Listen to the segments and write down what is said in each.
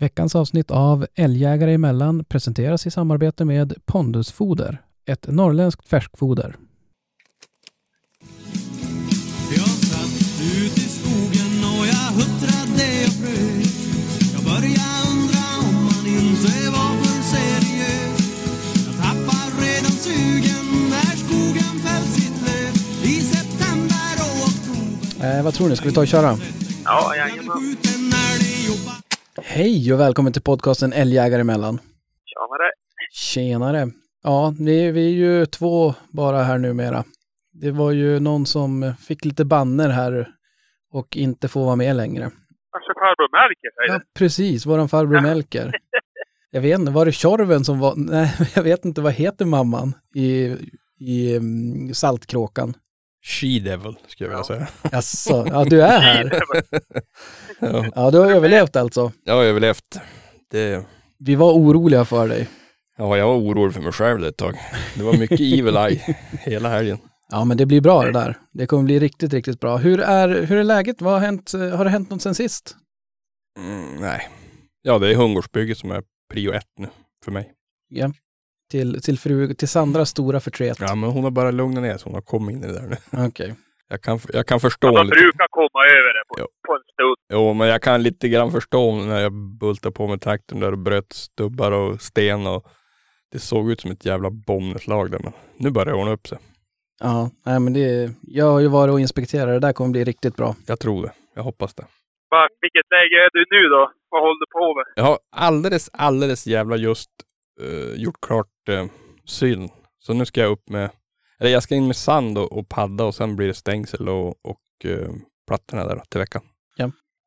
Veckans avsnitt av Älgjägare emellan presenteras i samarbete med Pondusfoder, ett norrländskt färskfoder. Jag satt ut i skogen och jag huttrade och frös Jag började undra om man inte var för seriös Jag tappar redan sugen när skogen fällt sitt löv I september och oktober Eh, vad tror ni, ska vi ta och köra? Ja, jajamän. Hej och välkommen till podcasten Älgjägare emellan. Tjenare. Tjenare! Ja, vi, vi är ju två bara här numera. Det var ju någon som fick lite banner här och inte får vara med längre. Kanske farbror Melker säger Ja, precis, våran farbror Melker. Jag vet inte, var det Tjorven som var, nej, jag vet inte, vad heter mamman i, i mm, Saltkråkan? She-Devil skulle jag vilja säga. Jaså, ja du är här. Ja, Ja, du har överlevt alltså. jag har överlevt. Det, Vi var oroliga för dig. ja, jag var orolig för mig själv ett tag. Det var mycket evil eye hela helgen. Ja, men det blir bra det där. Det kommer bli riktigt, riktigt bra. Hur är, hur är läget? Vad har hänt? Har det hänt något sen sist? Mm, nej. Ja, det är Hungårdsbygget som är prio ett nu för mig. Ja. Till, till, fru, till Sandras stora förtret. Ja, men hon har bara lugnat ner sig. Hon har kommit in i det där nu. Okej. Jag kan, jag kan förstå De lite. brukar komma över det på, Ja. på en stund. Jo, men jag kan lite grann förstå när jag bultade på med traktorn där och bröt stubbar och sten och det såg ut som ett jävla bombnedslag där. Men nu börjar det ordna upp sig. Ja, nej men det, jag har ju varit och inspekterat. Det där kommer bli riktigt bra. Jag tror det. Jag hoppas det. Va, vilket läge är du nu då? Vad håller du på med? Jag har alldeles, alldeles jävla just eh, gjort klart uh, syn. Så nu ska jag upp med, eller jag ska in med sand och, och padda och sen blir det stängsel och, och uh, plattorna där då, till veckan.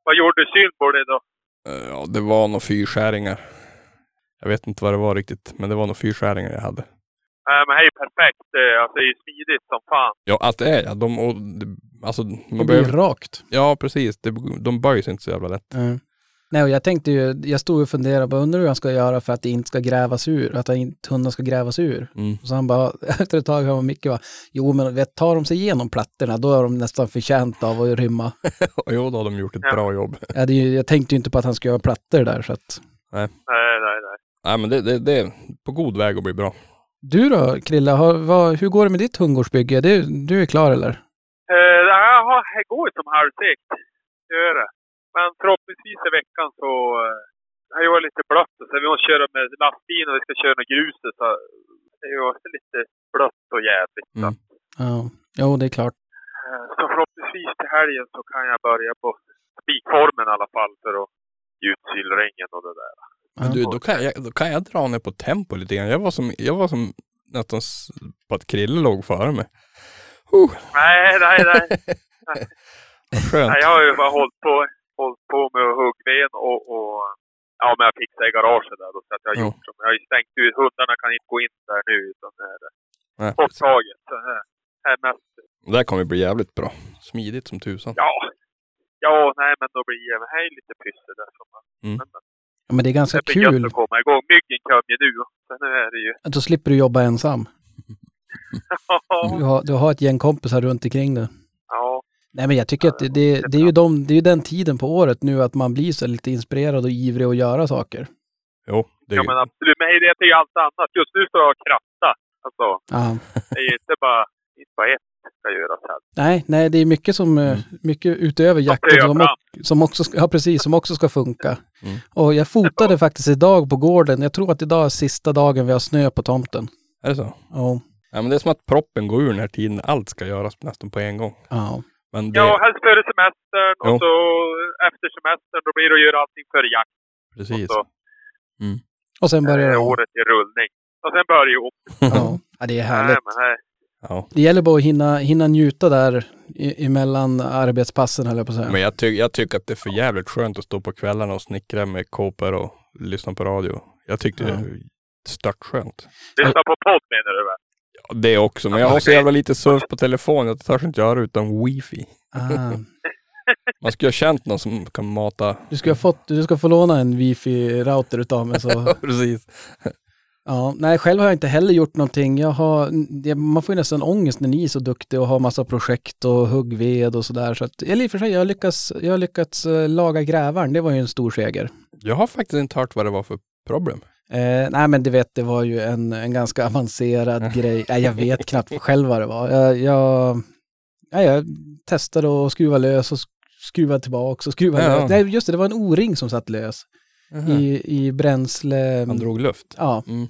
Vad gjorde du syn på det då? Eh, ja, det var nog fyrskärringar. Jag vet inte vad det var riktigt, men det var nog fyrskärringar jag hade. Nej, men det är ju perfekt. eh, Alltså det är ju smidigt som fan. Ja, att det är ja. De, och, alltså, man Det blir behöver, rakt. ja, precis. Det, de böjs inte så jävla lätt. Ja. Nej, och jag tänkte ju, jag stod och funderade på, undrar hur han ska göra för att det inte ska grävas ur, att inte hundarna ska grävas ur. Mm. Och så han bara, efter ett tag, han var Micke bara, jo men vet, tar de sig igenom plattorna, då är de nästan förtjänta av att rymma. jo, då har de gjort ett Ja. bra jobb. Ja, det jag tänkte ju inte på att han skulle göra plattor där, så att. Nej, nej, nej. Nej, men det, det, det är på god väg att bli bra. Du då, Krilla, har, vad, hur går det med ditt hundgårdsbygge? Du, du är klar eller? Eh, det går som halvsegt. Det gör det. Men förhoppningsvis i veckan så... Eh, det har ju varit lite blött så vi måste köra med lastbilen och vi ska köra med gruset så det är ju också lite blött och jävligt. Mm. Ja, jo det är klart. Eh, Så förhoppningsvis till helgen så kan jag börja på spikformen i alla fall för att ge ut sylrängen och det där. Ja. Du, då, kan jag, då kan jag dra ner på tempo lite grann. Jag var som, jag var som nästan på att Krille låg före mig. Uh, Nej, nej, nej. vad skönt. nej jag har ju bara hållit på, hållit på med huggven och, och ja, men jag fixade i garaget där då, så att jag har gjort som, jag har ju stängt ut, hundarna kan inte gå in där nu utan det är borttaget. Så här, här mest, Det där kommer bli jävligt bra. Smidigt som tusan. ja. Ja, nej men då blir det här är lite pyssel där. Som, Mm. men, men, Ja, men det är ganska det blir gött kul. att komma igång. Myggen kom ju nu. Så nu är det ju... Då slipper du jobba ensam. Du har, du har ett gäng kompisar runt omkring dig. Ja. Nej men jag tycker att det, det, det, är ju de, det är ju den tiden på året nu att man blir så lite inspirerad och ivrig att göra saker. Jo, det är Ja ju, men absolut, men det är ju allt annat. Just nu står jag och krattar. Alltså, Ja. det är ju inte bara, inte bara ett ska göras här. Nej, nej, det är mycket som, eh, mycket utöver jakten som, som, också, ska- ja, precis, som också ska funka. Mm. Och jag fotade faktiskt idag på gården. Jag tror att idag är sista dagen vi har snö på tomten. är det så? Ja. Ja, men det är som att proppen går ur den här tiden. Allt ska göras nästan på en gång. ja. Men det, Ja, helst före semestern Jo. och så efter semestern då blir det att göra allting före jakt. precis. Och så Och sen börjar om. året i rullning. Och sen börjar det om. Ja. ja, det är Nej, härligt. men nej. Ja. Det gäller bara att hinna, hinna njuta där i, emellan arbetspassen, höll jag på att säga. Men jag, ty jag tycker att det är för jävligt skönt att stå på kvällarna och snickra med kåpor och lyssna på radio. Jag tyckte Ja. det är störtskönt. Lyssna på podd menar du väl? Det också, men jag har så jävla lite surf på telefon. Jag törs inte göra utan wifi. Ah. Man skulle ha känt någon som kan mata. Du, ska ha fått, du ska få låna en wifi-router utav mig. Så. Precis. Ja, nej, själv har jag inte heller gjort någonting. Jag har, man får ju nästan ångest när ni är så duktiga och har massa projekt och huggved och sådär. Så att, eller i och för sig, jag har lyckats, jag har lyckats eh, laga grävaren. Det var ju en stor seger. Jag har faktiskt inte hört vad det var för problem. Eh, nej men du vet, det var ju en, en ganska avancerad grej. Nej, jag vet knappt själv vad det var. Jag, jag, nej, jag testade att skruva lös och sk- skruva tillbaka och skruva Ja. lös. Nej, just det, det var en O-ring som satt lös i, i bränsle. Han drog luft. Ja, Mm.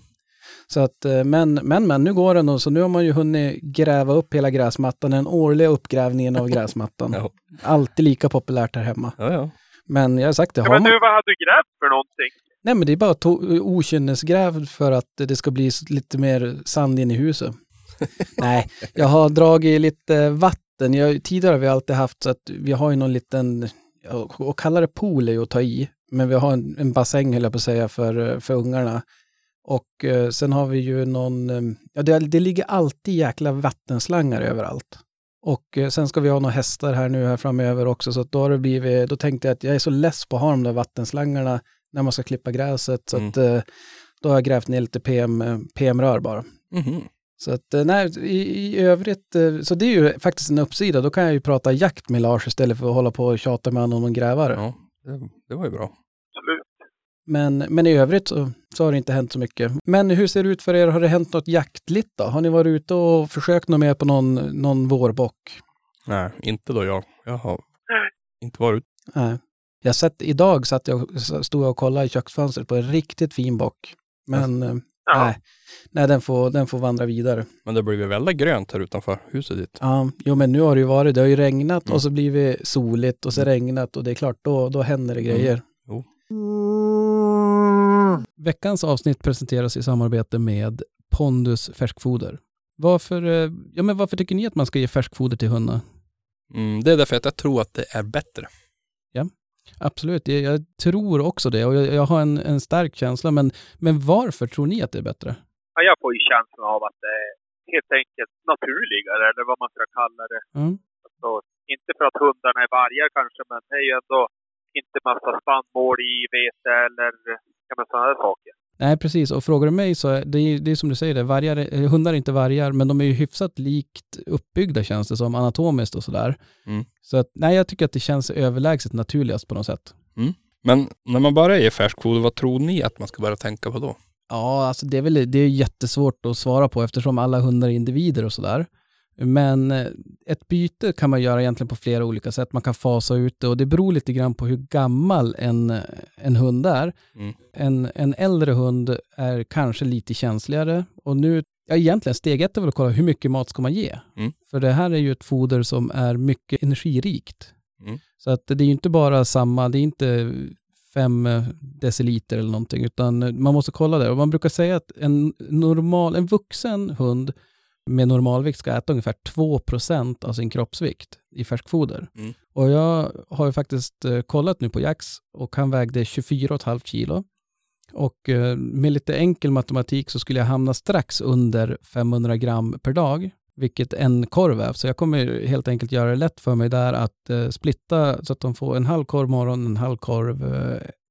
så att, eh, men, men, men nu går den och så nu har man ju hunnit gräva upp hela gräsmattan, den årliga uppgrävningen av gräsmattan. Ja. Alltid lika populärt här hemma. Ja, ja. Men jag har sagt det, Ja, har men man... du, vad hade du grävt för någonting? Nej men det är bara okynnesgräv för att det ska bli lite mer sand in i huset. Nej, jag har dragit lite vatten. Jag, tidigare har vi alltid haft så att vi har ju någon liten, och kalla det pool är ju att ta i, men vi har en, en bassäng höll jag på att säga för, för ungarna. Och eh, sen har vi ju någon, eh, ja det, det ligger alltid jäkla vattenslangar överallt. Och eh, sen ska vi ha några hästar här nu här framöver också, så att då har det blivit, då tänkte jag att jag är så less på att ha de där vattenslangarna när man ska klippa gräset, så Mm. att eh, då har jag grävt ner lite PM, eh, PM-rör bara. Mhm. Så att eh, nej, i, i övrigt, så det är ju faktiskt en uppsida, då kan jag ju prata jakt med Lars istället för att hålla på och tjata med honom om en grävare. Ja, det, det var ju bra. Absolut. Men, men i övrigt så, så har det inte hänt så mycket. Men hur ser det ut för er? Har det hänt något jaktligt då? Har ni varit ute och försökt något mer på någon, någon vårbock? Nej, inte då jag. Jag har inte varit Nej. Jag sett, idag satt jag, stod jag och kollade i köksfönstret på en riktigt fin bock. Men eh, Ja. nej, nej den, får, den får vandra vidare. Men det blir väl väldigt grönt här utanför huset ditt. Ja, jo men nu har det ju varit, det har ju regnat Mm. och så blivit soligt och så regnat och det är klart, då, då händer det Mm. grejer. Jo. Veckans avsnitt presenteras i samarbete med Pondus färskfoder. Varför, eh, ja, men varför tycker ni att man ska ge färskfoder till hundar? Mm, det är därför att jag tror att det är bättre. Absolut, jag, tror också det och jag, har en, en stark känsla, men, men varför tror ni att det är bättre? Ja, jag får ju känslan av att det är helt enkelt naturligare, eller vad man ska kalla det. Mm. Så, inte för att hundarna är vargar kanske, men det är ju ändå inte massa spannmål i vete eller sådana saker. Nej, precis. Och frågar du mig så är det, är- det är som du säger, det, vargar, är- hundar är inte vargar, men de är ju hyfsat likt uppbyggda känns det som, anatomiskt och sådär. Mm. Så att, nej, jag tycker att det känns överlägset naturligast på något sätt. Men när man bara ger färskfoder, vad tror ni att man ska börja tänka på då? Ja, alltså det är väl det är jättesvårt att svara på eftersom alla hundar är individer och sådär. Men eh, ett byte kan man göra egentligen på flera olika sätt. Man kan fasa ut det och det beror lite grann på hur gammal en, en hund är. Mm. En, en äldre hund är kanske lite känsligare och nu, ja egentligen steg ett är väl att kolla hur mycket mat ska man ge? Mm. För det här är ju ett foder som är mycket energirikt. Mm. Så att det är ju inte bara samma, det är inte fem eh, deciliter eller någonting, utan eh, man måste kolla det. Och man brukar säga att en normal, en vuxen hund med normalvikt ska äta ungefär 2% av sin kroppsvikt i färskfoder. Mm. Och jag har ju faktiskt eh, kollat nu på Jax och han vägde 24,5 kilo. Och eh, med lite enkel matematik så skulle jag hamna strax under 500 gram per dag, vilket en korv är. Så jag kommer helt enkelt göra det lätt för mig där att eh, splitta så att de får en halv korv morgon, en halv korv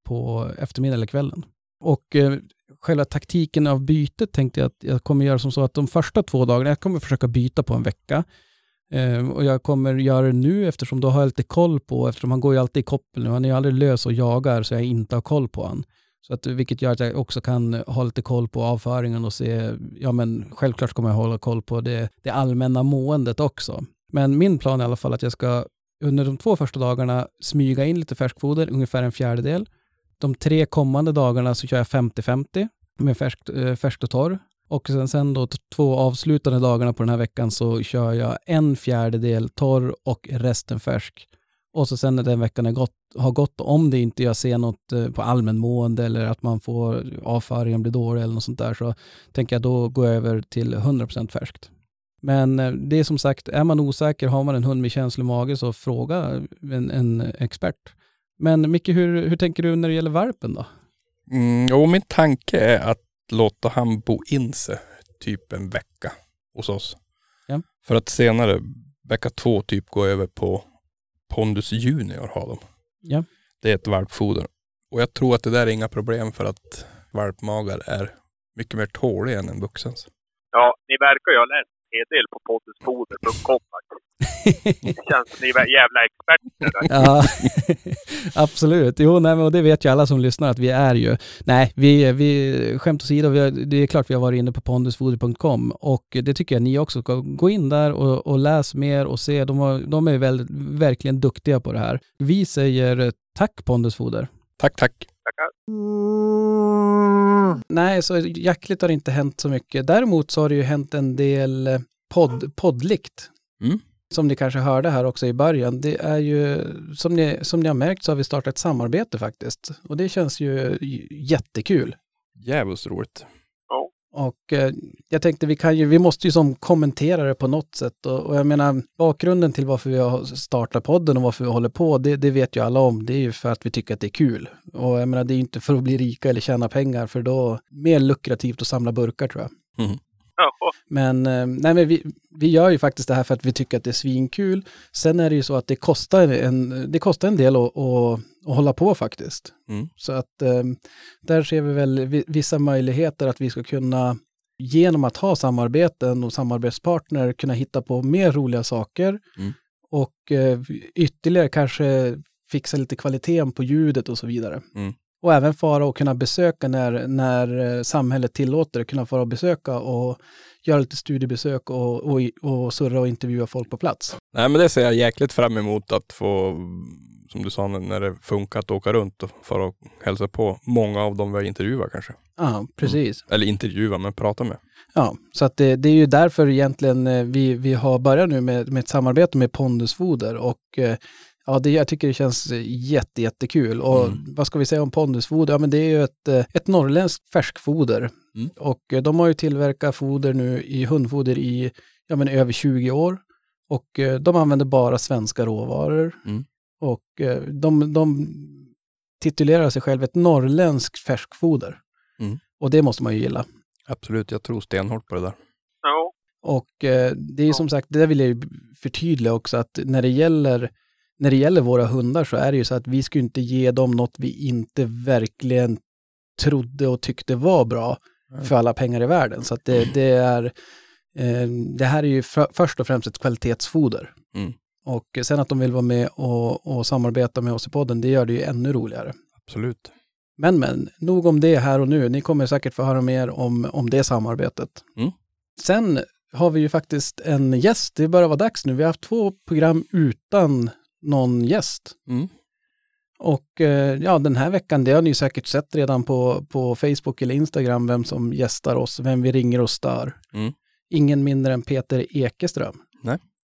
på eftermiddagen eller kvällen. Och själva taktiken av bytet tänkte jag att jag kommer göra som så att de första två dagarna, jag kommer försöka byta på en vecka. Eh, och jag kommer göra det nu eftersom då har jag lite koll på, eftersom han går ju alltid i koppel nu, han är ju aldrig lös och jagar så jag inte har koll på han. Så att, vilket gör att jag också kan ha lite koll på avföringen och se, ja men självklart kommer jag hålla koll på det, det allmänna måendet också. Men min plan är i alla fall att jag ska under de två första dagarna smyga in lite färskfoder, ungefär en fjärdedel. De tre kommande dagarna så kör jag 50-50 med färskt, eh, färskt och torr. Och sen, sen då två avslutande dagarna på den här veckan så kör jag en fjärdedel torr och resten färsk. Och så sen när den veckan är gått, har gått, om det inte jag ser något eh, på allmänmående eller att man får eh, avföringen blir dålig eller något sånt där så tänker jag då gå över till 100% färskt. Men det är som sagt, är man osäker, har man en hund med känslig mage så fråga en, en expert. Men Micke, hur, hur tänker du när det gäller varpen då? Mm, jo, min tanke är att låta han bo in sig typ en vecka hos oss. Ja. För att senare, vecka två, typ gå över på Pondus Junior har de. Ja. Det är ett valpfoder. Och jag tror att det där är inga problem för att valpmagar är mycket mer tåliga än en vuxens. Ja, ni verkar ju ha läst meddel på poddesfoder.com. Det känns som ni är jävla experter. Ja, absolut. Jo, nej, men och det vet ju alla som lyssnar att vi är ju. Nej, vi, vi skämt åsido, vi har, det är klart vi har varit inne på pondusfoder.com och det tycker jag ni också ska gå in där och, och läs mer och se. De, har, de är väl, verkligen duktiga på det här. Vi säger tack Pondusfoder. Tack, tack. Tackar. Nej, så jackligt har det inte hänt så mycket. Däremot så har det ju hänt en del eh, podd, poddlikt. Mm. Som ni kanske hörde här också i början. Det är ju, som ni, som ni har märkt så har vi startat ett samarbete faktiskt. Och det känns ju jättekul. Jävligt roligt. Och eh, jag tänkte vi kan ju, vi måste ju som kommentera det på något sätt. Och, och jag menar bakgrunden till varför vi har startat podden och varför vi håller på, det, det vet ju alla om. Det är ju för att vi tycker att det är kul. Och jag menar det är ju inte för att bli rika eller tjäna pengar, för då mer lukrativt att samla burkar tror jag. Ja, Men, eh, nej, men vi, vi gör ju faktiskt det här för att vi tycker att det är svinkul. Sen är det ju så att det kostar en, det kostar en del att, att, att hålla på faktiskt. Mm. Så att eh, där ser vi väl vi- vissa möjligheter att vi ska kunna genom att ha samarbeten och samarbetspartner kunna hitta på mer roliga saker Mm. och eh, ytterligare kanske fixa lite kvaliteten på ljudet och så vidare. Mm. Och även fara och kunna besöka när, när eh, samhället tillåter kunna fara och besöka och göra lite studiebesök och, och, och surra och intervjua folk på plats. Nej men det ser jag jäkligt fram emot att få, som du sa, när det funkar att åka runt och för att hälsa på många av dem vi har intervjuat kanske. Ja, precis. Eller intervjua, men prata med. Ja, så att det, det är ju därför egentligen eh, vi, vi har börjat nu med, med ett samarbete med Pondusfoder och eh, ja, det, jag tycker det känns jätte, jättekul. Och Mm. vad ska vi säga om Pondusfoder? Ja, men det är ju ett, eh, ett norrländskt färskfoder Mm. och de har ju tillverkat foder nu i hundfoder i ja, men över 20 år och de använder bara svenska råvaror Mm. Och eh, de, de titulerar sig själv ett norrländskt färskfoder. Mm. Och det måste man ju gilla. Absolut, jag tror stenhårt på det där. ja. Och eh, det är ju som sagt, det där vill jag ju förtydliga också, att när det gäller när det gäller våra hundar så är det ju så att vi ska ju inte ge dem något vi inte verkligen trodde och tyckte var bra Nej. för alla pengar i världen. Så att det, det är, eh, det här är ju för, först och främst ett kvalitetsfoder. Mm. Och sen att de vill vara med och, och samarbeta med oss i podden, det gör det ju ännu roligare. Absolut. Men men, nog om det här och nu. Ni kommer säkert få höra mer om, om det samarbetet. Mm. Sen har vi ju faktiskt en gäst. Det börjar vara dags nu. Vi har haft två program utan någon gäst. Mm. Och eh, ja, den här veckan, det har ni säkert sett redan på, på Facebook eller Instagram, vem som gästar oss, vem vi ringer och stör. Mm. Ingen mindre än Peter Ekeström.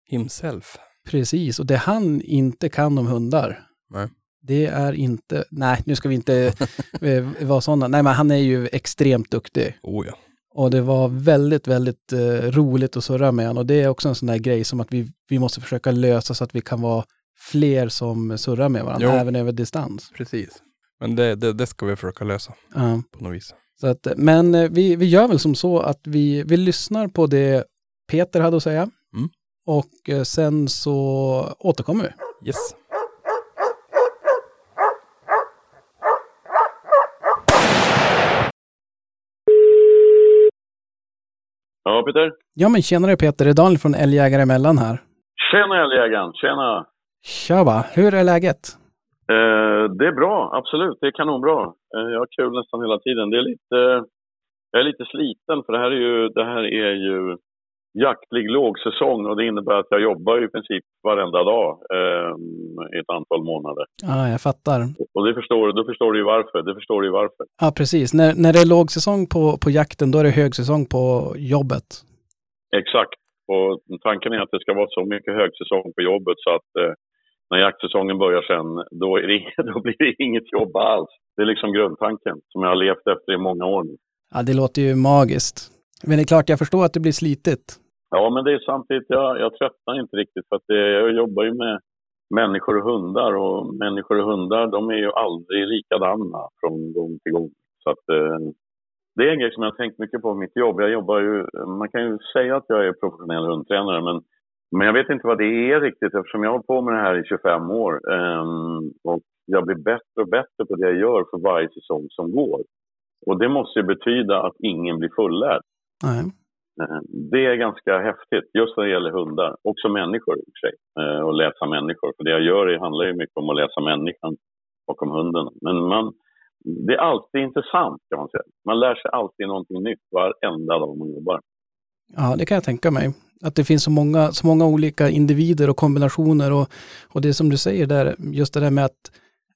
Himself. Precis, och det han inte kan om hundar, Nej. det är inte, nej nu ska vi inte eh, vara sådana, nej men han är ju extremt duktig. Oh ja. Och det var väldigt, väldigt eh, roligt att surra med honom. Och det är också en sån där grej som att vi, vi måste försöka lösa så att vi kan vara fler som surrar med varandra, Jo. även över distans. Precis. Men det, det, det ska vi försöka lösa Ja. på något vis. Så att, men eh, vi, vi gör väl som så att vi, vi lyssnar på det Peter hade att säga. Och eh, sen så återkommer vi. Yes. Ja, Peter. Ja men tjenare Peter, det är Daniel från Älgjägare emellan här. Tjena älgjägaren, tjena. Tjaba, hur är läget? Eh, det är bra, absolut. Det är kanonbra. Eh, jag har kul nästan hela tiden. Det är lite, jag är lite sliten för det här är ju, det här är ju jaktlig lågsäsong och det innebär att jag jobbar i princip varenda dag eh, i ett antal månader. Ja, jag fattar. Och det förstår, då förstår du ju varför. Det förstår du varför. Ja, precis. När, när det är lågsäsong på, på jakten, då är det högsäsong på jobbet. Exakt. Och tanken är att det ska vara så mycket högsäsong på jobbet så att eh, när jaktsäsongen börjar sen, då, är det, då blir det inget jobb alls. Det är liksom grundtanken som jag har levt efter i många år nu. Ja, det låter ju magiskt. Men det är klart, jag förstår att det blir slitigt. Ja, men det är samtidigt, jag, jag tröttnar inte riktigt för att det, jag jobbar ju med människor och hundar och människor och hundar de är ju aldrig likadana från gång till gång. Så att, eh, det är en grej som jag har tänkt mycket på i mitt jobb. Jag jobbar ju, man kan ju säga att jag är professionell hundtränare men, men jag vet inte vad det är riktigt eftersom jag har hållit på med det här i 25 år. Eh, och jag blir bättre och bättre på det jag gör för varje säsong som går. Och det måste ju betyda att ingen blir fullärd. Nej. Eh, det är ganska häftigt, just när det gäller hundar. Också människor i och för sig. Att Och läsa människor. För det jag gör handlar ju mycket om att läsa människan bakom hunden. Men man, det är alltid intressant kan man säga. Man lär sig alltid någonting nytt varenda dag man jobbar. Ja, det kan jag tänka mig. Att det finns så många, så många olika individer och kombinationer och, och det som du säger där, just det där med att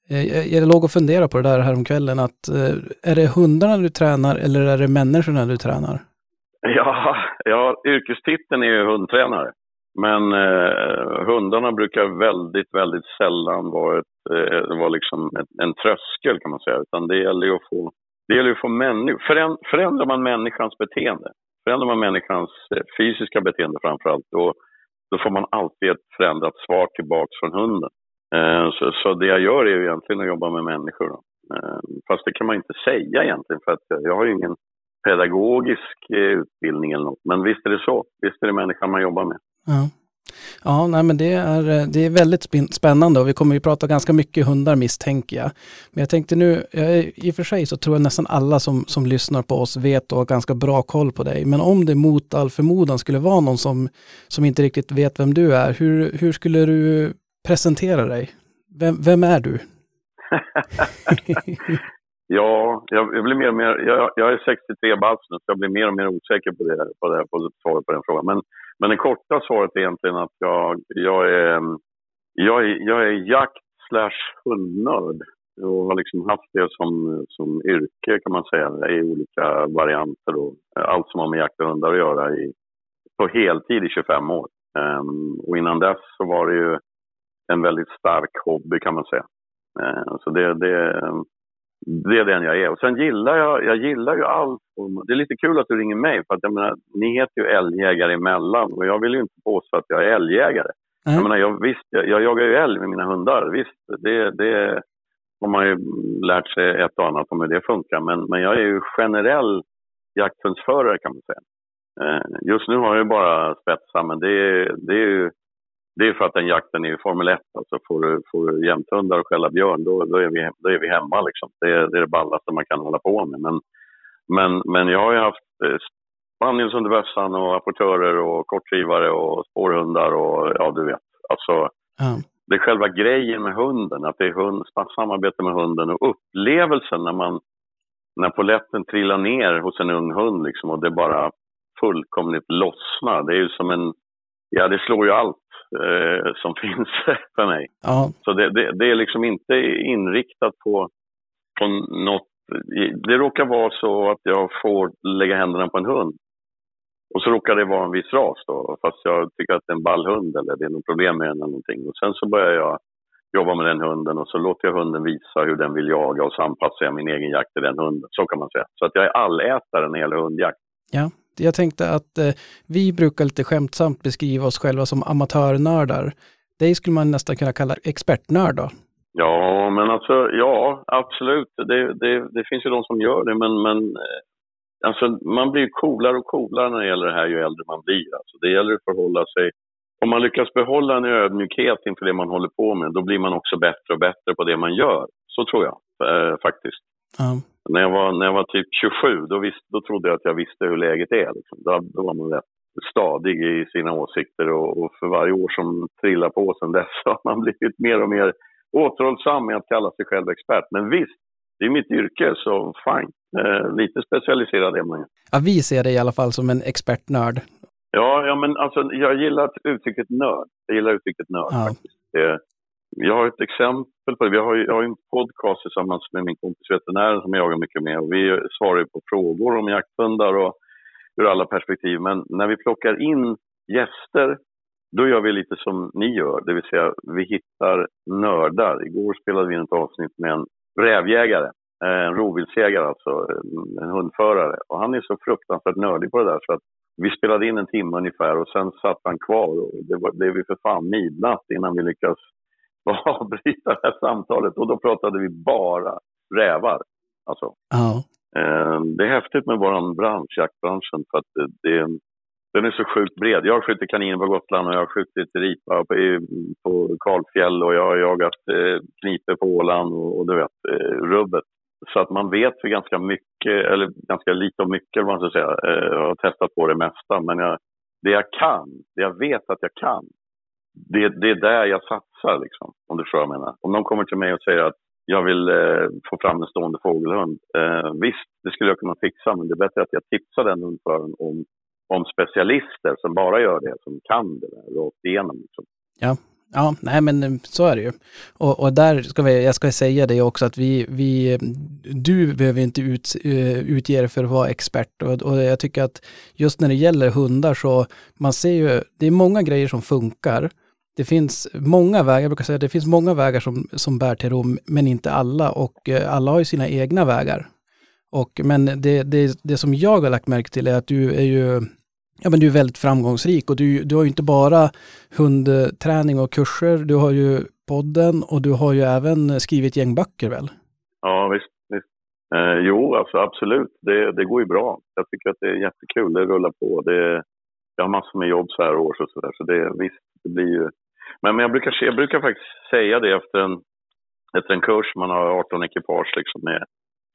eh, jag- jag låg och funderade på det där häromkvällen att eh, är det hundarna du tränar eller är det människorna du tränar? Ja, ja yrkestiteln är ju hundtränare. Men eh, hundarna brukar väldigt, väldigt sällan vara, ett, eh, vara liksom ett, en tröskel kan man säga. Utan det gäller ju att få, det gäller ju att få människor. Föränd, förändrar man människans beteende, förändrar man människans eh, fysiska beteende framförallt, då, då får man alltid ett förändrat svar tillbaks från hunden. Eh, så, så det jag gör är ju egentligen att jobba med människor. Då. Eh, fast det kan man inte säga egentligen för att jag har ju ingen pedagogisk eh, utbildning eller något. Men visst är det så. Visst är det människan man jobbar med. Ja, ja nej, men det är, eh, det är väldigt spännande och vi kommer ju prata ganska mycket hundar misstänker jag. Men jag tänkte nu, i och för sig så tror jag nästan alla som, som lyssnar på oss vet och har ganska bra koll på dig. Men om det mot all förmodan skulle vara någon som, som inte riktigt vet vem du är, hur, hur skulle du presentera dig? Vem, vem är du? Ja, jag, jag blir mer och mer, jag, jag är 63 bast nu så jag blir mer och mer osäker på det, på det på svaret på den frågan. Men, men det korta svaret är egentligen att jag, jag är, jag är, jag är jakt slash hundnörd. Och har liksom haft det som, som yrke kan man säga i olika varianter. Och allt som har med jakt och hundar att göra i, på heltid i 25 år. Um, och innan dess så var det ju en väldigt stark hobby kan man säga. Uh, så det, det, det är den jag är. Och sen gillar jag, jag gillar ju allt. Det är lite kul att du ringer mig för att jag menar, ni heter ju älgjägare emellan och jag vill ju inte påstå att jag är älgjägare. Nej. Jag menar, jag, visst, jag, jag jagar ju älg med mina hundar. Visst, det, det har man ju lärt sig ett och annat om hur det funkar. Men, men jag är ju generell jakthundsförare kan man säga. Eh, just nu har jag ju bara spetsar, men det, det är ju det är för att den jakten är Formel 1. Alltså får du, får du jämthundar och skälla björn, då, då, är vi, då är vi hemma. Liksom. Det, är, det är det ballaste man kan hålla på med. Men, men, men jag har ju haft eh, spaniels under bössan och apportörer och kortdrivare och spårhundar och ja, du vet. Alltså, Ja. det är själva grejen med hunden, att det är hund, samarbete med hunden och upplevelsen när man när poletten trillar ner hos en ung hund liksom, och det bara fullkomligt lossnar. Det är ju som en, ja det slår ju allt eh, som finns för mig. Ja, Så det, det, det är liksom inte inriktat på, på något. Det råkar vara så att jag får lägga händerna på en hund. Och så råkar det vara en viss ras då, fast jag tycker att det är en ball hund eller det är något problem med den eller någonting. Och sen så börjar jag jobba med den hunden och så låter jag hunden visa hur den vill jaga och så anpassar jag min egen jakt till den hunden. Så kan man säga. Så att jag är allätare när det gäller hundjakt. ja. Jag tänkte att eh, vi brukar lite skämtsamt beskriva oss själva som amatörnördar. Dig skulle man nästan kunna kalla expertnörd då. Ja, men alltså, ja, absolut. Det, det, det finns ju de som gör det, men, men eh, alltså, man blir coolare och coolare när det gäller det här ju äldre man blir. Alltså, det gäller att förhålla sig. Om man lyckas behålla en ödmjukhet inför det man håller på med, då blir man också bättre och bättre på det man gör. Så tror jag eh, faktiskt. Ja. När jag var, när jag var typ 27, då, visste, då trodde jag att jag visste hur läget är. Liksom. Då, då var man rätt stadig i sina åsikter och, och för varje år som trillar på sen dess har man blivit mer och mer återhållsam med att kalla sig själv expert. Men visst, det är mitt yrke så fine. Eh, lite specialiserad är man ju. ja, vi ser dig i alla fall som en expertnörd. Ja, ja, men alltså jag gillar uttrycket nörd. Jag gillar uttrycket nörd Ja. faktiskt. Det, jag har ett exempel på det. Vi har, ju- jag har en podcast tillsammans med min kompis veterinären som jag jagar mycket med. Och vi svarar ju på frågor om jakthundar och ur alla perspektiv. Men när vi plockar in gäster, då gör vi lite som ni gör. Det vill säga, vi hittar nördar. Igår spelade vi in ett avsnitt med en rävjägare. Eh, en rovviltsjägare alltså, en- hundförare. Och han är så fruktansvärt nördig på det där så att vi spelade in en timme ungefär och sen satt han kvar och det blev ju för fan midnatt innan vi lyckades avbryta det här samtalet och då pratade vi bara rävar. Alltså, Ja. eh, det är häftigt med vår bransch, jaktbranschen, för att det, den är så sjukt bred. Jag har skjutit kaniner på Gotland och jag har skjutit ripa på, på kalfjäll och jag har jagat eh, knipe på Åland och, och du vet, eh, rubbet. Så att man vet ju ganska mycket eller ganska lite och mycket man ska säga. Eh, Jag har testat på det mesta, men jag, det jag kan, det jag vet att jag kan, det, det är där jag satsar liksom, om du förstår vad jag menar. Om någon kommer till mig och säger att jag vill eh, få fram en stående fågelhund. Eh, visst, det skulle jag kunna fixa, men det är bättre att jag tipsar den hundföraren om, om specialister som bara gör det, som kan det där rakt igenom. Liksom. Ja, ja, nej men eh, så är det ju. Och, och där ska vi, jag ska säga det också att vi, vi du behöver inte ut, eh, utge dig för att vara expert och, och jag tycker att just när det gäller hundar så man ser ju, det är många grejer som funkar. Det finns många vägar, jag brukar säga att det finns många vägar som, som bär till Rom, men inte alla och eh, alla har ju sina egna vägar. Och, men det, det, det som jag har lagt märke till är att du är ju Ja, men du är väldigt framgångsrik och du, du har ju inte bara hundträning och kurser, du har ju podden och du har ju även skrivit gäng böcker väl? Ja, visst. visst. Eh, jo, alltså absolut. Det, det går ju bra. Jag tycker att det är jättekul. Det rullar på. Det, jag har massor med jobb så här års och så där. Så det, visst, det blir ju... Men, men jag, brukar, jag brukar faktiskt säga det efter en, efter en kurs. Man har 18 ekipage liksom med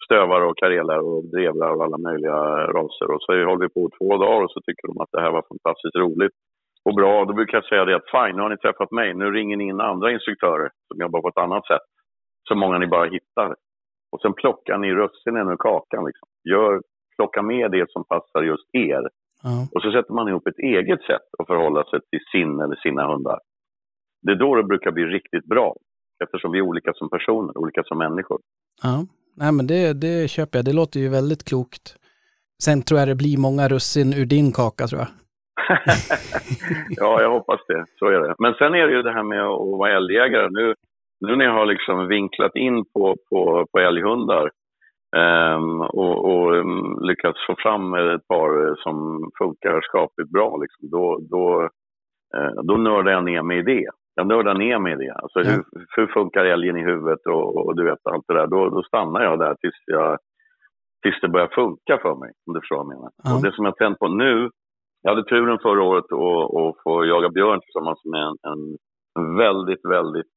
stövare och kareler och drevlar och alla möjliga raser. Och så håller vi på två dagar och så tycker de att det här var fantastiskt roligt och bra. Då brukar jag säga det att fine, nu har ni träffat mig. Nu ringer ni in andra instruktörer som jobbar på ett annat sätt. Så många ni bara hittar. Och sen plockar ni russinen ur kakan. Liksom. Gör, plocka med det som passar just er. Ja. Och så sätter man ihop ett eget sätt att förhålla sig till sin eller sina hundar. Det är då det brukar bli riktigt bra. Eftersom vi är olika som personer, olika som människor. Ja, nej men det, det köper jag. Det låter ju väldigt klokt. Sen tror jag det blir många russin ur din kaka tror jag. ja, jag hoppas det. Så är det. Men sen är det ju det här med att vara älgjägare. Nu, nu när jag har liksom vinklat in på, på, på älghundar ehm, och, och um, lyckats få fram ett par som funkar skapligt bra, liksom, då, då, eh, då nördar jag ner mig i det. Jag nördar ner mig i det. Alltså, hur, hur funkar älgen i huvudet och, och du vet allt det där. Då, då stannar jag där tills, jag, tills det börjar funka för mig, om du förstår vad jag menar. Ja. Och det som jag tänt på nu, jag hade turen förra året att, att få jaga björn tillsammans med en, en väldigt, väldigt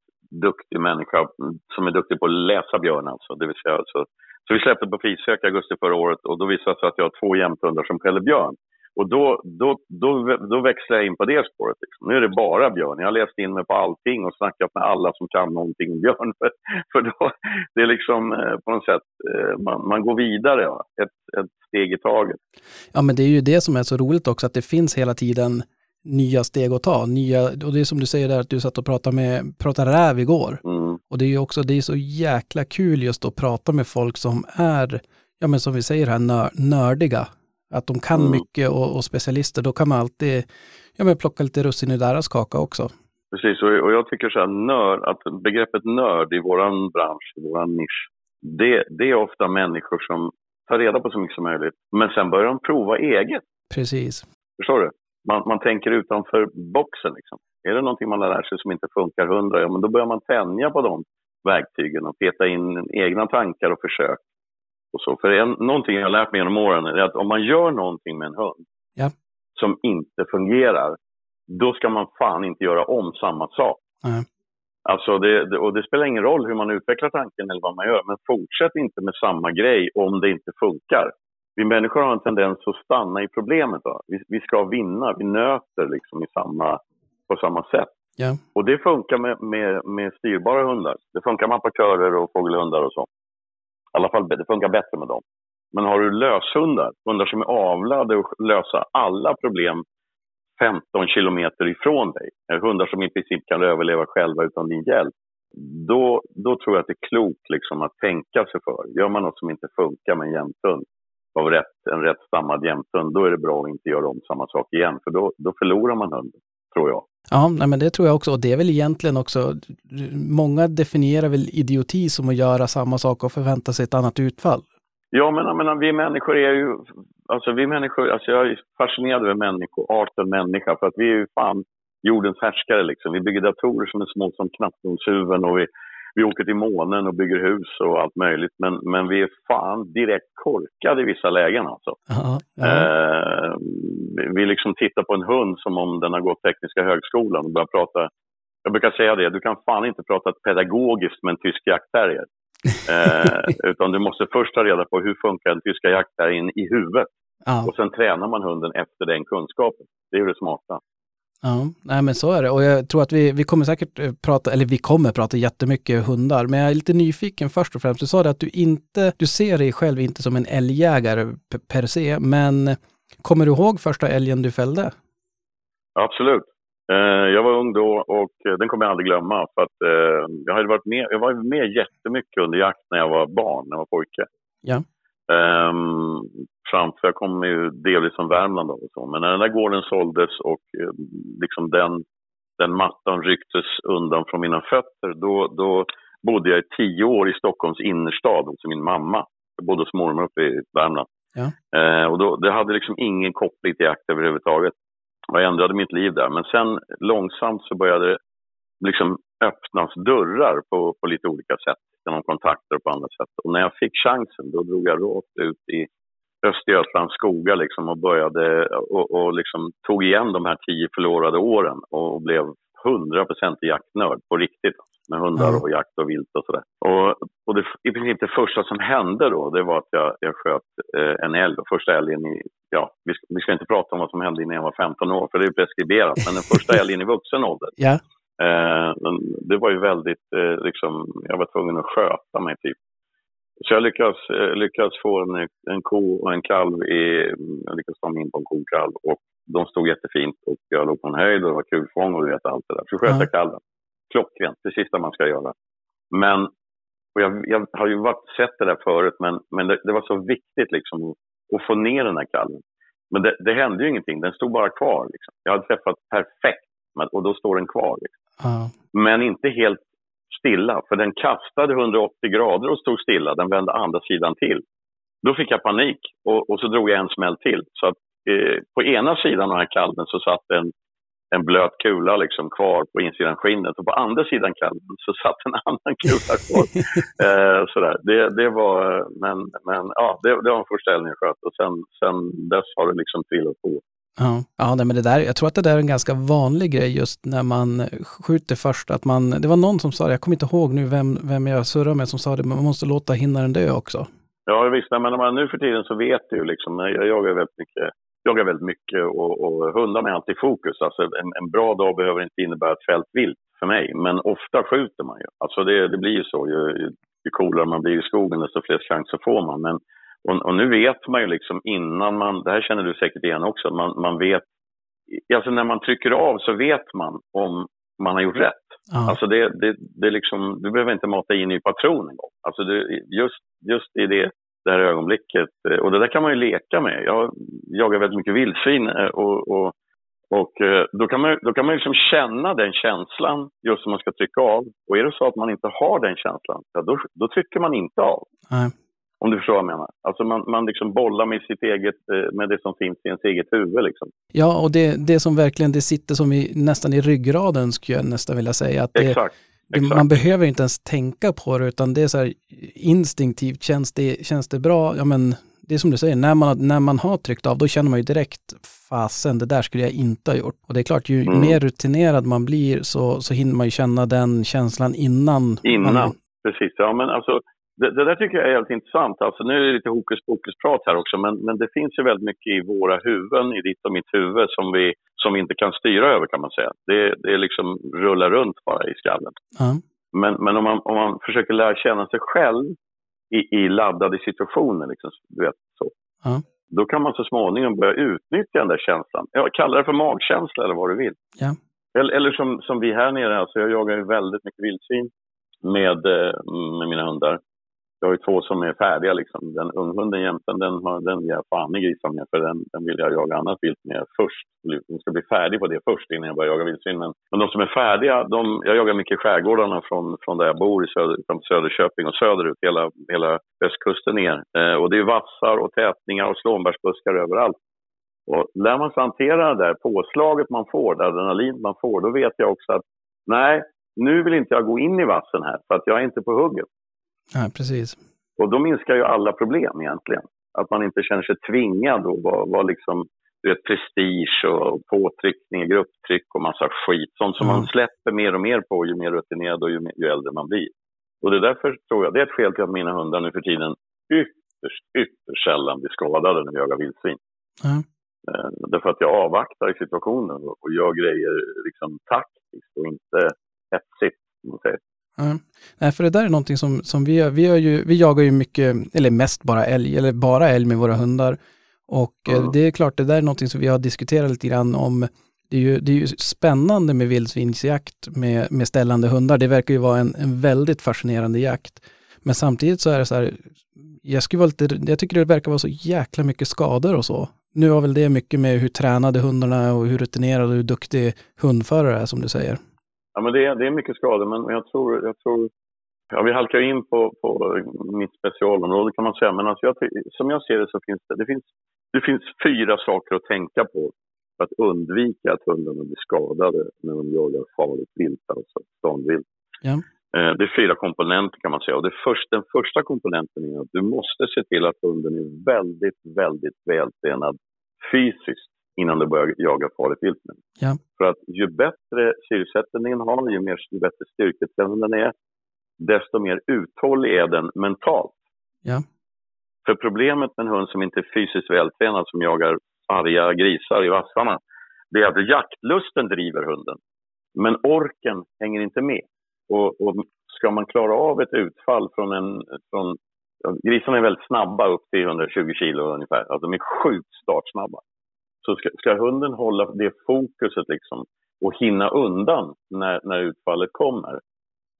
duktig människa som är duktig på att läsa björn alltså. Det vill säga, alltså. Så vi släppte på frisök i augusti förra året och då visade det sig att jag har två jämthundar som skäller björn. Och då, då, då, då växlar jag in på det spåret. Liksom. Nu är det bara björn. Jag har läst in mig på allting och snackat med alla som kan någonting om björn. För, för då, det är liksom eh, på något sätt, eh, man, man går vidare, ja. ett, ett steg i taget. Ja, men det är ju det som är så roligt också, att det finns hela tiden nya steg att ta. Nya, och det är som du säger där, att du satt och pratade med, pratade räv igår. Mm. Och det är ju också, det är så jäkla kul just att prata med folk som är, ja men som vi säger här, nör, nördiga. Att de kan Mm. mycket och, och specialister, då kan man alltid, ja men plocka lite russin i deras kaka också. Precis, och, jag tycker så här, nörd, att begreppet nörd i våran bransch, i våran nisch, det, det är ofta människor som tar reda på så mycket som möjligt, men sen börjar de prova eget. Precis. Förstår du? Man, man tänker utanför boxen liksom. Är det någonting man har lärt sig som inte funkar hundra, ja men då börjar man tänja på de verktygen och peta in egna tankar och försök. Och så. För en, någonting jag har lärt mig genom åren är att om man gör någonting med en hund Ja. som inte fungerar, då ska man fan inte göra om samma sak. Nej. Alltså det, och det spelar ingen roll hur man utvecklar tanken eller vad man gör, men fortsätt inte med samma grej om det inte funkar. Vi människor har en tendens att stanna i problemet. Då. Vi, vi ska vinna, vi nöter liksom i samma, på samma sätt. Ja. Och det funkar med, med, med styrbara hundar. Det funkar med apportörer och fågelhundar och så. I alla fall, det funkar bättre med dem. Men har du löshundar, hundar som är avlade och lösa alla problem 15 kilometer ifrån dig, eh, hundar som i princip kan överleva själva utan din hjälp, då, då tror jag att det är klokt liksom att tänka sig för. Gör man något som inte funkar med en jämthund, av rätt, en rätt stammad jämthund, då är det bra att inte göra om samma sak igen, för då, då förlorar man hunden, tror jag. Ja, nej, men det tror jag också. Och det är väl egentligen också, många definierar väl idioti som att göra samma sak och förvänta sig ett annat utfall. Ja, men jag menar, vi människor är ju... Alltså vi människor, alltså jag är fascinerad över människor, arten människa, för att vi är ju fan jordens härskare liksom. Vi bygger datorer som är små som knappnålshuvuden och vi, vi åker till månen och bygger hus och allt möjligt. Men, men vi är fan direkt korkade i vissa lägen alltså. Ja, ja. Eh, vi- liksom tittar på en hund som om den har gått Tekniska högskolan och börjar prata. Jag brukar säga det, du kan fan inte prata pedagogiskt med en tysk jaktterrier. Eh, utan du måste först ta reda på hur funkar den tyska jakttärgen i huvudet. Ja. Och sen tränar man hunden efter den kunskapen. Det är ju det smarta. Ja, nej men så är det. Och jag tror att vi, vi kommer säkert eh, prata, eller vi kommer prata jättemycket hundar, men jag är lite nyfiken först och främst. Du sa det att du inte, du ser dig själv inte som en älgjägare per se, men kommer du ihåg första älgen du fällde? Absolut. Eh, jag var ung då och eh, den kommer jag aldrig glömma. För att, jag, hade varit med, jag var med jättemycket under jakt när jag var barn, när jag var pojke. Ja. Framför, jag kommer ju delvis från Värmland och så. Men när den där gården såldes och eh, liksom den, den mattan rycktes undan från mina fötter, då, då bodde jag i tio år i Stockholms innerstad hos min mamma. Jag bodde hos mormor uppe i Värmland. Ja. Eh, och då, det hade liksom ingen koppling till jakt överhuvudtaget. Och jag ändrade mitt liv där. Men sen långsamt så började det liksom öppnas dörrar på, på lite olika sätt. Genom kontakter och på andra sätt. Och när jag fick chansen då drog jag rakt ut i Östergötlands skogar liksom och började och, och liksom tog igen de här tio förlorade åren och blev 100% jaktnörd på riktigt. Med hundar och jakt och vilt och sådär. Och, och det, i princip det första som hände då, det var att jag, jag sköt eh, en älg. Första älgen i, ja, vi ska, vi ska inte prata om vad som hände innan jag var 15 år, för det är preskriberat. Men den första älgen i vuxen ålder, Ja. Eh, det var ju väldigt, eh, liksom, jag var tvungen att sköta mig typ. Så jag lyckades, eh, lyckades få en, en ko och en kalv i, jag lyckades ta mig in på en ko och de stod jättefint och jag låg på en höjd och det var kulfång och du vet allt det där. Så sköt Ja. jag kalven. Klockrent, det sista man ska göra. Men, och jag, jag har ju varit, sett det där förut men, men det, det var så viktigt liksom att, få ner den här kalven. Men det, det hände ju ingenting, den stod bara kvar. Liksom. Jag hade träffat perfekt och då står den kvar. Liksom Ja. men inte helt stilla. För den kastade 180 grader och stod stilla. Den vände andra sidan till. Då fick jag panik och, och så drog jag en smäll till. Så att, eh, på ena sidan av den här kalven så satt en, en blöt kula liksom kvar på insidan skinnet och på andra sidan kalven så satt en annan kula kvar. eh, sådär. Det, det var, men, men ja, det, det var den första älgen jag sköt och sen, sen dess har det liksom trillat på. Ja, ja nej, men det där, jag tror att det där är en ganska vanlig grej just när man skjuter först. Att man, det var någon som sa det, jag kommer inte ihåg nu vem, vem jag surrade med som sa det, men man måste låta hinnaren dö också. Ja, visst. Men när man, nu för tiden så vet du ju liksom, jag jagar väldigt mycket, jagar väldigt mycket och, och hundarna är alltid i fokus. Alltså en, en bra dag behöver inte innebära ett fält vilt för mig, men ofta skjuter man ju. Alltså det, det blir ju så, ju, ju coolare man blir i skogen desto fler chanser får man. Men, och, och nu vet man ju liksom innan man, det här känner du säkert igen också, man, man vet, alltså när man trycker av så vet man om man har gjort rätt. Ja, Alltså det, det, det liksom, du behöver inte mata in i patron en gång. Alltså det, just, just i det, det här ögonblicket. eh, Och det där kan man ju leka med. Jag jagar väldigt mycket vildsvin eh, och, och, och eh, då kan man, då kan man liksom känna den känslan just som man ska trycka av. Och är det så att man inte har den känslan, ja, då, då trycker man inte av. nej. Om du förstår vad jag menar. Alltså man, man liksom bollar med sitt eget, eh, med det som finns i ens eget huvud liksom. ja och det, det som verkligen, det sitter som i, nästan i ryggraden skulle jag nästan vilja säga. Att det, Exakt. exakt. man behöver inte ens tänka på det, utan det är så här instinktivt, känns det, känns det bra? Ja men, det är som du säger, när man, när man har tryckt av, då känner man ju direkt, fasen, det där skulle jag inte ha gjort. Och det är klart, ju Mm. mer rutinerad man blir så, så hinner man ju känna den känslan innan. Innan, Man, precis. Ja, men alltså, det, det där tycker jag är helt intressant. Alltså, nu är det lite hokus pokus-prat här också, men, men det finns ju väldigt mycket i våra huvuden, i ditt och mitt huvud, som vi, som vi inte kan styra över kan man säga. Det, det är liksom rullar runt bara i skallen. ja, Men, men om, man, om man försöker lära känna sig själv i, i laddade situationer, liksom, du vet, så. Ja. då kan man så småningom börja utnyttja den där känslan. Jag kallar det för magkänsla eller vad du vill. Ja. Eller, eller som, som vi här nere, alltså jag jagar ju väldigt mycket vildsvin med, eh, med mina hundar. Jag har ju två som är färdiga liksom. Den unghunden jämten, den, den ger jag fan i grisar med för den, den vill jag jaga annat vilt med först. Den ska bli färdig på det först innan jag börjar jaga vildsvin. Men, men de som är färdiga, de, jag jagar mycket i skärgårdarna från, från där jag bor, i söder, Söderköping och söderut, hela, hela östkusten ner. Eh, och det är vassar och tätningar och slånbärsbuskar överallt. Och lär man sig hantera det där påslaget man får, det adrenalin man får, då vet jag också att nej, nu vill inte jag gå in i vassen här för att jag är inte på hugget ja, precis. Och då minskar ju alla problem egentligen. Att man inte känner sig tvingad att vara, vara liksom, du vet, prestige och påtryckning, grupptryck och massa skit. Sånt som Mm. man släpper mer och mer på ju mer rutinerad och ju, ju äldre man blir. Och det är därför tror jag, det är ett skäl till att mina hundar nu för tiden ytterst, ytterst sällan blir skadade när vi jagar vildsvin. Eh, därför att jag avvaktar situationen och, och gör grejer liksom taktiskt och inte hetsigt. om man säger. Nej, för det där är någonting som, som vi gör. Vi, gör ju, vi jagar ju mycket, eller mest bara älg, eller bara älg med våra hundar. Och Mm. det är klart, det där är någonting som vi har diskuterat lite grann om. Det är ju, det är ju spännande med vildsvinsjakt med, med ställande hundar. Det verkar ju vara en, en väldigt fascinerande jakt. Men samtidigt så är det så här, jag, skulle vara lite, jag tycker det verkar vara så jäkla mycket skador och så. Nu har väl det mycket med hur tränade hundarna är och hur rutinerad och hur duktig hundförare är som du säger. Ja, men det, är, det är mycket skador, men men jag tror... Jag tror ja, vi halkar in på, på mitt specialområde kan man säga, men alltså jag, som jag ser det så finns det, det, finns, det finns fyra saker att tänka på för att undvika att hundarna blir skadade när de jagar farligt vilt, alltså ståndvilt. Ja. Eh, Det är fyra komponenter kan man säga. Och det först, den första komponenten är att du måste se till att hunden är väldigt, väldigt vältränad fysiskt innan du börjar jaga farligt vilt. Ja. För att ju bättre syresättningen har, ju, mer, ju bättre styrketränad den är, desto mer uthållig är den mentalt. Ja. För problemet med en hund som inte är fysiskt vältränad, som jagar arga grisar i vassarna, det är att jaktlusten driver hunden. Men orken hänger inte med. Och, och ska man klara av ett utfall från en... Från, grisarna är väldigt snabba, upp till 120 kilo ungefär. Alltså de är sjukt startsnabba. Så ska, ska hunden hålla det fokuset liksom och hinna undan när, när utfallet kommer,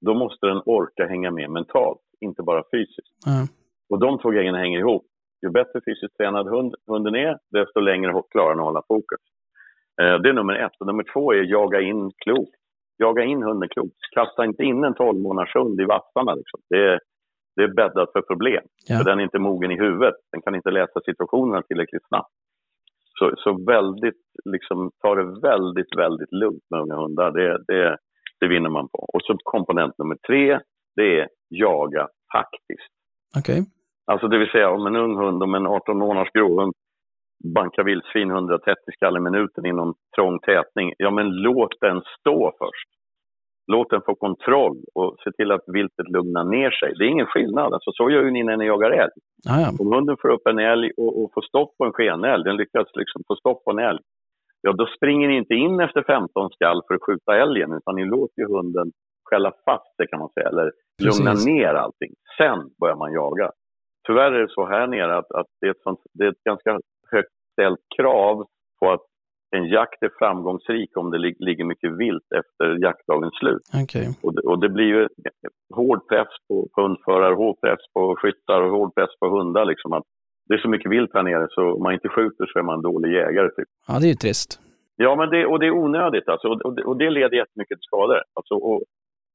då måste den orka hänga med mentalt, inte bara fysiskt. Ja. Och de två grejerna hänger ihop. Ju bättre fysiskt tränad hund, hunden är, desto längre klarar den att hålla fokus. Eh, det är nummer ett. Och nummer två är jaga in klokt. Jaga in hunden klokt. Kasta inte in en 12 månaders hund i vassarna. Liksom. Det, är, det är bäddat för problem. Ja. För den är inte mogen i huvudet. Den kan inte läsa situationerna tillräckligt snabbt. Så, så väldigt, liksom, ta det väldigt, väldigt lugnt med unga hundar. Det, det, det vinner man på. Och så komponent nummer tre, det är jaga taktiskt. Okej. Alltså det vill säga om en ung hund, om en 18 månaders gråhund bankar vildsvin 130 skall i minuten i någon trång tätning, ja men låt den stå först. Låt den få kontroll och se till att viltet lugnar ner sig. Det är ingen skillnad. Alltså, så gör ju ni när ni jagar älg. Ja, ja. Om hunden får upp en älg och, och får stopp på en skenälg, den lyckas liksom få stopp på en älg, ja då springer ni inte in efter 15 skall för att skjuta älgen, utan ni låter ju hunden skälla fast sig kan man säga, eller lugna Precis. ner allting. Sen börjar man jaga. Tyvärr är det så här nere att, att det, är ett sånt, det är ett ganska högt ställt krav på att en jakt är framgångsrik om det lig, ligger mycket vilt efter jaktdagens slut. Okej. Och det, och det blir ju hård press på, hundförare, hård press på skyttar och hård press på hundar. Liksom att det är så mycket vilt här nere så om man inte skjuter så är man en dålig jägare. Typ. Ja, det är ju trist. Ja, men det, och det är onödigt alltså. Och, och, det, och det leder jättemycket till skador. Alltså, och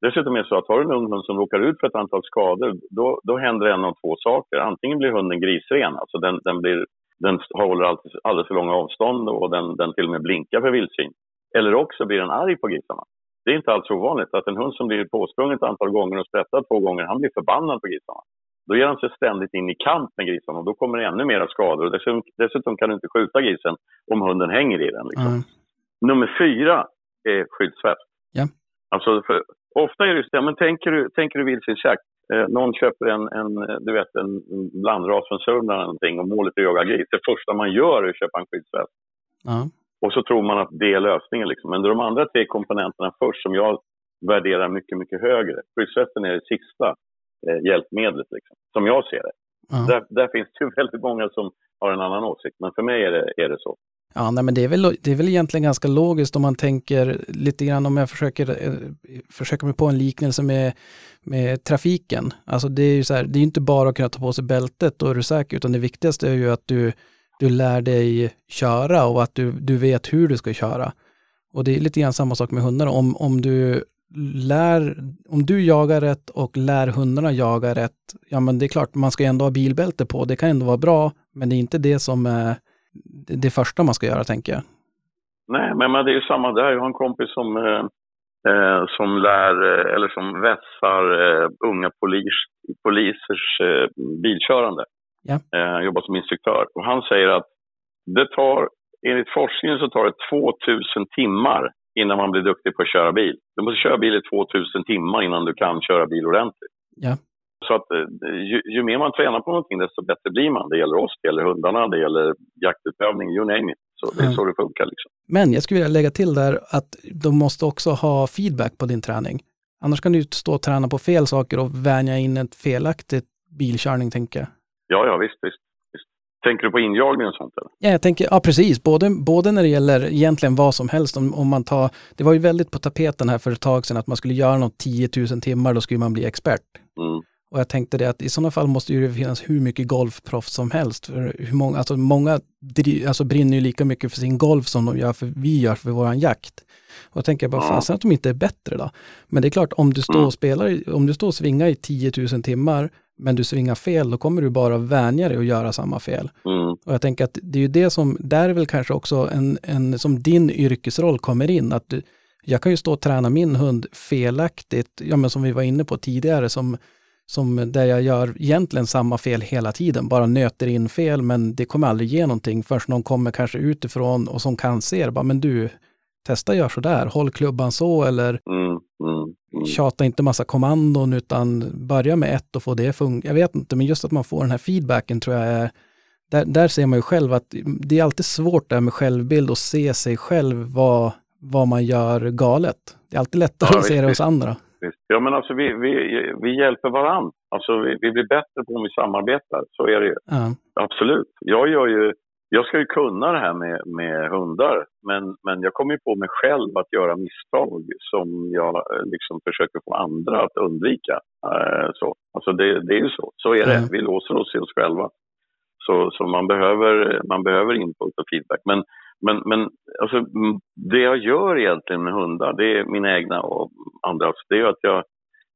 dessutom är det så att har du en ung hund som råkar ut för ett antal skador, då, då händer en av två saker. Antingen blir hunden grisren, alltså den, den, blir, den håller alldeles, alldeles för långa avstånd och den, den till och med blinkar för vildsvin. Eller också blir den arg på grisarna. Det är inte alls ovanligt att en hund som blir påsprungen ett antal gånger och sprättad två gånger, han blir förbannad på grisarna. Då ger han sig ständigt in i kamp med grisarna och då kommer det ännu mer skador. Och dessutom, dessutom kan du inte skjuta grisen om hunden hänger i den. Liksom. Ja. Nummer fyra är skyddsväst. Ja. Alltså för, ofta är det så, men tänker du, tänker du vildsvinsjakt, eh, någon köper en, en, eh, du vet, en blandras från Sörmland eller någonting och målet är att jaga gris. Det första man gör är att köpa en skyddsväst. Ja. Och så tror man att det är lösningen. Liksom. Men det är de andra tre komponenterna först som jag värderar mycket, mycket högre. Skyddsvästen är det sista eh, hjälpmedlet, liksom, som jag ser det. Ja. Där, där finns det väldigt många som har en annan åsikt, men för mig är det, är det så. Ja, nej, men det är, väl, det är väl egentligen ganska logiskt om man tänker lite grann om jag försöker, eh, försöker mig på en liknelse med, med trafiken. Alltså det är ju så här, det är inte bara att kunna ta på sig bältet och är du säker, utan det viktigaste är ju att du, du lär dig köra och att du, du vet hur du ska köra. Och det är lite grann samma sak med hundar. Om, om du lär, om du jagar rätt och lär hundarna jaga rätt, ja men det är klart, man ska ju ändå ha bilbälte på, det kan ändå vara bra, men det är inte det som är det, första man ska göra, tänker jag. Nej, men, men det är ju samma där. Jag har en kompis som, eh, eh, som lär, eh, eller som vässar eh, unga polis, polisers eh, bilkörande. Ja. Eh, jobbar som instruktör. Och han säger att det tar, enligt forskningen så tar det 2000 timmar innan man blir duktig på att köra bil. Du måste köra bil i 2000 timmar innan du kan köra bil ordentligt. Ja. Så att eh, ju, ju mer man tränar på någonting desto bättre blir man. Det gäller oss, det gäller hundarna, det gäller jaktutövning, you name it. Så det är Mm. så det funkar liksom. Men jag skulle vilja lägga till där att de måste också ha feedback på din träning. Annars kan du stå och träna på fel saker och vänja in ett felaktigt bilkörning, tänker jag. Ja, ja, visst, visst. visst. Tänker du på injagning och sånt eller? Ja, jag tänker, ja precis, både, både när det gäller egentligen vad som helst, om, om man tar, det var ju väldigt på tapeten här för ett tag sedan att man skulle göra något 10 000 timmar, då skulle man bli expert. Mm. Och jag tänkte det att i sådana fall måste ju det finnas hur mycket golfproffs som helst. För hur många, alltså många dri, alltså brinner ju lika mycket för sin golf som de gör för, vi gör för våran jakt. Och jag tänker bara, fasen att de inte är bättre då. Men det är klart, om du står Mm. och spelar, om du står och svingar i 10 000 timmar, men du svingar fel, då kommer du bara vänja dig och göra samma fel. Mm. Och jag tänker att det är ju det som, där är väl kanske också en, en som din yrkesroll kommer in, att du, jag kan ju stå och träna min hund felaktigt, ja men som vi var inne på tidigare, som, som där jag gör egentligen samma fel hela tiden, bara nöter in fel, men det kommer aldrig ge någonting förrän någon kommer kanske utifrån och som kan se det, bara, men du, testa gör sådär, håll klubban så eller Mm. Mm. Mm. tjata inte massa kommandon utan börja med ett och få det funka. Jag vet inte, men just att man får den här feedbacken tror jag är, där, där ser man ju själv att det är alltid svårt där med självbild och se sig själv vad, vad man gör galet. Det är alltid lättare Ja, att se det hos andra. Visst. Ja, men alltså vi, vi, vi hjälper varann. Alltså vi, vi blir bättre på om vi samarbetar. Så är det ju. Ja, Absolut. Jag gör ju... Jag ska ju kunna det här med, med hundar, men, men jag kommer ju på mig själv att göra misstag som jag eh, liksom försöker få andra att undvika. Eh, så. Alltså det, det är ju så. Så är det. Mm. Vi låser oss i oss själva. Så, så man, behöver, man behöver input och feedback. Men, men, men alltså, det jag gör egentligen med hundar, det är mina egna och andras, det är att jag,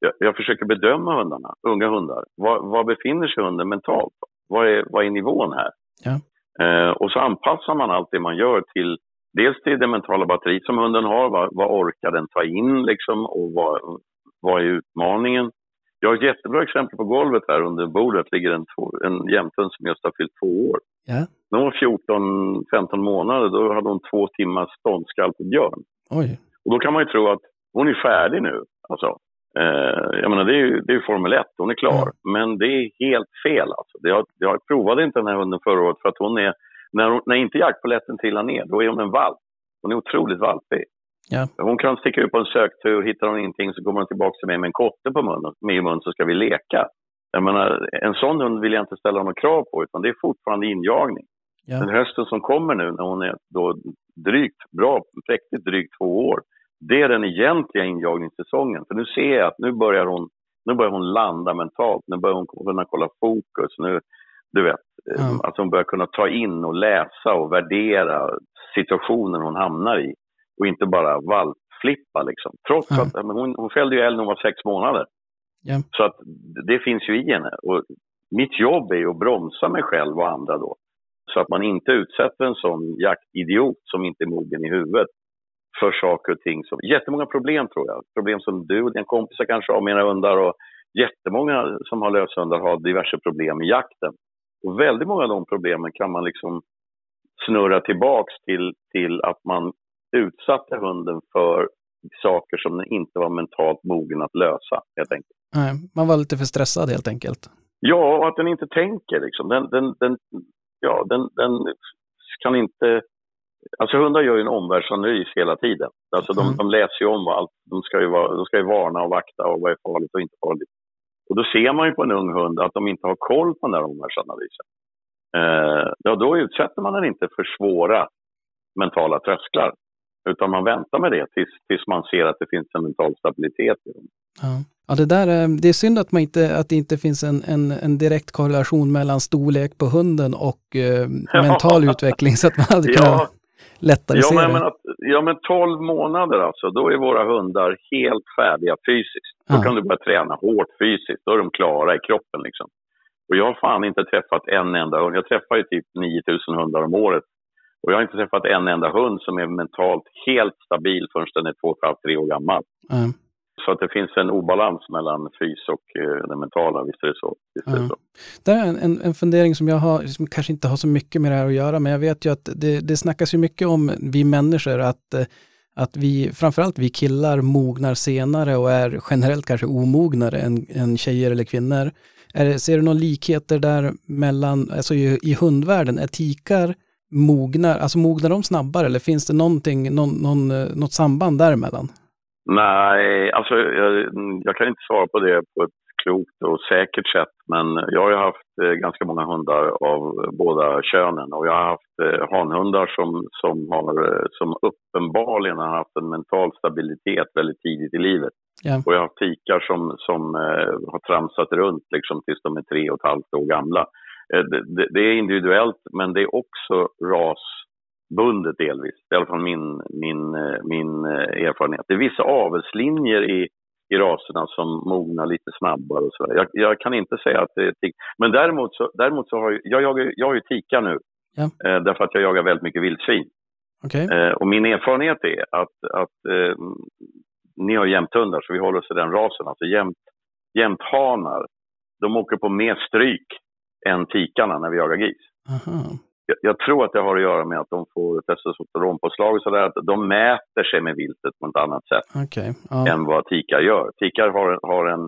jag, jag försöker bedöma hundarna, unga hundar. Var, var befinner sig hunden mentalt? Vad är, vad är nivån här? Ja. Eh, och så anpassar man allt det man gör till dels till det mentala batteri som hunden har, vad, vad orkar den ta in liksom och vad, vad är utmaningen? Jag har ett jättebra exempel på golvet här under bordet ligger en, en jämthund som just har fyllt två år. ja. När hon var 14-15 månader då hade hon två timmars ståndskall på björn. oj. Och då kan man ju tro att hon är färdig nu. Alltså, eh, jag menar, det är ju det är Formel 1, hon är klar. Men det är helt fel. Alltså. Jag, jag provade inte den här hunden förra året för att hon är, när, hon, när inte jaktpoletten trillar ner, då är hon en valp. Hon är otroligt valpig. Ja. Hon kan sticka ut på en söktur, hittar hon ingenting så kommer hon tillbaka till mig med en kotte på munnen, med i mun så ska vi leka. Jag menar, en sån hund vill jag inte ställa några krav på, utan det är fortfarande injagning. Ja. Den hösten som kommer nu när hon är då drygt, bra, präktigt drygt två år, det är den egentliga injagningssäsongen. För nu ser jag att nu börjar hon, nu börjar hon landa mentalt, nu börjar hon kunna kolla fokus, nu, du vet, eh, att hon börjar kunna ta in och läsa och värdera situationen hon hamnar i och inte bara valpflippa liksom. Trots Ja. att men hon, hon fällde ju älg när hon var sex månader. Ja. Så att det finns ju i henne. Och mitt jobb är ju att bromsa mig själv och andra då. Så att man inte utsätter en sån jaktidiot som inte är mogen i huvudet för saker och ting. Som, jättemånga problem tror jag. Problem som du och dina kompisar kanske har med era hundar och jättemånga som har löshundar har diverse problem i jakten. Och väldigt många av de problemen kan man liksom snurra tillbaks till, till att man utsatte hunden för saker som den inte var mentalt mogen att lösa helt enkelt. Nej, man var lite för stressad helt enkelt. Ja, och att den inte tänker liksom. Den, den, den, ja, den, den kan inte... Alltså hundar gör ju en omvärldsanalys hela tiden. Alltså de, Mm. de läser ju om allt. De ska ju, vara, de ska ju varna och vakta och vad är farligt och inte farligt. Och då ser man ju på en ung hund att de inte har koll på den där omvärldsanalysen. Eh, ja, då utsätter man den inte för svåra mentala trösklar. Utan man väntar med det tills, tills man ser att det finns en mental stabilitet i dem. Ja. Ja, det, där, är- det är synd att, man inte, att det inte finns en, en, en direkt korrelation mellan storlek på hunden och eh, Ja. mental utveckling så att man hade kunnat Ja, lättare ja, se men, det. men att, ja, men 12 månader alltså, då är våra hundar helt färdiga fysiskt. Då Ja. kan du börja träna hårt fysiskt, då är de klara i kroppen liksom. Och jag har fan inte träffat en enda hund. Jag träffar ju typ 9000 hundar om året. Och jag har inte träffat en enda hund som är mentalt helt stabil förrän den är två och ett halvt, tre år gammal. Ja. Så att det finns en obalans mellan fys och eh, det mentala, visst är det så. Visst är det så. Det är en, en, fundering som jag har, som kanske inte har så mycket med det här att göra, men jag vet ju att det, det snackas ju mycket om vi människor, att, eh, att vi, framförallt vi killar mognar senare och är generellt kanske omognare än, än tjejer eller kvinnor. Är, ser du några likheter där mellan, alltså i, i hundvärlden, är tikar mognar, alltså mognar de snabbare eller finns det någonting, någon, någon, eh, något samband däremellan? Nej, alltså jag, jag kan inte svara på det på ett klokt och säkert sätt. Men jag har haft eh, ganska många hundar av båda könen och jag har haft eh, hanhundar som, som, har, eh, som uppenbarligen har haft en mental stabilitet väldigt tidigt i livet. Ja. Och jag har haft tikar som, som har tramsat runt liksom, tills de är tre och ett halvt år gamla. Det, det, det är individuellt, men det är också rasbundet delvis. Det är i alla fall min, min, eh, min eh, erfarenhet. Det är vissa avelslinjer i, i raserna som mognar lite snabbare och sådär. Jag, jag kan inte säga att det är tik. Men däremot så, däremot så har jag, jag, jagar, jag har ju tikar nu. Ja. Eh, därför att jag jagar väldigt mycket vildsvin. Okej? Eh, och min erfarenhet är att, att eh, ni har jämthundar, så vi håller oss i den rasen. Alltså jämt, jämthanar, de åker på mer stryk än tikarna när vi jagar gris. Aha. Jag, jag tror att det har att göra med att de får testosteronpåslag och sådär. Att de mäter sig med viltet på ett annat sätt Okej. Ja. än vad tikar gör. Tikar har, har en,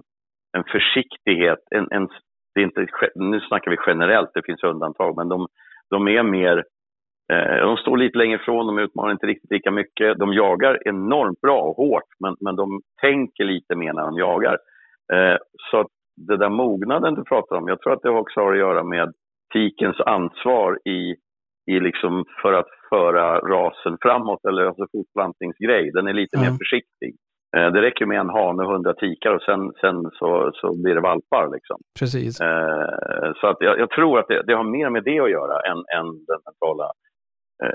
en försiktighet. En, en, det är inte, nu snackar vi generellt, det finns undantag, men de, de är mer... Eh, de står lite längre ifrån, de utmanar inte riktigt lika mycket. De jagar enormt bra och hårt, men, men de tänker lite mer när de jagar. Eh, så att det där mognaden du pratar om, jag tror att det också har att göra med tikens ansvar i, i liksom för att föra rasen framåt, eller alltså fortplantningsgrej. Den är lite Ja. mer försiktig. Eh, Det räcker med en hane och hundra tikar och sen, sen så, så blir det valpar. Liksom. Precis. Eh, Så att jag, jag tror att det, det har mer med det att göra än, än den mentala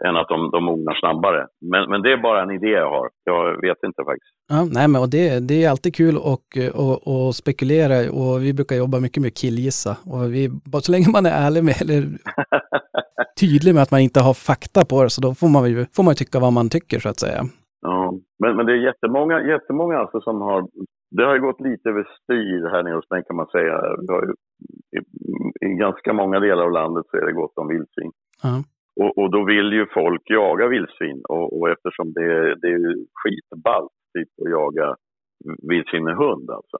än att de, de mognar snabbare. Men, men det är bara en idé jag har. Jag vet inte faktiskt. Ja, nej, men och det, det är alltid kul att och, och spekulera och vi brukar jobba mycket med killgissa. Och vi, bara så länge man är ärlig med, eller tydlig med att man inte har fakta på det, så då får man ju, får man tycka vad man tycker så att säga. Ja, men, men det är jättemånga, jättemånga alltså som har... Det har ju gått lite överstyr här nere hos mig kan man säga. Vi har ju, i, I ganska många delar av landet så är det gott om vildsvin. Ja. Och, och då vill ju folk jaga vildsvin och, och eftersom det, det är skitballt typ, att jaga vildsvin med hund alltså.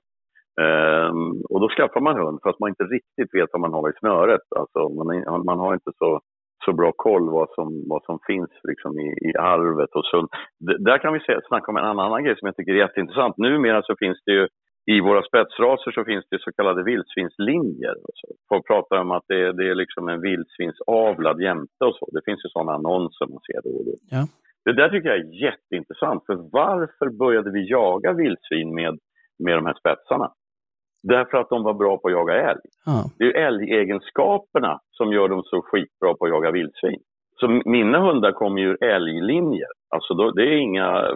Ehm, och då skaffar man hund fast man inte riktigt vet vad man har i snöret. Alltså, man, är- man har inte så, så bra koll vad som, vad som finns liksom, i, i arvet Och så. D- där kan vi se, snacka om en annan, annan grej som jag tycker är jätteintressant. Numera så finns det ju i våra spetsraser så finns det så kallade vildsvinslinjer. Alltså, folk pratar om att det, det är liksom en vildsvinsavlad jämte och så. Det finns ju sådana annonser man ser då och då. Ja. Det där tycker jag är jätteintressant. För varför började vi jaga vildsvin med, med de här spetsarna? Därför att de var bra på att jaga älg. Ja. Det är ju älgegenskaperna som gör dem så skitbra på att jaga vildsvin. Så mina hundar kommer ju ur älglinjer. Alltså då, det är inga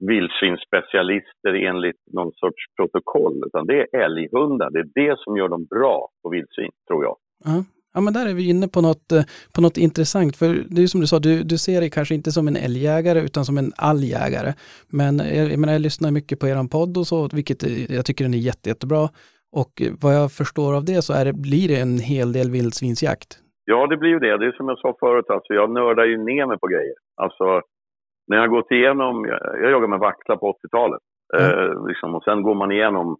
vildsvinsspecialister enligt någon sorts protokoll, utan det är älghundar. Det är det som gör dem bra på vildsvin, tror jag. Ja. ja, men där är vi inne på något, eh, på något intressant. För det är som du sa, du, du ser dig kanske inte som en älgjägare utan som en alljägare. Men jag, jag, menar, jag lyssnar mycket på er podd och så, vilket är- jag tycker den är jätte, jättebra. Och eh, vad jag förstår av det så är det, blir det en hel del vildsvinsjakt. Ja, det blir ju det. Det är som jag sa förut, alltså, jag nördar ju ner mig på grejer. Alltså, när jag har gått igenom, jag, jag jagade med vaktlar på 80-talet. Eh, liksom, och sen går man igenom,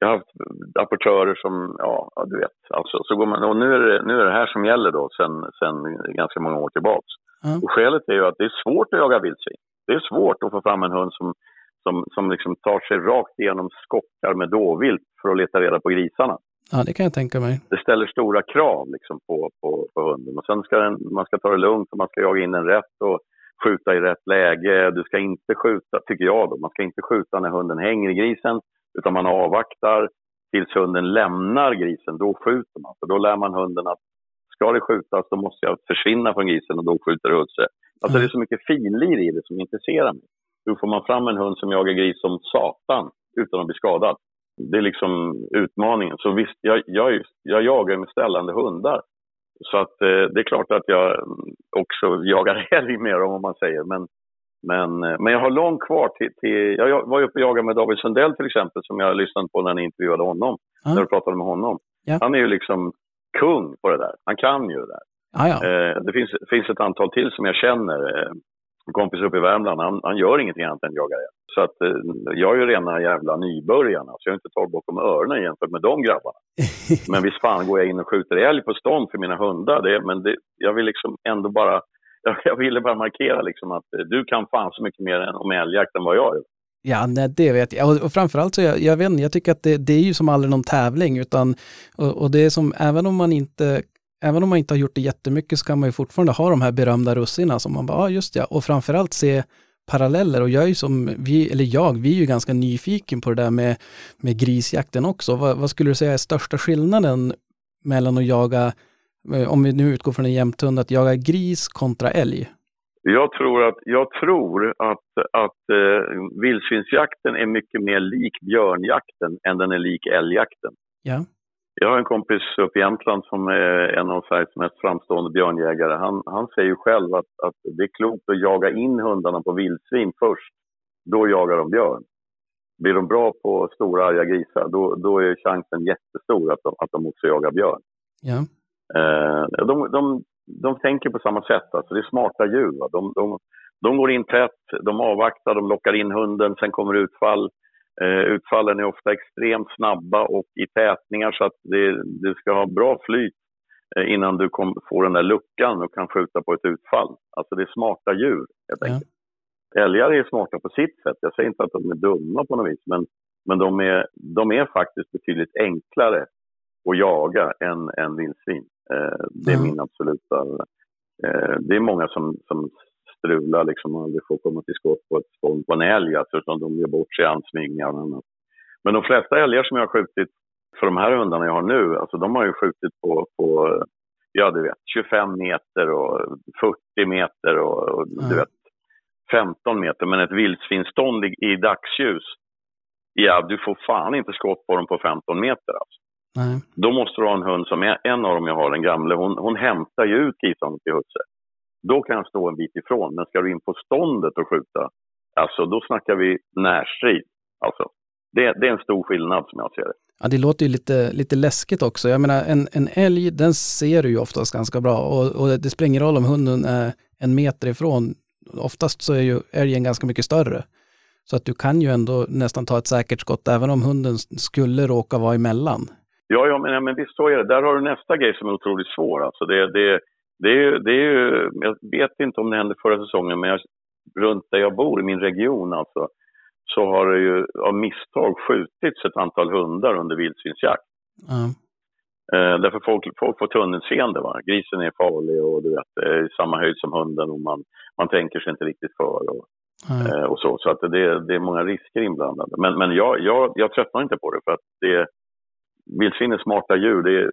jag har haft apportörer som, ja, ja, du vet, alltså, så går man, och nu är, det, nu är det här som gäller då, sen, sen ganska många år tillbaks. Ja. Och skälet är ju att det är svårt att jaga vildsvin. Det är svårt att få fram en hund som, som, som liksom tar sig rakt igenom skockar med dåvilt för att leta reda på grisarna Ja, det kan jag tänka mig. det ställer stora krav liksom på, på, på hunden. Och sen ska den, man ska ta det lugnt och man ska jaga in den rätt och skjuta i rätt läge. Du ska inte skjuta, tycker jag då, man ska inte skjuta när hunden hänger i grisen utan man avvaktar tills hunden lämnar grisen. Då skjuter man. För då lär man hunden att ska det skjutas då måste jag försvinna från grisen och då skjuter husse. Alltså Mm. det är så mycket finlir i det som intresserar mig. Hur får man fram en hund som jagar gris som satan utan att bli skadad? Det är liksom utmaningen. Så visst, jag, jag, jag jagar med ställande hundar. Så att eh, det är klart att jag mm, också jagar älg med dem om man säger. Men, men, eh, men jag har långt kvar till, till... Jag var ju uppe och jagade med David Sundell till exempel som jag lyssnade på när ni intervjuade honom. Ja. När du pratade med honom. Ja. Han är ju liksom kung på det där. Han kan ju det där. Ja, ja. Eh, det finns, finns ett antal till som jag känner. Eh, En kompis uppe i Värmland, han, han gör ingenting annat än jagar älg. Så att eh, jag är ju rena jävla nybörjarna, så jag har inte tagit bakom öronen jämfört med de grabbarna. Men visst fan går jag in och skjuter älg på stånd för mina hundar. Det, men det, jag vill liksom ändå bara, jag, jag ville bara markera liksom att eh, du kan fan så mycket mer om älgjakt än vad jag gör. Ja, nej, det vet jag. Och, och framförallt så, jag, jag vet inte, jag tycker att det, det är ju som aldrig någon tävling, utan, och, och det är som, även om man inte Även om man inte har gjort det jättemycket så kan man ju fortfarande ha de här berömda russina som man bara, ja just ja, och framförallt se paralleller och jag är ju som, vi, eller jag, vi är ju ganska nyfiken på det där med, med grisjakten också. Vad, vad skulle du säga är största skillnaden mellan att jaga, eh, om vi nu utgår från en jämthund, att jaga gris kontra älg? Jag tror att, jag tror att, att eh, vildsvinsjakten är mycket mer lik björnjakten än den är lik älgjakten. Ja. Jag har en kompis uppe i Jämtland som är en av Sveriges mest framstående björnjägare. Han, han säger ju själv att, att det är klokt att jaga in hundarna på vildsvin först. Då jagar de björn. Blir de bra på stora arga grisar, då, då är chansen jättestor att de, att de också jagar björn. Ja. Eh, de, de, de tänker på samma sätt. Alltså det är smarta djur. De, de, de går in tätt, de avvaktar, de lockar in hunden, sen kommer utfall. Eh, utfallen är ofta extremt snabba och i tätningar så att det ska ha bra flyt eh, innan du kom, får den där luckan och kan skjuta på ett utfall. Alltså det är smarta djur helt Ja. enkelt. Älgar är smarta på sitt sätt. Jag säger inte att de är dumma på något vis, men, men de, är, de är faktiskt betydligt enklare att jaga än, än vildsvin. Eh, det är Mm. min absoluta... Eh, det är många som, som strular liksom och aldrig får komma till skott på ett stånd på en älg, alltså, utan de ger bort sig i och annat. Men de flesta älgar som jag har skjutit för de här hundarna jag har nu, alltså de har ju skjutit på, på ja du vet, 25 meter och 40 meter och, och Ja. du vet, 15 meter. Men ett vildsvinsstånd i, i dagsljus, ja du får fan inte skott på dem på 15 meter alltså. Nej. Då måste du ha en hund som är, en av dem jag har, den gamla, hon, hon hämtar ju ut grisarna till husse. Då kan jag stå en bit ifrån, men ska du in på ståndet och skjuta, alltså då snackar vi närstrid. Alltså, det, det är en stor skillnad som jag ser det. Ja, det låter ju lite, lite läskigt också. Jag menar, en, en älg, den ser du ju oftast ganska bra och, och det spelar ingen roll om hunden är en meter ifrån. Oftast så är ju älgen ganska mycket större. Så att du kan ju ändå nästan ta ett säkert skott även om hunden skulle råka vara emellan. Ja, ja men, ja, men visst så är det. Där har du nästa grej som är otroligt svår. Alltså det, det, det, är, ju- det är ju, jag vet inte om det hände förra säsongen, men jag, runt där jag bor i min region alltså, så har det ju av misstag skjutits ett antal hundar under vildsvinsjakt. Ja, Eh, därför folk, folk får tunnelseende. Va? Grisen är farlig och du vet, är i samma höjd som hunden och man, man tänker sig inte riktigt för. Och, ja, eh, och så. Så att det, det är många risker inblandade. Men, men jag, jag, jag tröttnar inte på det för att det, vildsvin är smarta djur. Det är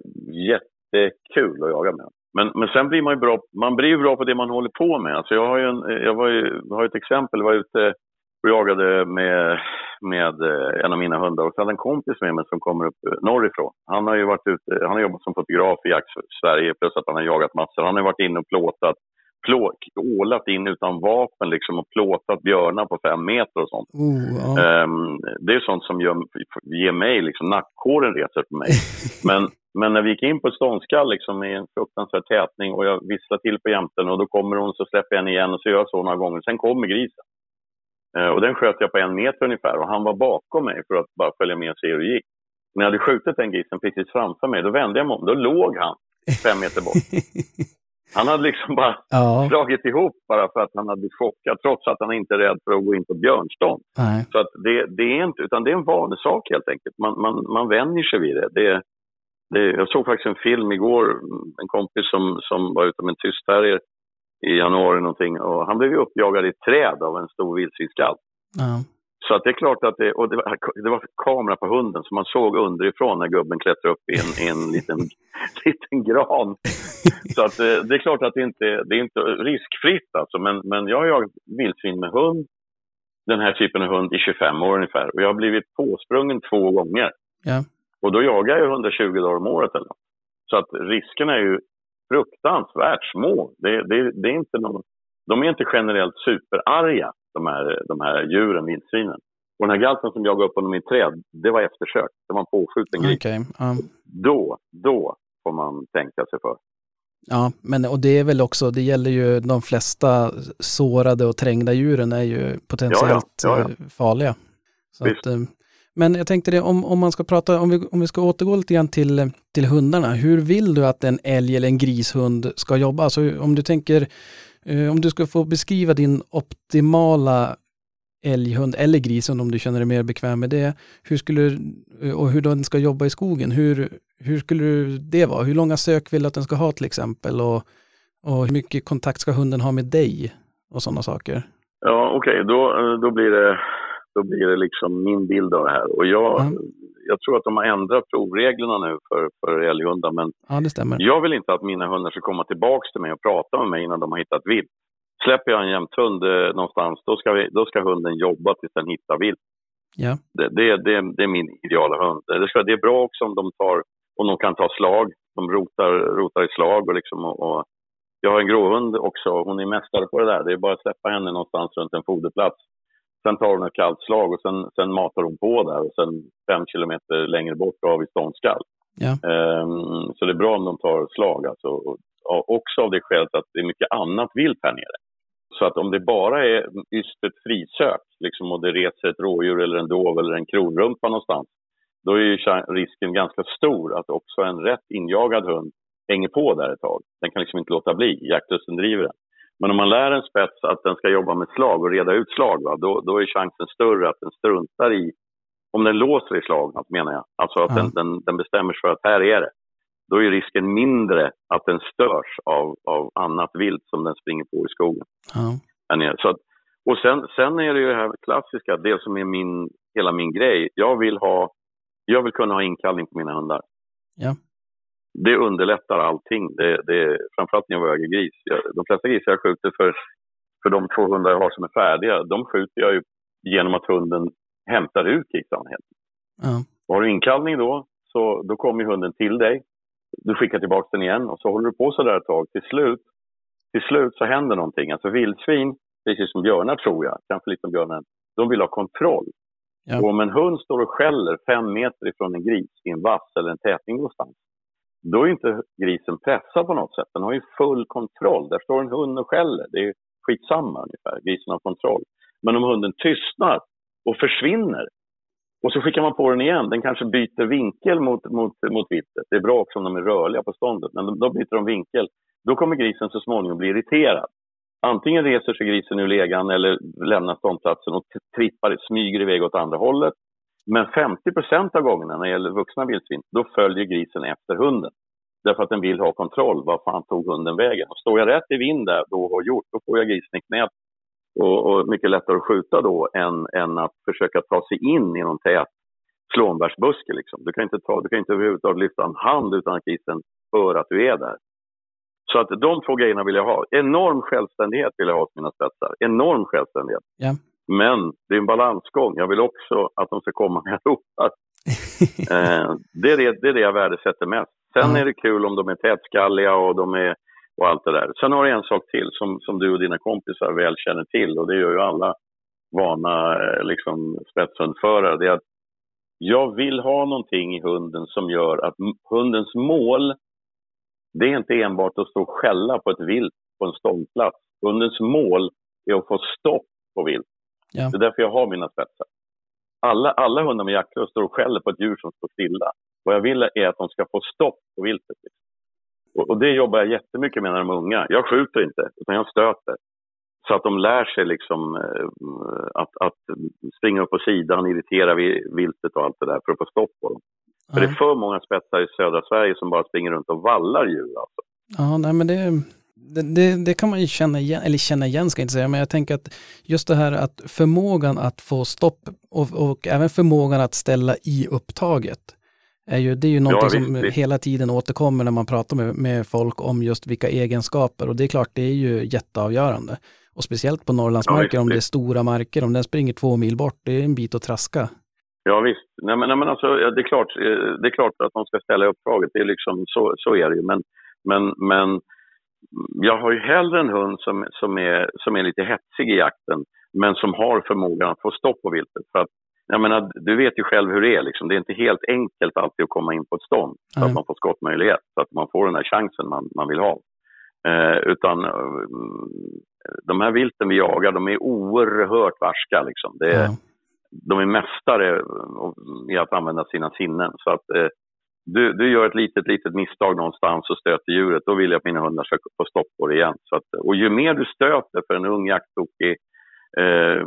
jättekul att jaga med. Men, men sen blir man ju bra, man blir bra på det man håller på med. Alltså jag har ju, en, jag var ju, har ett exempel, jag var ute och jagade med, med eh, en av mina hundar och så hade en kompis med mig som kommer upp eh, norrifrån. Han har ju varit ute, han har jobbat som fotograf i Jakt Sverige plus att han har jagat massor. Han har varit inne och plåtat, plå, ålat in utan vapen liksom och plåtat björnar på fem meter och sånt. oh, ja. Ehm, det är sånt som gör, ger mig, liksom, nackhåren reser på mig. Men, men när vi gick in på ett ståndskall liksom, i en fruktansvärd tätning och jag visslar till på jämten och då kommer hon så släpper jag henne igen och så gör jag så några gånger. Sen kommer grisen. Eh, och den sköt jag på en meter ungefär och han var bakom mig för att bara följa med och se hur det gick. När jag hade skjutit den grisen precis framför mig, då vände jag mig om. Då låg han fem meter bort. Han hade liksom bara ja, dragit ihop bara för att han hade chockad, trots att han inte är rädd för att gå in på björnstånd. nej. Så att det, det är inte, utan det är en vanesak helt enkelt. Man, man, man vänjer sig vid det. det, det jag såg faktiskt en film igår, en kompis som, som var ute med en tyst terrier i januari någonting och han blev ju uppjagad i ett träd av en stor vildsvinskalv. Ja. Så att det är klart att det, och det var, det var kamera på hunden så man såg underifrån när gubben klättrade upp i en, i en liten, liten gran. Så att det, det är klart att det inte det är inte riskfritt alltså. Men, men jag har jagat vildsvin med hund, den här typen av hund i 25 år ungefär. Och jag har blivit påsprungen två gånger. Ja. Och då jagar jag 120 dagar om året eller något. Så att riskerna är ju fruktansvärt små. Det, det, det är inte någon, de är inte generellt superarga, de här, de här djuren, vildsvinen. Och den här galten som jagade upp i ett träd, det var eftersök. Det var en påskjuten gris. Okej, ja. Då, då får man tänka sig för. Ja, men och det är väl också, det gäller ju de flesta sårade och trängda djuren är ju potentiellt Ja, ja, ja, eh, farliga. Att, eh, men jag tänkte det, om, om man ska prata, om vi, om vi ska återgå lite grann till, till hundarna, hur vill du att en älg eller en grishund ska jobba? Alltså om du tänker, Eh, om du ska få beskriva din optimala älghund eller grishund om du känner dig mer bekväm med det, hur skulle, eh, och hur den ska jobba i skogen, hur, hur skulle det vara? Hur långa sök vill du att den ska ha till exempel? Och, och hur mycket kontakt ska hunden ha med dig? Och sådana saker. Ja, okej, då, eh, då, blir det, då blir det liksom min bild av det här. Och jag, Ja. jag tror att de har ändrat provreglerna nu för, för älghundar, men Ja, det stämmer. jag vill inte att mina hundar ska komma tillbaka till mig och prata med mig innan de har hittat vilt. Släpper jag en jämthund eh, någonstans, då ska, vi, då ska hunden jobba tills den hittar vilt. Ja, Det, det, det, det är min ideala hund. Det, ska, det är bra också om de, tar, om de kan ta slag. De rotar, rotar i slag. Och liksom, och, och jag har en gråhund också. Hon är mästare på det där. Det är bara att släppa henne någonstans runt en foderplats. Sen tar hon ett kallt slag och sen, sen matar hon på där. Och sen fem kilometer längre bort har vi ståndskall. Ja. Ehm, så det är bra om de tar slag. Alltså. Och, och också av det skälet att det är mycket annat vilt här nere. Så att om det bara är ystert frisök liksom, och det reser ett rådjur eller en dov eller en kronrumpa någonstans, då är ju risken ganska stor att också en rätt injagad hund hänger på där ett tag. Den kan liksom inte låta bli, jaktlusten driver den. Men om man lär en spets att den ska jobba med slag och reda ut slag, va, då, då är chansen större att den struntar i, om den låser i slaget menar jag, alltså att Ja. den, den, den bestämmer sig för att här är det. Då är risken mindre att den störs av, av annat vilt som den springer på i skogen ja. Så att, och sen, sen är det ju det här klassiska, det som är min, hela min grej. Jag vill, ha, jag vill kunna ha inkallning på mina hundar. Ja. Det underlättar allting. Det, det, framförallt när jag väger gris. Jag, de flesta grisar jag skjuter för, för de två hundar jag har som är färdiga, de skjuter jag ju genom att hunden hämtar ut grisarna. ja, Och Har du inkallning då, så då kommer hunden till dig. Du skickar tillbaka den igen och så håller du på så där ett tag. Till slut, till slut så händer någonting. Alltså vildsvin, precis som björnar tror jag, kanske lite som björnar, de vill ha kontroll. Ja. Och om en hund står och skäller fem meter ifrån en gris i en vass eller en tätning någonstans, då är inte grisen pressad på något sätt. Den har ju full kontroll. Där står en hund och skäller. Det är skitsamma ungefär. Grisen har kontroll. Men om hunden tystnar och försvinner och så skickar man på den igen. Den kanske byter vinkel mot, mot, mot vittet. Det är bra också om de är rörliga på ståndet, men då byter de vinkel. Då kommer grisen så småningom bli irriterad. Antingen reser sig grisen ur legan eller lämnar ståndplatsen och trippar, smyger iväg åt andra hållet. Men 50% av gångerna när det gäller vuxna vildsvin, då följer grisen efter hunden. Därför att den vill ha kontroll. Var fan tog hunden vägen? Och står jag rätt i vind där, då har gjort, då får jag grisen i knät. Och, och mycket lättare att skjuta då än, än att försöka ta sig in i någon tät slånbärsbuske. Liksom. Du kan inte, ta, du kan inte överhuvudtaget lyfta en hand utan att grisen hör att du är där. Så att de två grejerna vill jag ha. Enorm självständighet vill jag ha hos mina spetsar. Enorm självständighet. Yeah. Men det är en balansgång. Jag vill också att de ska komma när jag ropar. Eh, det, är det, det är det jag värdesätter mest. Sen Ja. är det kul om de är tätskalliga och de är och allt det där. Sen har jag en sak till som, som du och dina kompisar väl känner till och det gör ju alla vana eh, liksom, spetshundförare. Det är att jag vill ha någonting i hunden som gör att hundens mål, det är inte enbart att stå och skälla på ett vilt på en ståndplats. Hundens mål är att få stopp på vilt. Ja. Det är därför jag har mina spetsar. Alla, alla hundar med jaktlust står och skäller på ett djur som står stilla. Vad jag vill är att de ska få stopp på viltet. Och, och det jobbar jag jättemycket med när de är unga. Jag skjuter inte, utan jag stöter. Så att de lär sig liksom, eh, att, att springa upp på sidan, irritera vi- viltet och allt det där för att få stopp på dem. För det är för många spetsar i södra Sverige som bara springer runt och vallar djur. Alltså. Ja, nej men det, det, det, det kan man ju känna igen, eller känna igen ska jag inte säga, men jag tänker att just det här att förmågan att få stopp och, och även förmågan att ställa i upptaget, är ju, det är ju någonting visst, som hela tiden återkommer när man pratar med, med folk om just vilka egenskaper och det är klart, det är ju jätteavgörande. Och speciellt på Norrlandsmarker, Ja, om det är stora marker, om den springer två mil bort, det är en bit att traska. Ja visst. Nej, men, nej, men alltså, ja, det, är klart, eh, det är klart att de ska ställa uppdraget. Det är liksom, så, så är det ju. Men, men, men jag har ju hellre en hund som, som, är, som är lite hetsig i jakten men som har förmågan att få stopp på viltet. För att, jag menar, du vet ju själv hur det är. Liksom. Det är inte helt enkelt alltid att komma in på ett stånd så att man får skottmöjlighet. Så att man får den där chansen man, man vill ha. Eh, utan eh, de här vilten vi jagar, de är oerhört varska. Liksom. Det är, Ja. De är mästare i att använda sina sinnen. Så att eh, du, du gör ett litet, litet misstag någonstans och stöter djuret, då vill jag att mina hundar ska få stopp på det igen. Så att, och ju mer du stöter för en ung jakttokig, eh,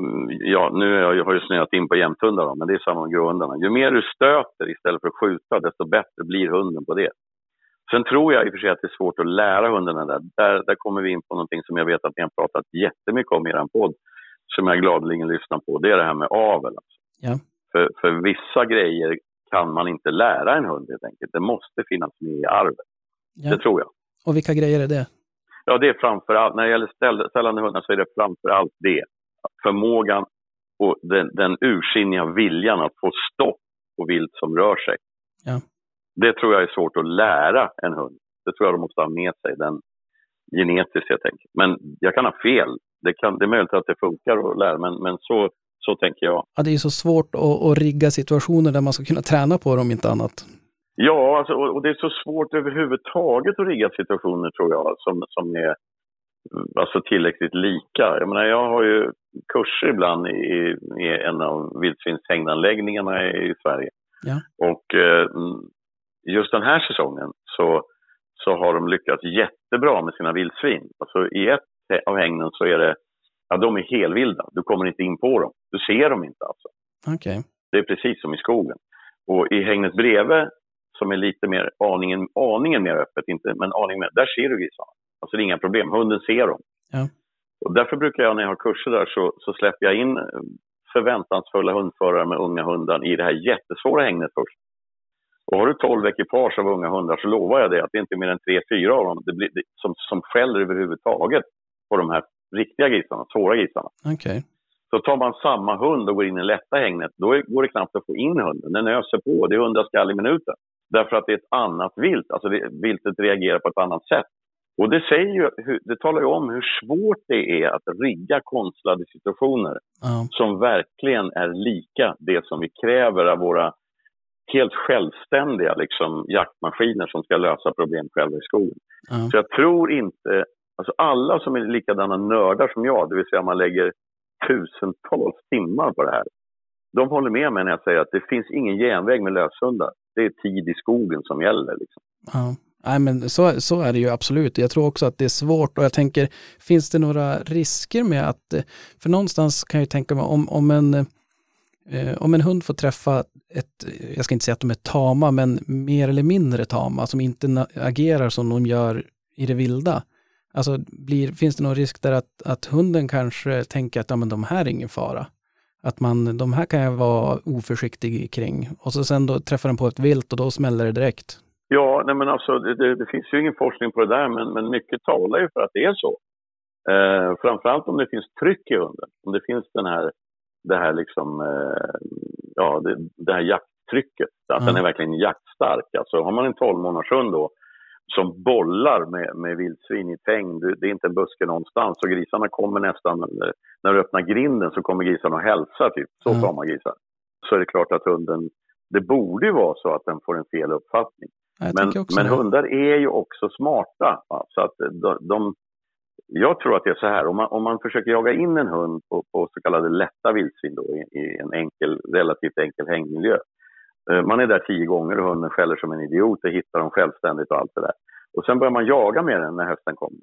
ja nu har jag, har jag snöat in på jämthundar men det är samma med gråhundarna. Ju mer du stöter istället för att skjuta, desto bättre blir hunden på det. Sen tror jag i och för sig att det är svårt att lära hundarna där. Där, där kommer vi in på någonting som jag vet att ni har pratat jättemycket om i er podd, som jag gladeligen lyssnar på. Det är det här med avel. Alltså. Ja. För, för vissa grejer kan man inte lära en hund helt enkelt. Det måste finnas med i arvet. Ja. Det tror jag. Och vilka grejer är det? Ja, det är framför allt, när det gäller ställ, ställande hundar så är det framför allt det. Förmågan och den, den ursinniga viljan att få stopp på vilt som rör sig. Ja. Det tror jag är svårt att lära en hund. Det tror jag de måste ha med sig, den genetiskt helt enkelt. Men jag kan ha fel. Det, kan, det är möjligt att det funkar att lära, men, men så, så tänker jag. Ja, det är så svårt att, att rigga situationer där man ska kunna träna på det om inte annat. Ja, alltså, och, och det är så svårt överhuvudtaget att rigga situationer tror jag som, som är alltså, tillräckligt lika. Jag menar, jag har ju kurser ibland i, i en av vildsvinshägnanläggningarna i, i Sverige. Ja. Och eh, just den här säsongen så, så har de lyckats jättebra med sina vildsvin. Alltså, I ett av hägnen så är det, ja de är helvilda. Du kommer inte in på dem. Du ser dem inte alltså. Okej. Det är precis som i skogen. Och i hägnet bredvid, som är lite mer, aningen, aningen mer öppet, inte, men aningen mer, där ser du grisarna. Alltså det är inga problem, hunden ser dem. Ja. Och därför brukar jag när jag har kurser där så, så släpper jag in förväntansfulla hundförare med unga hundar i det här jättesvåra hägnet först. Och har du 12 ekipage av unga hundar så lovar jag dig att det inte är mer än 3-4 av dem det blir, det, som, som skäller överhuvudtaget på de här riktiga grisarna, svåra grisarna. Okej. Så tar man samma hund och går in i lätta hägnet, då går det knappt att få in hunden. Den öser på, det är 100 skall i minuten. Därför att det är ett annat vilt, alltså det, viltet reagerar på ett annat sätt. Och det, säger ju, det talar ju om hur svårt det är att rigga konstlade situationer Ja. som verkligen är lika det som vi kräver av våra helt självständiga liksom, jaktmaskiner som ska lösa problem själva i skogen. Ja. Så jag tror inte, alltså alla som är likadana nördar som jag, det vill säga man lägger tusentals timmar på det här. De håller med mig när jag säger att det finns ingen genväg med löshundar. Det är tid i skogen som gäller. Liksom. Ja. Nej, men så, så är det ju absolut. Jag tror också att det är svårt och jag tänker, finns det några risker med att, för någonstans kan jag ju tänka mig om, om en eh, om en hund får träffa ett, jag ska inte säga att de är tama, men mer eller mindre tama, som inte agerar som de gör i det vilda. Alltså, blir, finns det någon risk där att, att hunden kanske tänker att ja, men de här är ingen fara? Att man, de här kan jag vara oförsiktig kring. Och så sen då träffar den på ett vilt och då smäller det direkt. Ja, nej men alltså, det, det, finns ju ingen forskning på det där, men, men mycket talar ju för att det är så. Eh, framförallt om det finns tryck i hunden. Om det finns den här, det här liksom, eh, ja, det, det här jakttrycket. Att Ja. den är verkligen jaktstark. Alltså har man en 12 månaders hund då som bollar med, med vildsvin i täng, det, är inte en buske någonstans och grisarna kommer nästan, eh, när du öppnar grinden så kommer grisarna och hälsar typ. Så Ja. tama grisar. Så är det klart att hunden, det borde ju vara så att den får en fel uppfattning. Men, men hundar är ju också smarta. Va? Så att de, de, jag tror att det är så här, om man, om man försöker jaga in en hund på, på så kallade lätta vildsvin då, i, i en enkel, relativt enkel hängmiljö. Eh, Man är där tio gånger och hunden skäller som en idiot och hittar dem självständigt och allt det där. Och sen börjar man jaga med den när hösten kommer.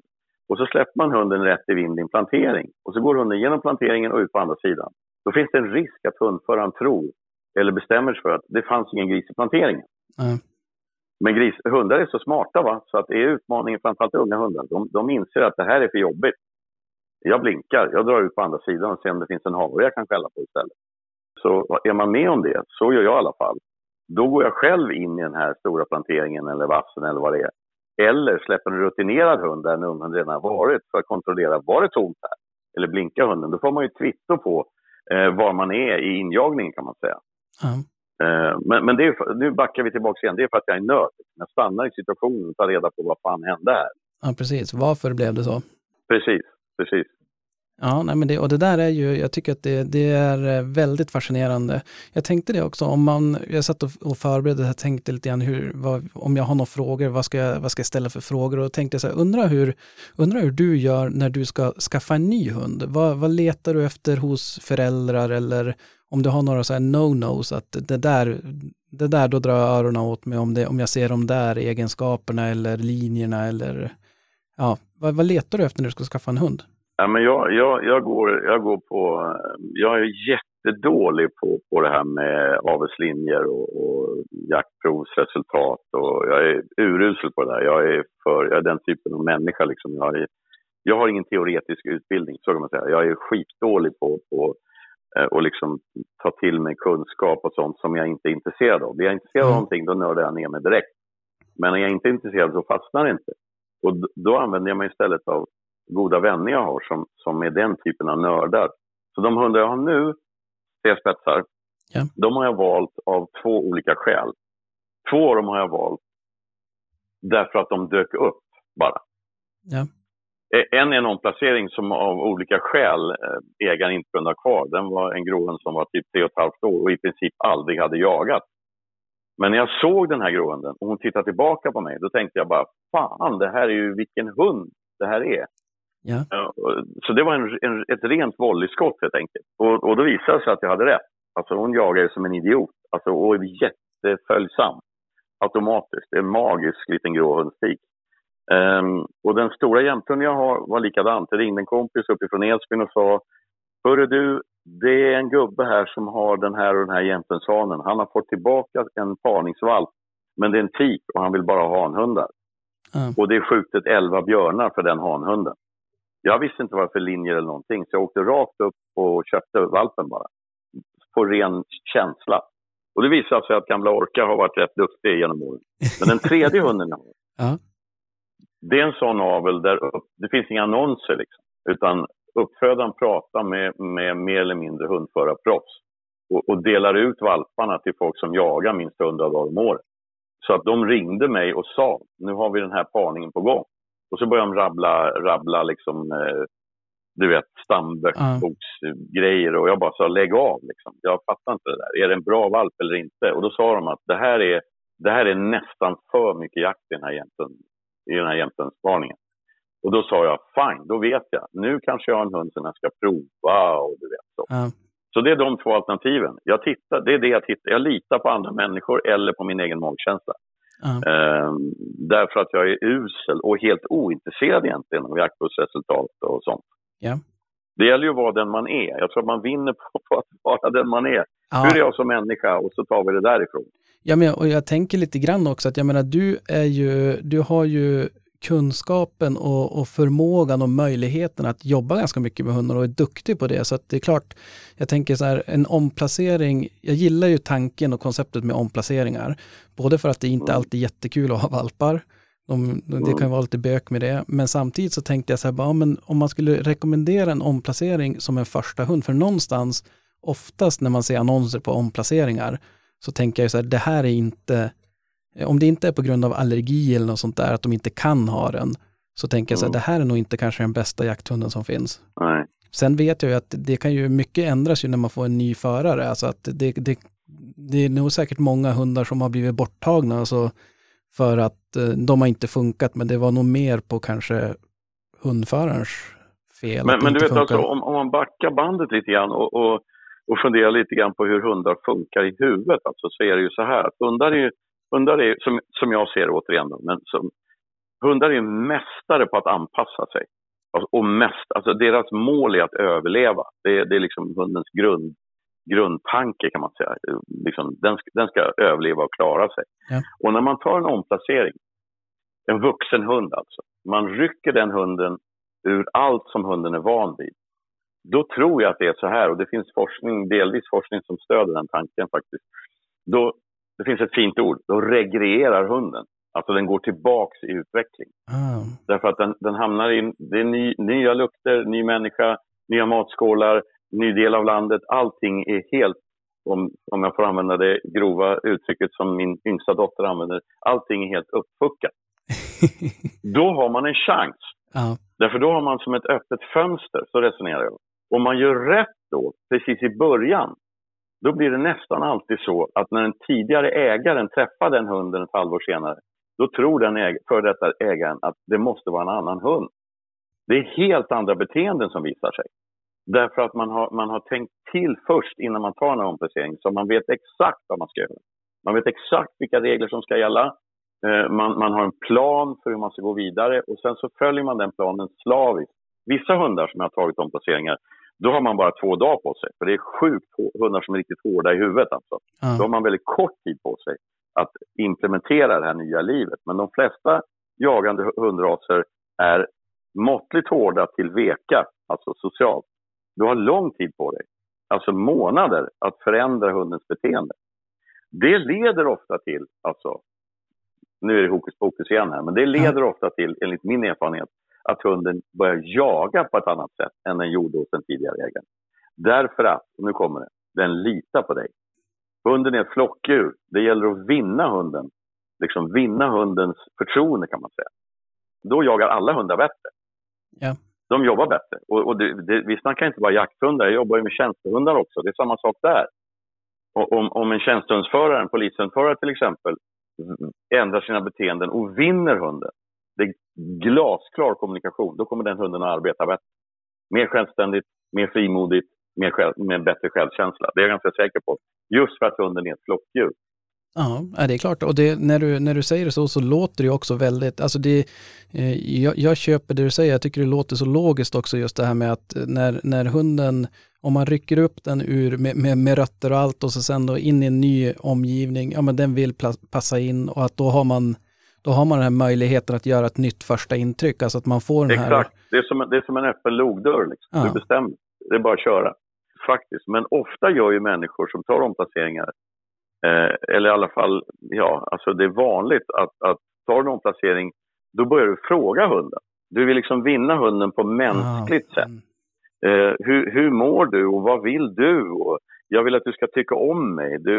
Och så släpper man hunden rätt i vind i en plantering. Och så går hunden genom planteringen och ut på andra sidan. Då finns det en risk att hundföraren tror, eller bestämmer sig för att det fanns ingen gris i planteringen. Ja. Men gris, hundar är så smarta va? så att det är utmaningen, framförallt unga hundar. De, de inser att det här är för jobbigt. Jag blinkar, jag drar ut på andra sidan och ser om det finns en hare jag kan skälla på istället. Så är man med om det, så gör jag i alla fall. Då går jag själv in i den här stora planteringen eller vassen eller vad det är. Eller släpper en rutinerad hund där en ung hund redan har varit för att kontrollera, var det tomt här? Eller blinkar hunden? Då får man ju kvitto på eh, var man är i injagningen kan man säga. Ja. Eh, Men, men det är, för- nu backar vi tillbaka igen. Det är för att jag är nörd. Jag stannar i situationen och tar reda på vad fan hände här. ja, precis. Varför blev det så? Precis, precis. Ja, nej, men det, och det där är ju, jag tycker att det, det är eh, väldigt fascinerande. Jag tänkte det också, om man, jag satt och, och förberedde, jag tänkte lite grann hur, vad, om jag har några frågor, vad ska, jag, vad ska jag ställa för frågor? Och tänkte så här, undra hur, undra hur du gör när du ska skaffa en ny hund. Vad, vad letar du efter hos föräldrar eller om du har några så här no-nos, att det där, det där, då drar jag öronen åt mig om, det, om jag ser de där egenskaperna eller linjerna eller, ja, vad, vad letar du efter när du ska skaffa en hund? Ja, men jag, jag, jag, går, jag går på... Jag är jättedålig på, på det här med avelslinjer och, och jaktprovsresultat. Och jag är urusel på det där. Jag är, för, jag är den typen av människa. Liksom. Jag, är, jag har ingen teoretisk utbildning, så kan man säga. Jag är skitdålig på, på att liksom ta till mig kunskap och sånt som jag inte är intresserad av. Blir jag intresserad av någonting, då nördar jag ner mig direkt. Men när jag inte är intresserad så fastnar det inte. Och då använder jag mig istället av goda vänner jag har som, som är den typen av nördar. Så de hundar jag har nu, C-spetsar, Ja. de har jag valt av två olika skäl. Två av dem har jag valt därför att de dök upp bara. Ja. Eh, En är en omplacering som av olika skäl eh, ägaren inte kunde ha kvar. Den var en gråhund som var typ tre och ett halvt år och i princip aldrig hade jagat. Men när jag såg den här gråhunden och hon tittade tillbaka på mig, då tänkte jag bara, fan det här är ju vilken hund det här är. Ja. Och- Så det var en, en, ett rent volleyskott helt enkelt. Och, och då visade det sig att jag hade rätt. Alltså hon jagade som en idiot. Alltså, och är jätteföljsam. Automatiskt. En magisk liten gråhundstik. Ehm, och den stora jämthunden jag har var likadant. Det ringde en kompis uppifrån Edsbyn och sa Hörru du, det är en gubbe här som har den här och den här jämthundshanen. Han har fått tillbaka en parningsvalp, men det är en tik och han vill bara ha hanhundar. Ja. Och det är skjutet 11 björnar för den hanhunden. Jag visste inte vad det var för linjer eller någonting, så jag åkte rakt upp och köpte valpen bara. På ren känsla. Och det visade sig att gamla Orka har varit rätt duktig genom åren. Men den tredje hunden jag har, det är en sån avel där upp, det finns inga annonser liksom. Utan uppfödaren pratar med, med mer eller mindre hundförarproffs. Och, och delar ut valparna till folk som jagar minst 100 dagar om året. Så att de ringde mig och sa, nu har vi den här parningen på gång. Och så började de rabbla, rabbla liksom, eh, du vet, stamboksgrejer. Och jag bara sa, lägg av liksom. Jag fattar inte det där. Är det en bra valp eller inte? Och då sa de att det här är, det här är nästan för mycket jakt i den här jämten, i den här jämtensparningen. Och då sa jag, fine, då vet jag. Nu kanske jag har en hund som jag ska prova och du vet så. Ja. Så det är de två alternativen. Jag tittar, det är det jag tittar. Jag litar på andra människor eller på min egen magkänsla. Ehm, därför att jag är usel och helt ointresserad egentligen av jaktbussresultat och sånt. Ja. Det gäller ju att vara den man är. Jag tror att man vinner på, på att vara den man är. Ja. Hur är jag som människa? Och så tar vi det därifrån. Ja, men, och jag tänker lite grann också att jag menar, du är ju, du har ju kunskapen och, och förmågan och möjligheten att jobba ganska mycket med hundar och är duktig på det. Så det är klart, jag tänker så här, en omplacering, jag gillar ju tanken och konceptet med omplaceringar. Både för att det inte alltid är jättekul att ha valpar, de, det kan vara lite bök med det, men samtidigt så tänkte jag så här, bara, ja, men om man skulle rekommendera en omplacering som en första hund, för någonstans, oftast när man ser annonser på omplaceringar, så tänker jag så här, det här är inte, om det inte är på grund av allergi eller något sånt där, att de inte kan ha den, så tänker jag så här, Mm. det här är nog inte kanske den bästa jakthunden som finns. Nej. Sen vet jag ju att det kan ju mycket ändras ju när man får en ny förare, alltså att det, det, det är nog säkert många hundar som har blivit borttagna, alltså för att eh, de har inte funkat, men det var nog mer på kanske hundförarens fel. Men, men du vet, alltså, funkar. om, om man backar bandet lite grann och, och, och funderar lite grann på hur hundar funkar i huvudet, alltså, så är det ju så här att hundar är, ju- hundar är som, som jag ser det återigen, då, men som, hundar är mästare på att anpassa sig. Alltså, och mest, alltså deras mål är att överleva. Det, är- det är liksom hundens grund, grundtanke kan man säga. Liksom, den, ska- den ska överleva och klara sig. Ja. Och när man tar en omplacering, en vuxen hund alltså, man rycker den hunden ur allt som hunden är van vid. Då tror jag att det är så här, och det finns forskning, delvis forskning som stöder den tanken faktiskt. Då, det finns ett fint ord, då regrerar hunden. Alltså den går tillbaks i utveckling. Ah, Därför att den, den hamnar i, det är ny, nya lukter, ny människa, nya matskålar, ny del av landet. Allting är helt, om, om jag får använda det grova uttrycket som min yngsta dotter använder, allting är helt uppfuckat. Då har man en chans. Ja. Därför då har man som ett öppet fönster, så resonerar jag. Om man gör rätt då, precis i början, då blir det nästan alltid så att när den tidigare ägaren träffar den hunden ett halvår senare, då tror den äg- för detta ägaren att det måste vara en annan hund. Det är helt andra beteenden som visar sig. Därför att man har, man har tänkt till först innan man tar en omplacering, så man vet exakt vad man ska göra. Man vet exakt vilka regler som ska gälla. Eh, man, man har en plan för hur man ska gå vidare och sen så följer man den planen slaviskt. Vissa hundar som jag har tagit omplaceringar, då har man bara två dagar på sig. För det är sjukt hundar som är riktigt hårda i huvudet alltså. Då Ja. har man väldigt kort tid på sig att implementera det här nya livet. Men de flesta jagande hundraser är måttligt hårda till veka, alltså socialt. Du har lång tid på dig, alltså månader, att förändra hundens beteende. Det leder ofta till, alltså, nu är det hokus pokus igen här, men det leder ofta till, enligt min erfarenhet, att hunden börjar jaga på ett annat sätt än den gjorde hos den tidigare ägaren. Därför att, nu kommer det, den litar på dig. Hunden är ett flockdjur. Det gäller att vinna hunden. Liksom vinna hundens förtroende kan man säga. Då jagar alla hundar bättre. Ja. De jobbar bättre. Och, och det, det, vi snackar inte bara jakthundar, jag jobbar ju med tjänstehundar också. Det är samma sak där. Och om, om en tjänstehundsförare, en polishundsförare till exempel, ändrar sina beteenden och vinner hunden. Det glasklar kommunikation. Då kommer den hunden att arbeta bättre. Mer självständigt, mer frimodigt, mer själv, med bättre självkänsla. Det är jag ganska säker på. Just för att hunden är ett flockdjur. Ja, det är klart. Och det, när, du, när du säger det så, så låter det också väldigt, alltså det, eh, jag, jag köper det du säger, jag tycker det låter så logiskt också just det här med att eh, när, när hunden, om man rycker upp den ur med, med, med rötter och allt och så sen då in i en ny omgivning, ja men den vill pla- passa in och att då har man, då har man den här möjligheten att göra ett nytt första intryck, alltså att man får den här... Exakt. Det är som, en- det är som en öppen logdörr. Liksom. Ja. Du bestämmer. Det är bara att köra. Faktiskt. Men ofta gör ju människor som tar omplaceringar, eh, eller i alla fall, ja, alltså det är vanligt att, att tar en omplacering, då börjar du fråga hunden. Du vill liksom vinna hunden på mänskligt sätt. Mm. Eh, hur, hur mår du och vad vill du? Och jag vill att du ska tycka om mig. Du,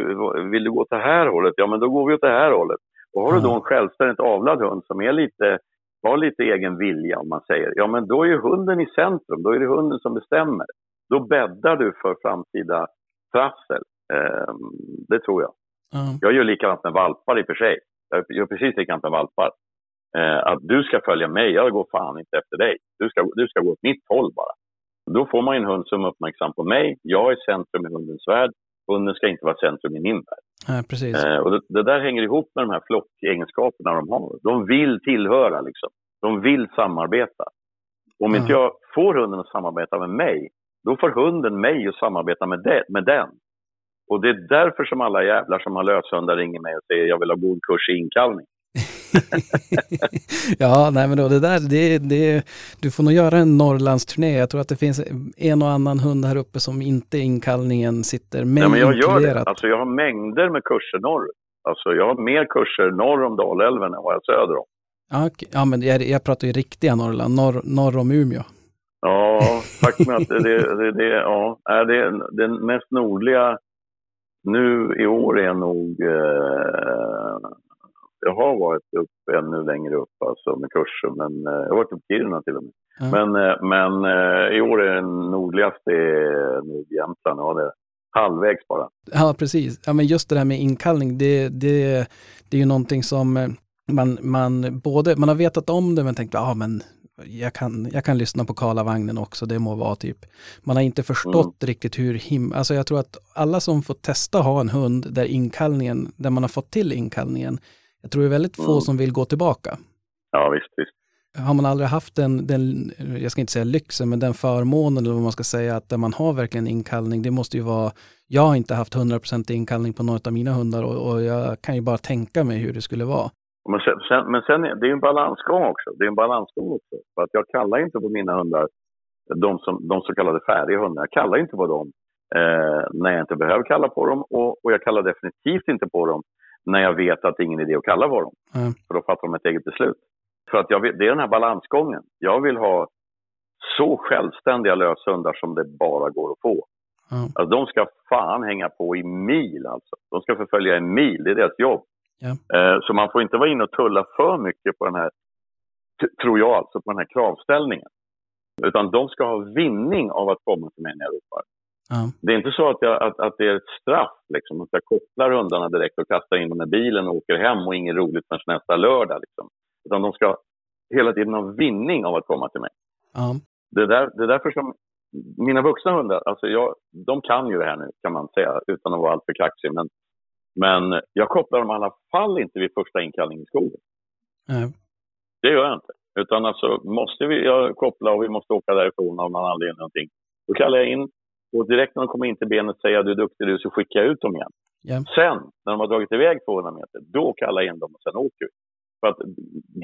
vill du gå åt det här hållet? Ja, men då går vi åt det här hållet. Och har du då en självständigt avlad hund som är lite, har lite egen vilja om man säger, ja men då är ju hunden i centrum. Då är det hunden som bestämmer. Då bäddar du för framtida trassel. Eh, det tror jag. Ja. Jag gör likadant med valpar i och för sig. Jag gör precis likadant med valpar. Eh, att du ska följa mig, jag går fan inte efter dig. Du ska, du ska gå åt mitt håll bara. Då får man en hund som är uppmärksam på mig. Jag är centrum i hundens värld. Hunden ska inte vara centrum i min värld. Ja, precis. Eh, och det, det där hänger ihop med de här flockegenskaperna de har. De vill tillhöra liksom. De vill samarbeta. Om inte Ja. jag får hunden att samarbeta med mig, då får hunden mig att samarbeta med, det, med den. Och det är därför som alla jävlar som har löshundar ringer mig och säger jag vill ha god kurs i inkallning. ja, nej men då det där, det, det, du får nog göra en Norrlandsturné. Jag tror att det finns en och annan hund här uppe som inte inkallningen sitter med Ja, men jag gör det. inkluderat. Alltså jag har mängder med kurser norrut. Alltså jag har mer kurser norr om Dalälven än vad jag söder om. Ja, okej. ja, men jag, jag pratar ju riktiga Norrland, norr, norr om Umeå. Ja, faktum är att det, det, det, ja, är det den mest nordliga nu i år är nog... Eh, jag har varit upp ännu längre upp alltså med kurser, men eh, jag har varit uppe i Kiruna till och med. Ja. Men, eh, men eh, i år är den nordligaste nog Jämtland. Ja, det halvvägs bara. Ja, precis. Ja, men just det där med inkallning, det, det, det är ju någonting som man, man både, man har vetat om det men tänkt, ja men jag kan, jag kan lyssna på Karlavagnen också, det må vara typ. Man har inte förstått riktigt hur him... Alltså jag tror att alla som får testa ha en hund där inkallningen, där man har fått till inkallningen, jag tror det är väldigt få Mm. som vill gå tillbaka. Ja, visst, visst. Har man aldrig haft den, den, jag ska inte säga lyxen, men den förmånen eller vad man ska säga, att där man har verkligen inkallning, det måste ju vara, jag har inte haft 100% inkallning på något av mina hundar och, och jag kan ju bara tänka mig hur det skulle vara. Men sen, sen, men sen är det är en balansgång också. Det är en balansgång också. För att jag kallar inte på mina hundar, de, som, de så kallade färdiga hundar, jag kallar inte på dem eh, när jag inte behöver kalla på dem och, och jag kallar definitivt inte på dem när jag vet att det är ingen idé att kalla på dem. Mm. För då fattar de ett eget beslut. För att jag vet, det är den här balansgången. Jag vill ha så självständiga löshundar som det bara går att få. Ja. Alltså, de ska fan hänga på i mil alltså. De ska förfölja i mil, det är deras jobb. Eh, så man får inte vara inne och tulla för mycket på den här tror jag alltså, på den här kravställningen. Utan de ska ha vinning av att komma till mig när jag ropar. Ja. Det är inte så att, jag, att, att det är ett straff, liksom, att jag kopplar hundarna direkt och kastar in dem i bilen och åker hem och inget roligt förrän nästa lördag. Liksom. Utan de ska hela tiden ha vinning av att komma till mig. Ja. Det är, där, det är därför som mina vuxna hundar, alltså jag, de kan ju det här nu kan man säga utan att vara alltför kaxig. Men, men jag kopplar dem i alla fall inte vid första inkallningen i skogen. Ja. Det gör jag inte. Utan alltså, måste vi koppla och vi måste åka därifrån av någon anledning. Någonting, då kallar jag in och direkt när de kommer in till benet säger jag du är duktig du så skickar jag ut dem igen. Ja. Sen när de har dragit iväg 200 meter, då kallar jag in dem och sen åker vi. För att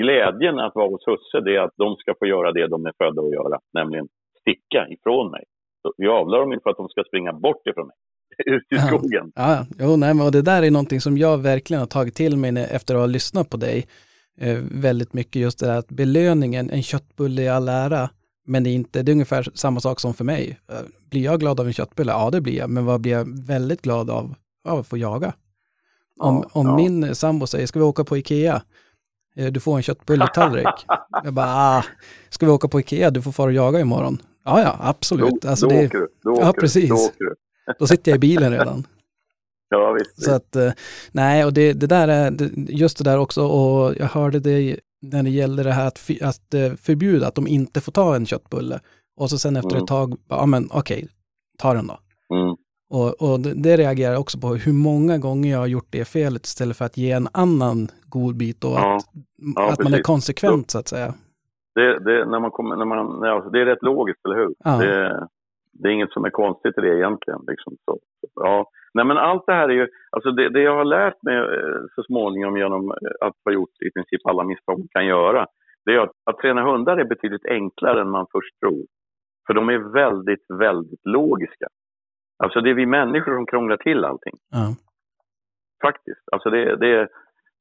glädjen att vara hos husse det är att de ska få göra det de är födda att göra, nämligen sticka ifrån mig. Så vi avlar dem inte för att de ska springa bort ifrån mig, ut i Ja. skogen. Ja, jo, nej, men det där är någonting som jag verkligen har tagit till mig efter att ha lyssnat på dig. Eh, väldigt mycket just det där att belöningen, en köttbulle i all ära, men det är inte, det är ungefär samma sak som för mig. Eh, Blir jag glad av en köttbulle? Ja, det blir jag, men vad blir jag väldigt glad av? Av att få jaga. Om, Ja, om ja. min sambo säger, ska vi åka på Ikea? Eh, Du får en köttbulletallrik. jag bara, ah, ska vi åka på Ikea? Du får fara och jaga imorgon. Ja, ja, absolut. Då, alltså då det, åker du. Då Ja, åker precis. Då åker du. då sitter jag i bilen redan. Ja, visst. Så att, eh, nej, och det, det där är, just det där också, och jag hörde det när det gällde det här att, att eh, förbjuda att de inte får ta en köttbulle. Och så sen efter Mm. ett tag, ja men okej, ta den då. Mm. Och, och det, reagerar jag också på, hur många gånger jag har gjort det felet istället för att ge en annan godbit och Ja. att, Ja, att man är konsekvent så att säga. Det, det, när man kommer, när man, alltså, det är rätt logiskt, eller hur? Ja. Det, det är inget som är konstigt i det egentligen. Liksom. Så, ja. Nej, men allt det här är ju, alltså det, det jag har lärt mig eh, så småningom genom eh, att ha gjort i princip alla misstag man kan göra, det är att, att träna hundar är betydligt enklare än man först tror. För de är väldigt, väldigt logiska. Alltså det är vi människor som krånglar till allting. Ja. Faktiskt. Alltså det, det,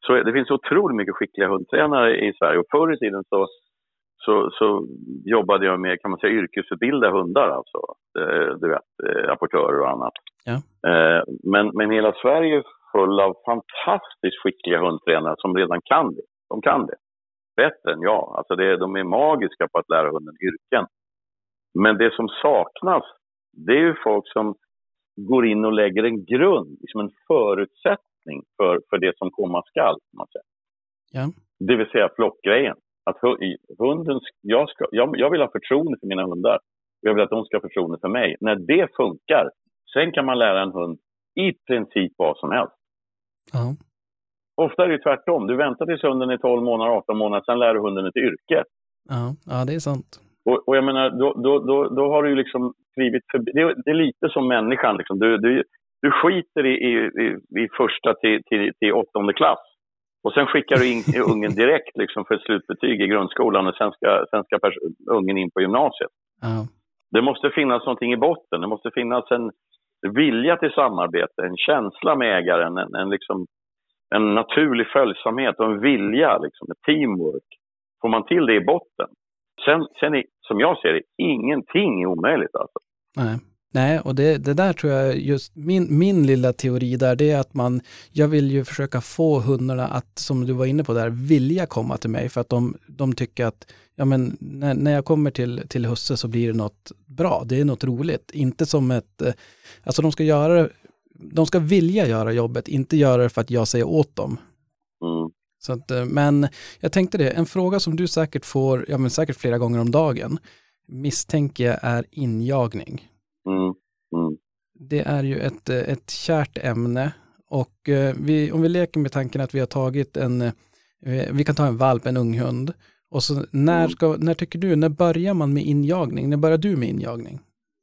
så, det finns otroligt mycket skickliga hundtränare i Sverige. Och förr i tiden så, så, så jobbade jag med kan man säga, yrkesutbilda hundar. Alltså, du vet, eh, rapportörer och annat. Ja. Eh, Men, men hela Sverige är full av fantastiskt skickliga hundtränare som redan kan det. De kan det. Bättre än jag. Alltså det, de är magiska på att lära hunden yrken. Men det som saknas, det är ju folk som går in och lägger en grund, liksom en förutsättning för, för det som komma skall. Man säga. Ja. Det vill säga flockgrejen. Att hunden, jag, ska, jag, jag vill ha förtroende för mina hundar. Jag vill att de ska ha förtroende för mig. När det funkar, sen kan man lära en hund i princip vad som helst. Ja. Ofta är det tvärtom. Du väntar tills hunden är 12 månader, 18 månader, sen lär du hunden ett yrke. Ja. ja, det är sant. Och, och jag menar, då, då, då, då har du liksom skrivit förbi. Det, är- det är lite som människan. Liksom. Du, du, du skiter i, i, i, i första till, till, till åttonde klass. Och sen skickar du in ungen direkt liksom, för ett slutbetyg i grundskolan och sen ska, sen ska ungen in på gymnasiet. Ja. Det måste finnas någonting i botten. Det måste finnas en vilja till samarbete, en känsla med ägaren, en, en, liksom, en naturlig följsamhet och en vilja, liksom, ett teamwork. Får man till det i botten, sen, sen är, som jag ser det, ingenting är omöjligt. Alltså. Nej. Nej, och det, det där tror jag just, min, min lilla teori där, det är att man, jag vill ju försöka få hundarna att, som du var inne på där, vilja komma till mig för att de, de tycker att, ja men när, när jag kommer till, till husse så blir det något bra, det är något roligt, inte som ett, eh, alltså de ska göra det, de ska vilja göra jobbet, inte göra det för att jag säger åt dem. Mm. Så att, eh, men jag tänkte det, en fråga som du säkert får, ja men säkert flera gånger om dagen, misstänker jag är injagning. Mm. Mm. Det är ju ett, eh, ett kärt ämne och eh, vi, om vi leker med tanken att vi har tagit en, eh, vi kan ta en valp, en ung hund, och så när, Mm. ska, när tycker du, när börjar man med injagning? När börjar du med injagning?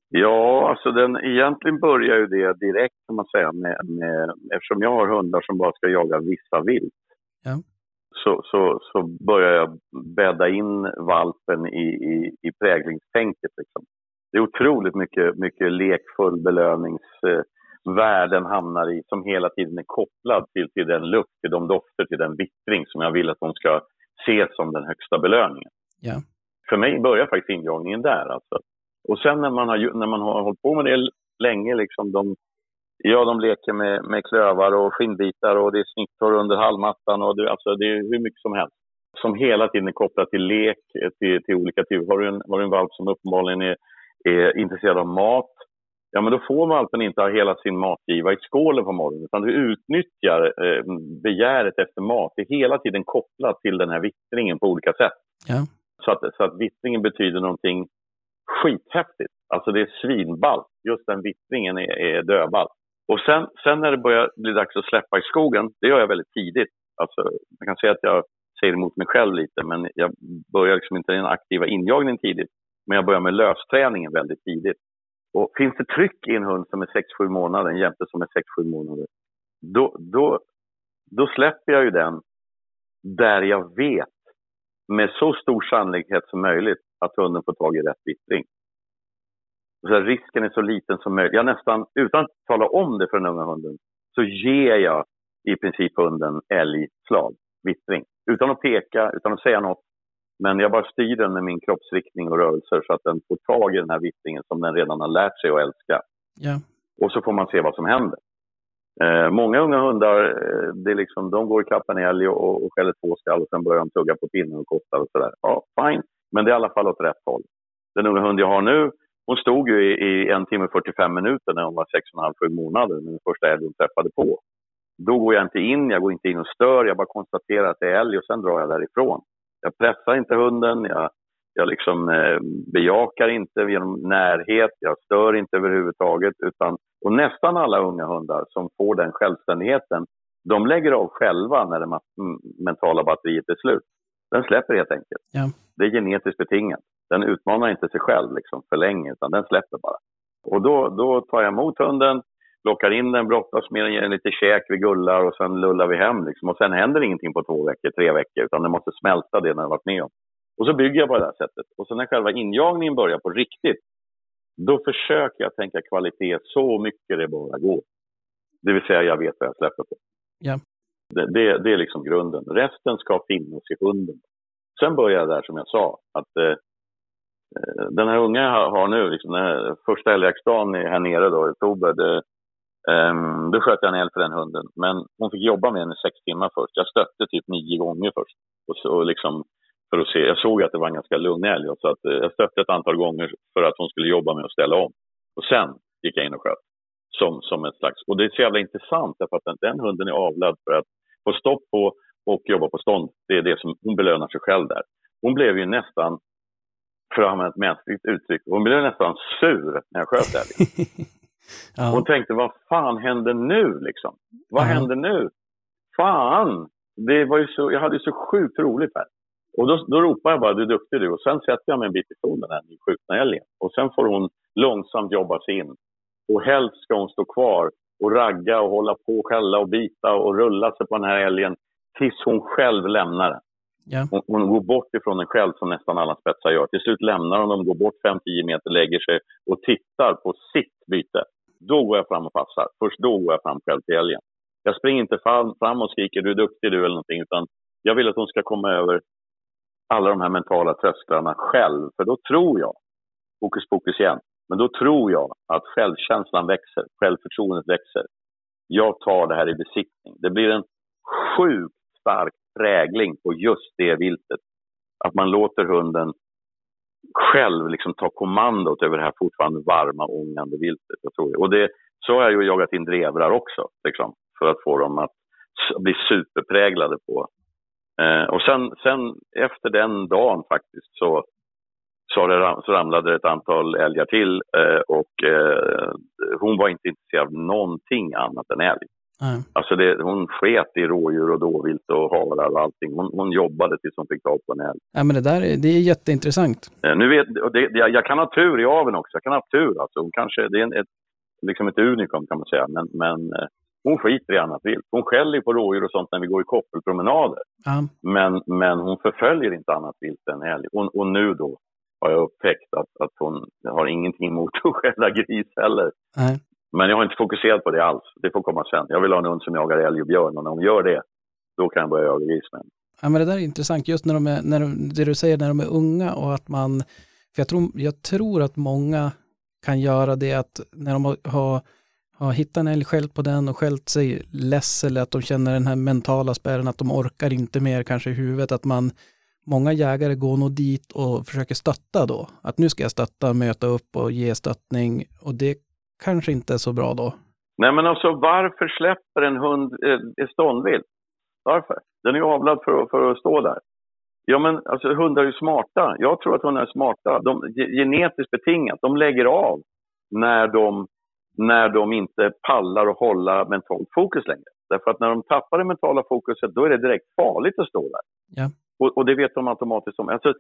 Ja, alltså den, egentligen börjar ju det direkt kan man säga med, med, eftersom jag har hundar som bara ska jaga vissa vilt. Ja. Så, så, så börjar jag bädda in valpen i, i, i präglingstänket. Liksom. Det är otroligt mycket, mycket lekfull belöningsvärden hamnar i som hela tiden är kopplad till, till den lukt, till de dofter, till den vittring som jag vill att de ska se som den högsta belöningen. Ja. För mig börjar faktiskt injagningen där. Alltså. Och sen när man har, när man har hållit på med det länge, liksom de, ja, de leker med, med klövar och skinnbitar och det är snittår under halmmattan och det, alltså, det är hur mycket som helst. som hela tiden är kopplad till lek, eh, till, till olika typer. Har du, en, har du en valp som uppenbarligen är, är intresserad av mat, ja men då får valpen inte ha hela sin matgiva i skålen på morgonen utan du utnyttjar eh, begäret efter mat. Det är hela tiden kopplat till den här vittringen på olika sätt. Ja. Så att, så att vittringen betyder någonting skithäftigt. Alltså det är svinballt. Just den vittringen är, är dödball. Och sen, sen när det börjar bli dags att släppa i skogen, det gör jag väldigt tidigt. Alltså, man kan säga att jag säger emot mig själv lite, men jag börjar liksom inte den aktiva injagningen tidigt. Men jag börjar med lösträningen väldigt tidigt. Och finns det tryck i en hund som är 6-7 månader, en jämte som är 6-7 månader, då, då, då släpper jag ju den där jag vet med så stor sannolikhet som möjligt att hunden får tag i rätt vittring. Så risken är så liten som möjligt. Jag nästan, utan att tala om det för den unga hunden, så ger jag i princip hunden älgslag, vittring. Utan att peka, utan att säga något. Men jag bara styr den med min kroppsriktning och rörelser så att den får tag i den här vittringen som den redan har lärt sig att älska. Ja. Och så får man se vad som händer. Eh, många unga hundar, eh, det är liksom, de går i kapp en älg och, och skäller två skall och sen börjar de tugga på pinnen och kottar och sådär. Ja, fine. Men det är i alla fall åt rätt håll. Den unga hund jag har nu, hon stod ju i, i en timme och 45 minuter när hon var 6,5-7 månader, när den första älgen träffade på. Då går jag inte in, jag går inte in och stör, jag bara konstaterar att det är älg och sen drar jag därifrån. Jag pressar inte hunden, jag, jag liksom, eh, bejakar inte genom närhet, jag stör inte överhuvudtaget. Utan, och nästan alla unga hundar som får den självständigheten, de lägger av själva när det mentala batteriet är slut. Den släpper helt enkelt. Ja. Det är genetiskt betingat. Den utmanar inte sig själv liksom, för länge, utan den släpper bara. Och då, då tar jag emot hunden, lockar in den, brottas med den, ger den lite käk, vi gullar och sen lullar vi hem. Liksom. Och sen händer ingenting på två veckor, tre veckor, utan den måste smälta det den har varit med om. Och så bygger jag på det här sättet. Och sen när själva injagningen börjar på riktigt, då försöker jag tänka kvalitet så mycket det bara går. Det vill säga, jag vet vad jag släpper på. Ja. Det, det, det är liksom grunden. Resten ska finnas i hunden. Sen börjar jag där som jag sa, att eh, eh, den här unga jag har nu, liksom den här första älgjaktsdagen här nere då, i oktober, det, Um, då sköt jag en älg för den hunden. Men hon fick jobba med den i sex timmar först. Jag stötte typ nio gånger först. Och så, och liksom, för att se. Jag såg att det var en ganska lugn älg, så att, eh, jag stötte ett antal gånger för att hon skulle jobba med att ställa om. Och sen gick jag in och sköt. Som, som ett slags, och det är så jävla intressant därför att den, den hunden är avlad för att få stopp på och jobba på stånd. Det är det som hon belönar sig själv där. Hon blev ju nästan, för att använda ett mänskligt uttryck, hon blev nästan sur när jag sköt älgen. ja. Hon tänkte, vad fan händer nu liksom? Vad Ja. händer nu? Fan! Det var ju så, jag hade ju så sjukt roligt här. Och då, då ropar jag bara, du är duktig du. Och sen sätter jag mig en bit ifrån den här nyskjutna älgen. Och sen får hon långsamt jobba sig in. Och helst ska hon stå kvar och ragga och hålla på och skälla och bita och rulla sig på den här älgen tills hon själv lämnar den. Yeah. Hon, hon går bort ifrån den själv som nästan alla spetsar gör. Till slut lämnar hon dem, går bort 5-10 meter, lägger sig och tittar på sitt byte. Då går jag fram och passar. Först då går jag fram själv till älgen. Jag springer inte fram, fram och skriker du är duktig du eller någonting utan jag vill att hon ska komma över alla de här mentala trösklarna själv. För då tror jag, fokus pokus igen, men då tror jag att självkänslan växer, självförtroendet växer. Jag tar det här i besiktning. Det blir en sjukt stark prägling på just det viltet. Att man låter hunden själv liksom ta kommandot över det här fortfarande varma, ångande viltet. Jag tror. Och det, så har jag ju jagat in drevrar också, liksom, för att få dem att bli superpräglade på. Eh, och sen, sen efter den dagen faktiskt så, så, det, så ramlade det ett antal älgar till eh, och eh, hon var inte intresserad av någonting annat än älg. Ja. Alltså det, hon sket i rådjur och dåvilt och harar och allting. Hon, hon jobbade tills hon fick tag på en älg. ja, men det där är, det är jätteintressant. Eh, Nu vet, och det, jag kan ha tur i aveln också. Jag kan ha tur. Alltså. Hon kanske, det är en, ett, liksom ett unikum kan man säga. Men, men eh, hon skiter i annat vilt. Hon skäller på rådjur och sånt när vi går i koppelpromenader. Ja. Men, men hon förföljer inte annat vilt än älg. Och, och nu då har jag upptäckt att, att hon har ingenting emot att skälla gris heller. Nej. Men jag har inte fokuserat på det alls. Det får komma sen. Jag vill ha en hund som jagar älg och björn. Och när hon gör det, då kan jag börja jaga gris med henne. Ja, men det där är intressant, just när de är, när de, det du säger när de är unga och att man, för jag tror, jag tror att många kan göra det att när de har, har, har hittat en älg, skällt på den och skällt sig less eller att de känner den här mentala spärren att de orkar inte mer kanske i huvudet, att man Många jägare går nog dit och försöker stötta då. Att nu ska jag stötta, möta upp och ge stöttning och det kanske inte är så bra då. Nej men alltså varför släpper en hund eh, ståndvilt? Varför? Den är ju avlad för, för att stå där. Ja men alltså hundar är ju smarta. Jag tror att hundar är smarta. De, genetiskt betingat. De lägger av när de, när de inte pallar att hålla mentalt fokus längre. Därför att när de tappar det mentala fokuset då är det direkt farligt att stå där. Ja. Och, och det vet de automatiskt om. Alltså,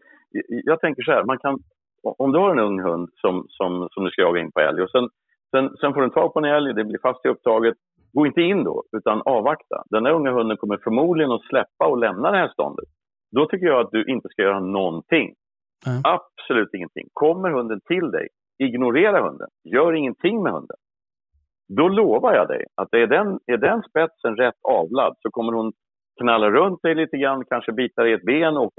jag tänker så här, man kan, om du har en ung hund som, som, som du ska jaga in på älg och sen, sen, sen får du tag på en älg, det blir fast i upptaget. Gå inte in då, utan avvakta. Den där unga hunden kommer förmodligen att släppa och lämna det här ståndet. Då tycker jag att du inte ska göra någonting. Mm. Absolut ingenting. Kommer hunden till dig, ignorera hunden. Gör ingenting med hunden. Då lovar jag dig att är den, är den spetsen rätt avlad så kommer hon knalla runt dig lite grann, kanske bita i ett ben, och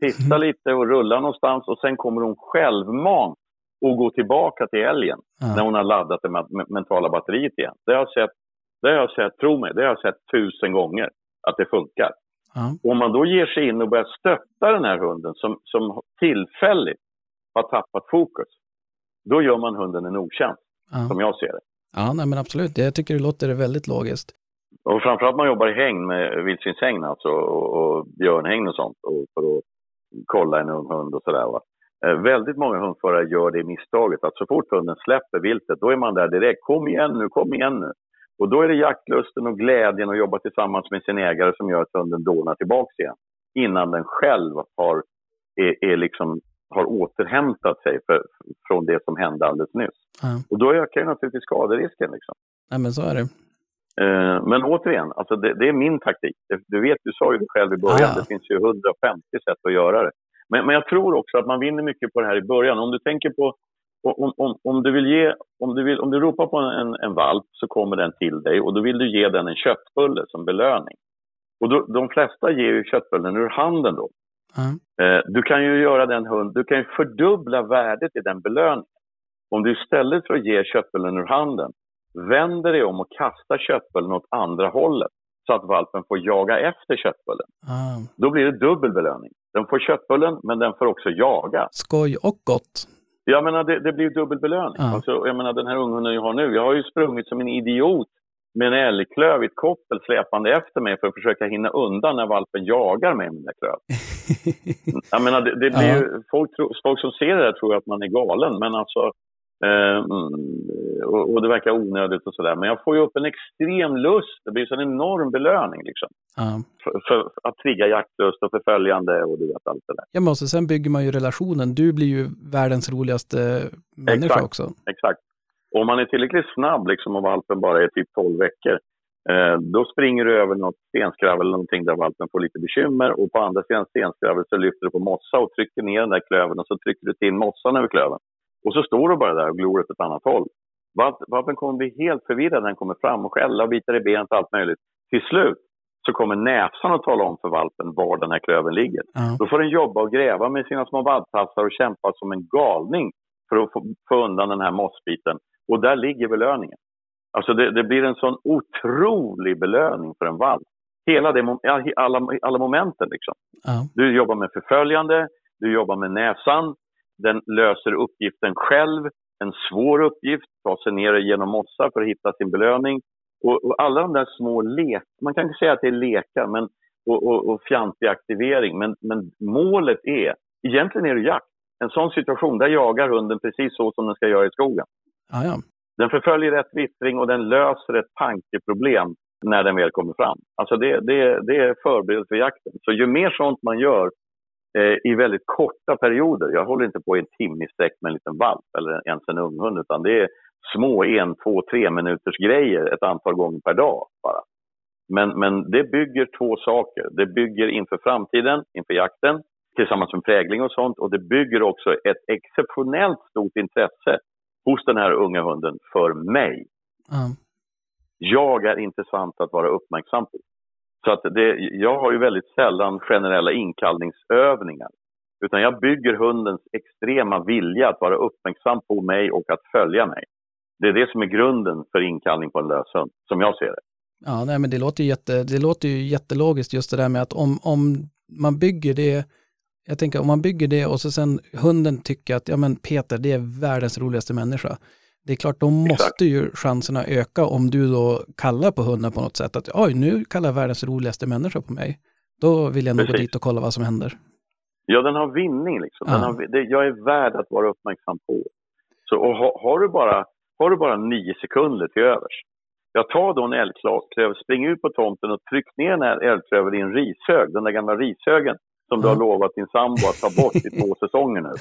pissa Mm. lite och rulla någonstans och sen kommer hon självmant att gå tillbaka till älgen när Ja. hon har laddat det me- mentala batteriet igen. Det har jag sett, det har jag sett, tro mig, det har jag sett tusen gånger att det funkar. Ja. Om man då ger sig in och börjar stötta den här hunden som, som tillfälligt har tappat fokus, då gör man hunden en otjänst, Ja. som jag ser det. ja, nej men absolut. Jag tycker det låter väldigt logiskt. Och framförallt man jobbar i hägn med vildsvinshägn alltså, och, och björnhägn och sånt och för att kolla en ung hund och sådär. Eh, väldigt många hundförare gör det misstaget att så fort hunden släpper viltet, då är man där direkt. Kom igen nu, kom igen nu. Och då är det jaktlusten och glädjen att jobba tillsammans med sin ägare som gör att hunden dånar tillbaks igen. Innan den själv har, är, är liksom, har återhämtat sig för, från det som hände alldeles nyss. Ja. Och då ökar ju naturligtvis skaderisken. Liksom. Nej men så är det. Eh, Men återigen, alltså det, det är min taktik. Du vet, du sa ju det själv i början, Ja, ja. det finns ju 150 sätt att göra det. Men, men jag tror också att man vinner mycket på det här i början. Om du tänker på, om, om, om du vill ge, om du, vill, om du ropar på en, en valp så kommer den till dig och då vill du ge den en köttbulle som belöning. Och då, de flesta ger ju köttbullen ur handen då. Ja. Eh, Du kan ju göra den hund, du kan ju fördubbla värdet i den belöningen. Om du istället för att ge köttbullen ur handen vänder dig om och kastar köttbullen åt andra hållet så att valpen får jaga efter köttbullen. Ja. Då blir det dubbel belöning. Den får köttbullen men den får också jaga. Skoj och gott. Jag menar det, det blir dubbel belöning. Ja. Alltså, jag menar den här unghunden jag har nu, jag har ju sprungit som en idiot med en älgklöv i ett koppel släpande efter mig för att försöka hinna undan när valpen jagar mig med där klöven. Jag menar, det, det blir Ja. ju, folk, tro- folk som ser det där tror att man är galen, men alltså... Eh, mm, och, och det verkar onödigt och sådär. Men jag får ju upp en extrem lust. Det blir så en enorm belöning liksom. Ja. För, för att trigga jaktlust och förföljande och du vet allt det där. Ja, men och så sen bygger man ju relationen. Du blir ju världens roligaste människa Exakt. också. Exakt. Om man är tillräckligt snabb liksom och valpen bara är typ 12 veckor. Eh, då springer du över något stenskravel eller någonting där valpen får lite bekymmer och på andra sidan stenskravel så lyfter du på mossa och trycker ner den där klöven och så trycker du till mossan över klöven. Och så står du bara där och glor åt ett annat håll. Valp- Valpen kommer bli helt förvirrad när den kommer fram och skälla och bita i benet och allt möjligt. Till slut så kommer näsan att tala om för valpen var den här klöven ligger. Ja. Då får den jobba och gräva med sina små vaddtassar och kämpa som en galning för att få, få undan den här mossbiten. Och där ligger belöningen. Alltså det, det blir en sån otrolig belöning för en valp. Hela det, alla, alla momenten liksom. Ja. Du jobbar med förföljande, du jobbar med näsan, den löser uppgiften själv, en svår uppgift, ta sig ner genom mossa för att hitta sin belöning. Och, och alla de där små lek, man kan inte säga att det är lekar men, och, och, och fjantig aktivering, men, men målet är, egentligen är det jakt. En sån situation, där jagar hunden precis så som den ska göra i skogen. Ja, ja. Den förföljer ett vittring och den löser ett tankeproblem när den väl kommer fram. Alltså det, det, det är förberedelse för jakten. Så ju mer sånt man gör eh, i väldigt korta perioder, jag håller inte på i en timme i sträck med en liten valp eller ens en unghund, utan det är små en, två, tre minuters grejer ett antal gånger per dag bara. Men, men det bygger två saker. Det bygger inför framtiden, inför jakten, tillsammans med prägling och sånt. Och det bygger också ett exceptionellt stort intresse hos den här unga hunden för mig. ja. Jag är intressant att vara uppmärksam på. Så att det, jag har ju väldigt sällan generella inkallningsövningar. Utan jag bygger hundens extrema vilja att vara uppmärksam på mig och att följa mig. Det är det som är grunden för inkallning på en löshund, som jag ser det. Ja, nej, men det låter ju, jätte, det låter ju jättelogiskt just det där med att om, om man bygger det, jag tänker om man bygger det och så sen hunden tycker att ja men Peter det är världens roligaste människa. Det är klart, då måste ju chanserna öka om du då kallar på hunden på något sätt. Att oj, nu kallar världens roligaste människa på mig. Då vill jag nog gå dit och kolla vad som händer. Ja, den har vinning liksom. Den Ja. har, det, jag är värd att vara uppmärksam på. Så, och ha, har, du bara, har du bara nio sekunder till övers, jag tar då en älgklöver, spring ut på tomten och tryck ner den här älgklövern i en rishög, den där gamla rishögen som du har lovat din sambo att ta bort i två säsonger nu.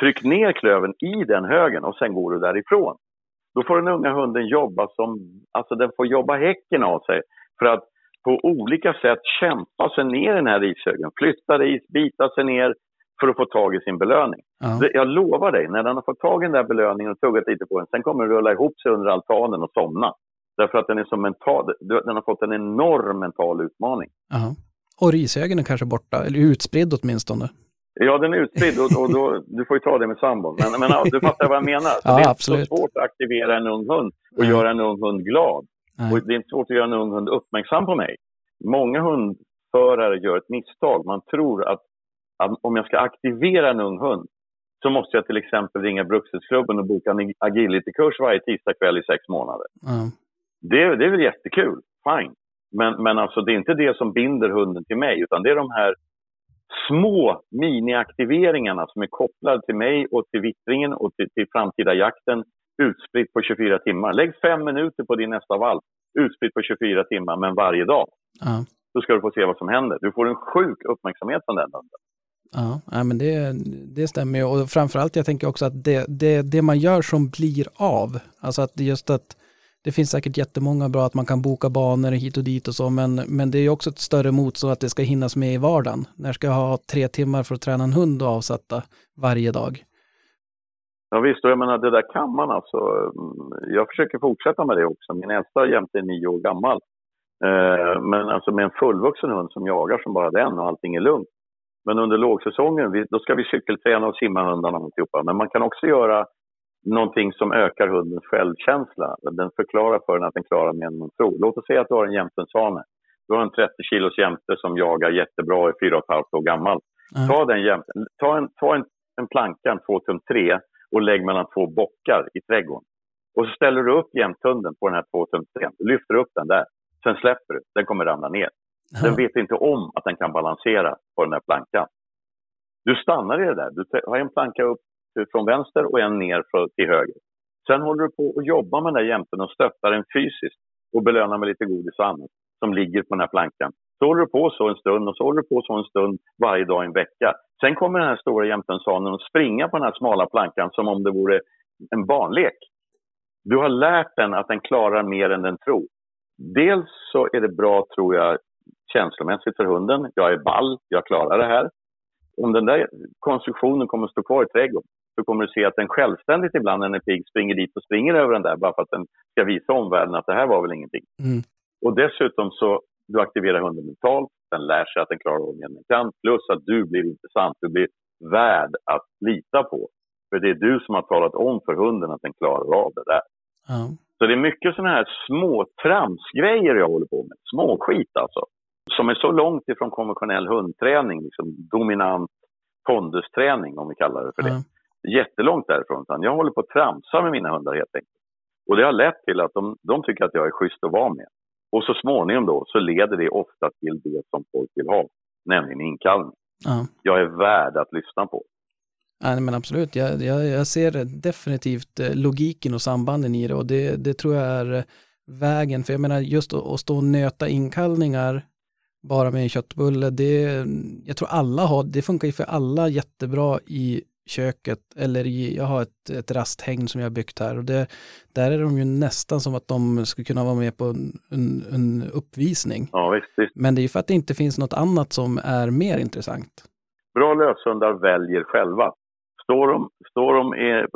Tryck ner klövern i den högen och sen går du därifrån. Då får den unga hunden jobba som, alltså den får jobba häcken av sig för att på olika sätt kämpa sig ner i den här rishögen. Flytta ris, bita sig ner för att få tag i sin belöning. Ja, Jag lovar dig, när den har fått tag i den där belöningen och tuggat lite på den, sen kommer den rulla ihop sig under altanen och somna. Därför att den är så mental, den har fått en enorm mental utmaning. ja. Och rishögen är kanske borta, eller utspridd åtminstone. Ja, den är utspridd och, och då, du får ju ta det med sambon. Men, men ja, du fattar vad jag menar. Ja, det är absolut. så svårt att aktivera en ung hund och Nej. göra en ung hund glad. Nej. Och det är inte svårt att göra en ung hund uppmärksam på mig. Många hundförare gör ett misstag. Man tror att, att om jag ska aktivera en ung hund så måste jag till exempel ringa Brukshundsklubben och boka en agility-kurs varje tisdagkväll i sex månader. Ja. Det, det är väl jättekul, fine. Men, men alltså det är inte det som binder hunden till mig, utan det är de här små miniaktiveringarna som är kopplade till mig och till vittringen och till, till framtida jakten utspritt på 24 timmar. Lägg fem minuter på din nästa valp, utspritt på 24 timmar, men varje dag. Ja. Då ska du få se vad som händer. Du får en sjuk uppmärksamhet från den hunden. Ja, men det, det stämmer ju. Och framförallt, jag tänker också att det, det, det man gör som blir av, alltså att just att det finns säkert jättemånga bra att man kan boka banor hit och dit och så, men, men det är ju också ett större motstånd att det ska hinnas med i vardagen. När ska jag ha tre timmar för att träna en hund och avsätta varje dag? Ja visst, och jag menar det där kan man alltså. Jag försöker fortsätta med det också. Min äldsta jämte är nio år gammal. Eh, men alltså med en fullvuxen hund som jagar som bara den och allting är lugnt. Men under lågsäsongen, då ska vi cykelträna och simma hundarna och alltihopa. Men man kan också göra någonting som ökar hundens självkänsla. Den förklarar för den att den klarar mer än man tror. Låt oss säga att du har en jämtensvane. Du har en 30 kilos jämte som jagar jättebra är 4,5 år gammal. Ja. Ta, den jämten, ta, en, ta en, en planka, en 2 tum 3 och lägg mellan två bockar i trädgården. Och så ställer du upp jämthunden på den här 2 tum 3 Du lyfter upp den där. Sen släpper du. Den kommer ramla ner. Den vet inte om att den kan balansera på den här plankan. Du stannar i det där. Du har en planka upp Eh, från vänster och en ner för- till höger. Sen håller du på att jobba med den där jämten och stöttar den fysiskt och belönar med lite godis och annat som ligger på den här plankan. Så håller du på så en stund och så håller du på så en stund varje dag i en vecka. Sen kommer den här stora jämtensanen att springa på den här smala plankan som om det vore en barnlek. Du har lärt den att den klarar mer än den tror. Dels så är det bra, tror jag, känslomässigt för hunden. Jag är ball, jag klarar det här. Om den där konstruktionen kommer att stå kvar i trädgården så kommer du se att den självständigt ibland när den är pigg springer dit och springer över den där bara för att den ska visa omvärlden att det här var väl ingenting. Mm. Och dessutom så du aktiverar hunden mentalt, den lär sig att den klarar än den kan, plus att du blir intressant, du blir värd att lita på. För det är du som har talat om för hunden att den klarar av det där. Ja. Så det är mycket sådana här små tramsgrejer jag håller på med. Småskit alltså. Som är så långt ifrån konventionell hundträning, liksom dominant pondusträning om vi kallar det för det. Ja. Jättelångt därifrån. Utan jag håller på att tramsa med mina hundar helt enkelt. Och det har lett till att de, de tycker att jag är schysst att vara med. Och så småningom då så leder det ofta till det som folk vill ha, nämligen inkallning. Ja. Jag är värd att lyssna på. Nej, men absolut, jag, jag, jag ser definitivt eh, logiken och sambanden i det och det, det tror jag är eh, vägen, för jag menar just att, att stå och nöta inkallningar bara med en köttbulle, det, jag tror alla har, det funkar ju för alla jättebra i köket eller i, jag har ett, ett rasthägn som jag har byggt här och det, där är de ju nästan som att de skulle kunna vara med på en, en, en uppvisning. Ja, visst, visst. Men det är ju för att det inte finns något annat som är mer intressant. Bra löshundar väljer själva. Står de, står de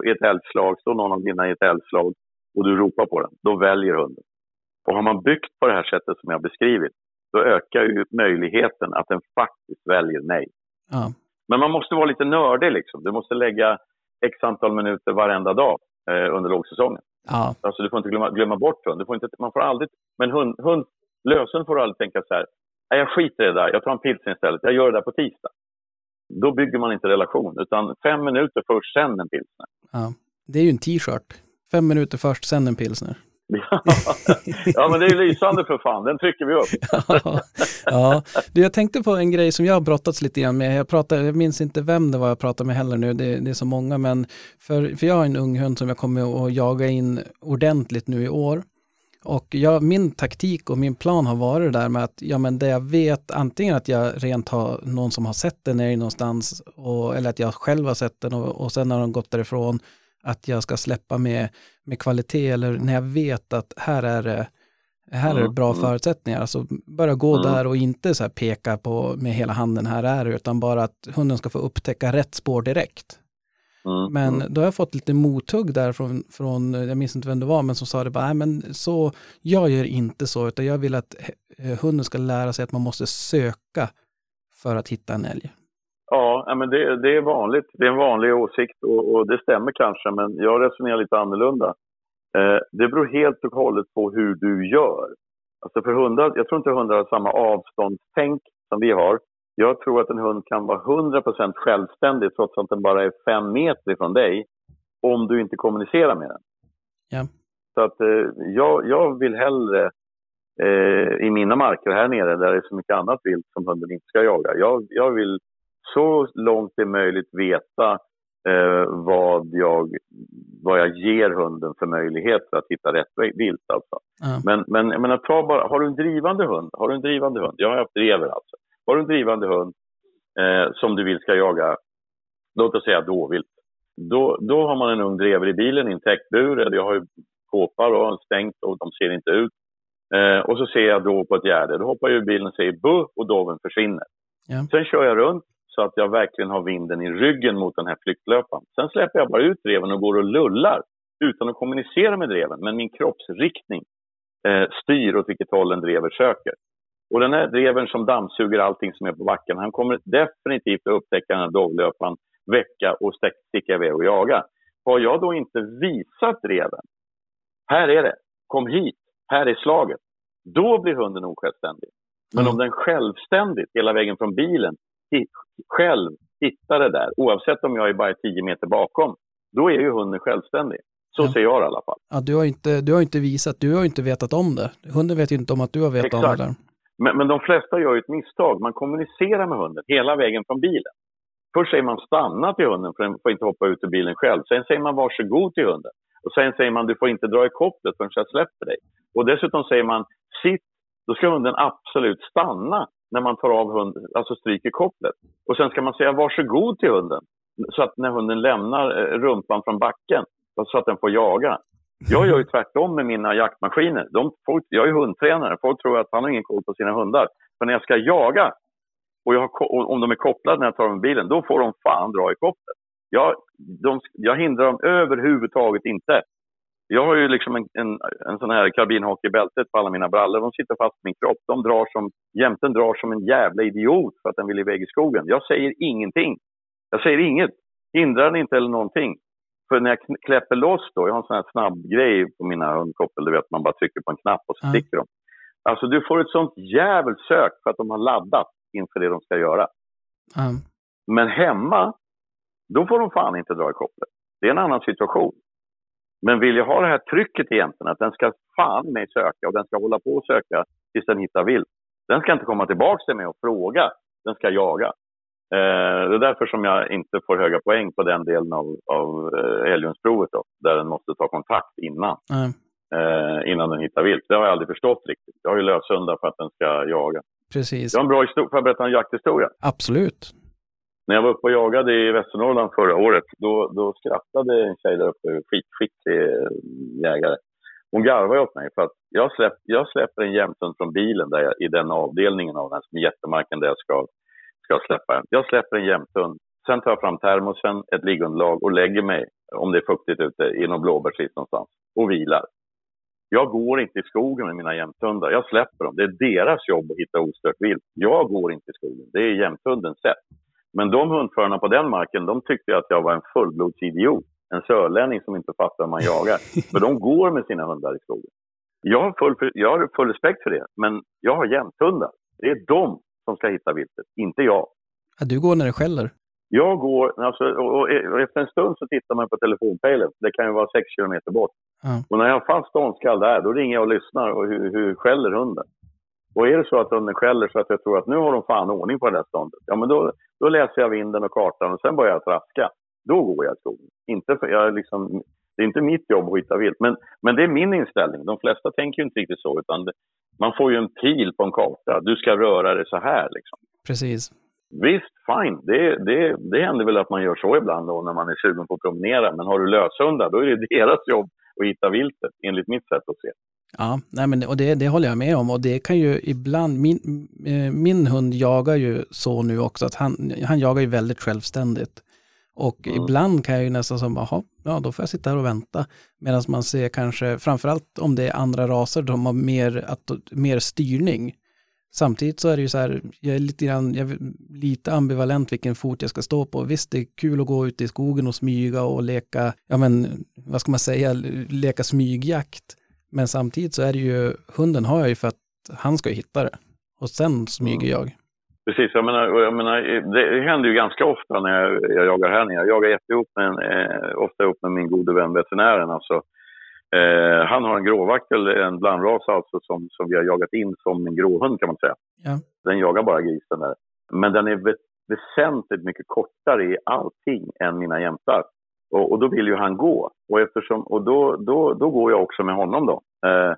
i ett älgslag, står någon av dina i ett älgslag och du ropar på den, då väljer hunden. Och har man byggt på det här sättet som jag beskrivit, då ökar ju möjligheten att den faktiskt väljer nej. Ja, Men man måste vara lite nördig liksom. Du måste lägga x antal minuter varenda dag eh, under lågsäsongen. Ja, Alltså du får inte glömma, glömma bort hund. Du får inte, man får aldrig, men hund, hund, lösen får du aldrig tänka så här, "Nej, jag skiter i det där, jag tar en pilsner istället, jag gör det där på tisdag. Då bygger man inte relation, utan fem minuter först, sen en pilsner. ja. Det är ju en t-shirt. Fem minuter först, sen en pilsner. ja, men det är lysande för fan, den trycker vi upp. ja, ja. Du, jag tänkte på en grej som jag har brottats lite grann med. Jag, pratade, jag minns inte vem det var jag pratade med heller nu, det, det är så många, men för, för jag har en ung hund som jag kommer att jaga in ordentligt nu i år. Och jag, min taktik och min plan har varit det där med att, ja men det jag vet, antingen att jag rent har någon som har sett den ner någonstans, och, eller att jag själv har sett den och, och sen har de gått därifrån, att jag ska släppa med, med kvalitet eller när jag vet att här är det, här är det Mm, bra mm. förutsättningar. Alltså börja gå Mm. där och inte så peka på med hela handen, här är det, utan bara att hunden ska få upptäcka rätt spår direkt. Mm, Men då har jag fått lite mothugg där från, från, jag minns inte vem det var, men som sa det bara, nej men så, jag gör inte så, utan jag vill att eh, hunden ska lära sig att man måste söka för att hitta en älg. Ja, men det, det är vanligt. Det är en vanlig åsikt och, och det stämmer kanske, men jag resonerar lite annorlunda. Eh, det beror helt och hållet på hur du gör. Alltså för hundar, jag tror inte hundar har samma avståndstänk som vi har. Jag tror att en hund kan vara 100% självständig trots att den bara är fem meter ifrån dig om du inte kommunicerar med den. Ja. Så att eh, jag, jag vill hellre eh, i mina marker här nere där det är så mycket annat vilt som hunden inte ska jaga. Jag, jag vill så långt det är möjligt veta eh, vad, jag, vad jag ger hunden för möjligheter att hitta rätt vilt. Alltså. Ja. Men, men jag menar, ta bara, har du en drivande hund? Har du en drivande hund? Jag har haft drever alltså. Har du en drivande hund eh, som du vill ska jaga, låt oss säga dåvilt. Då, då har man en ung drever i bilen i en täckbur, jag har ju kåpar och stängt och de ser inte ut. Eh, och så ser jag då på ett gärde, då hoppar jag ur bilen och säger bu och doven försvinner. Ja. Sen kör jag runt så att jag verkligen har vinden i ryggen mot den här flyktlöparen. Sen släpper jag bara ut dreven och går och lullar utan att kommunicera med dreven. Men min kroppsriktning eh, styr åt vilket håll en drever söker. Och den här dreven som dammsuger allting som är på backen, han kommer definitivt att upptäcka den här dovlöparen, väcka och sticka iväg och jaga. Har jag då inte visat dreven, här är det, kom hit, här är slaget, då blir hunden osjälvständig. Men Mm. om den självständigt, hela vägen från bilen, själv hittar det där, oavsett om jag är bara 10 meter bakom, då är ju hunden självständig. Så Ja. ser jag det i alla fall. Ja, du, har inte, du har inte visat, du har inte vetat om det. Hunden vet ju inte om att du har vetat om Exakt. det där. Men, men de flesta gör ju ett misstag. Man kommunicerar med hunden hela vägen från bilen. Först säger man stanna till hunden för den får inte hoppa ut ur bilen själv. Sen säger man varsågod till hunden. Och sen säger man du får inte dra i kopplet förrän jag släpper dig. Och dessutom säger man sitt. Då ska hunden absolut stanna när man tar av hunden, alltså stryker kopplet. Och sen ska man säga varsågod till hunden. Så att när hunden lämnar eh, rumpan från backen, så att den får jaga. Jag gör ju tvärtom med mina jaktmaskiner. De, folk, jag är hundtränare. Folk tror att han har ingen koll på sina hundar. För när jag ska jaga, och jag har, om de är kopplade när jag tar dem i bilen, då får de fan dra i kopplet. Jag, de, jag hindrar dem överhuvudtaget inte. Jag har ju liksom en, en, en sån här karbinhake i bältet på alla mina brallor. De sitter fast i min kropp. De drar som, jämten drar som en jävla idiot för att den vill iväg i skogen. Jag säger ingenting. Jag säger inget. Hindrar den inte eller någonting. För när jag kläpper loss då, jag har en sån här snabb grej på mina hundkoppel, du vet man bara trycker på en knapp och så sticker de. Alltså du får ett sånt jävligt sök för att de har laddat inför det de ska göra. Ja. Men hemma, då får de fan inte dra i kopplet. Det är en annan situation. Men vill jag ha det här trycket egentligen, att den ska fan mig söka och den ska hålla på och söka tills den hittar vilt. Den ska inte komma tillbaka till mig och fråga, den ska jaga. Eh, det är därför som jag inte får höga poäng på den delen av, av eh, älghundsprovet då, där den måste ta kontakt innan, Ja. eh, innan den hittar vilt. Det har jag aldrig förstått riktigt. Jag har ju löshundar för att den ska jaga. Precis. Jag har en bra historia, får jag berätta en jakthistoria? Absolut. När jag var uppe och jagade i Västernorrland förra året, då, då skrattade en tjej där uppe, skitskicklig jägare. Hon garvade åt mig för att jag, släpp, jag släpper en jämthund från bilen där jag, i den avdelningen av den här jättemarken där jag ska, ska släppa den. Jag släpper en jämthund, sen tar jag fram termosen, ett liggunderlag och lägger mig, om det är fuktigt ute, i någon blåbärsris någonstans och vilar. Jag går inte i skogen med mina jämthundar. Jag släpper dem. Det är deras jobb att hitta ostört vilt. Jag går inte i skogen. Det är jämthundens sätt. Men de hundförarna på den marken, de tyckte att jag var en fullblodsidiot. en sörlänning som inte fattar hur man jagar. För de går med sina hundar i skogen. Jag har, full, jag har full respekt för det, men jag har jämthundar. Det är de som ska hitta viltet, inte jag. Ja, du går när det skäller. Jag går, alltså, och, och efter en stund så tittar man på telefonpejlen. Det kan ju vara sex kilometer bort. Ja. Och när jag har fast ståndskall där, då ringer jag och lyssnar och hur, hur skäller hunden. Och är det så att hunden skäller så att jag tror att nu har de fan ordning på det där ståndet, ja men då, då läser jag vinden och kartan och sen börjar jag traska. Då går jag i skogen. Inte för, jag liksom, det är inte mitt jobb att hitta vilt, men, men det är min inställning. De flesta tänker ju inte riktigt så, utan det, man får ju en pil på en karta. Du ska röra dig så här liksom. Precis. Visst, fine. Det, det, det händer väl att man gör så ibland då när man är sugen på att promenera. Men har du löshundar, då är det deras jobb att hitta viltet, enligt mitt sätt att se. Ja, nej men, och det, det håller jag med om. Och det kan ju ibland, min, eh, min hund jagar ju så nu också, att han, han jagar ju väldigt självständigt. Och Mm. ibland kan jag ju nästan som, jaha, ja då får jag sitta här och vänta. Medan man ser kanske, framförallt om det är andra raser, de har mer, att, mer styrning. Samtidigt så är det ju så här, jag är lite, grann, jag är lite ambivalent vilken fot jag ska stå på. Visst, det är kul att gå ut i skogen och smyga och leka, ja men, vad ska man säga, leka smygjakt. Men samtidigt så är det ju, hunden har jag ju för att han ska ju hitta det. Och sen smyger jag. Precis, jag menar, jag menar, det händer ju ganska ofta när jag, jag jagar här nere. Jag jagar jätteihop med, en, eh, ofta ihop med min gode vän veterinären. Alltså, eh, han har en gråvaktel, en blandras alltså, som, som vi har jagat in som en gråhund kan man säga. Ja. Den jagar bara grisen där. Men den är vä- väsentligt mycket kortare i allting än mina jämtar. Och, och då vill ju han gå. Och, eftersom, och då, då, då går jag också med honom då. Eh,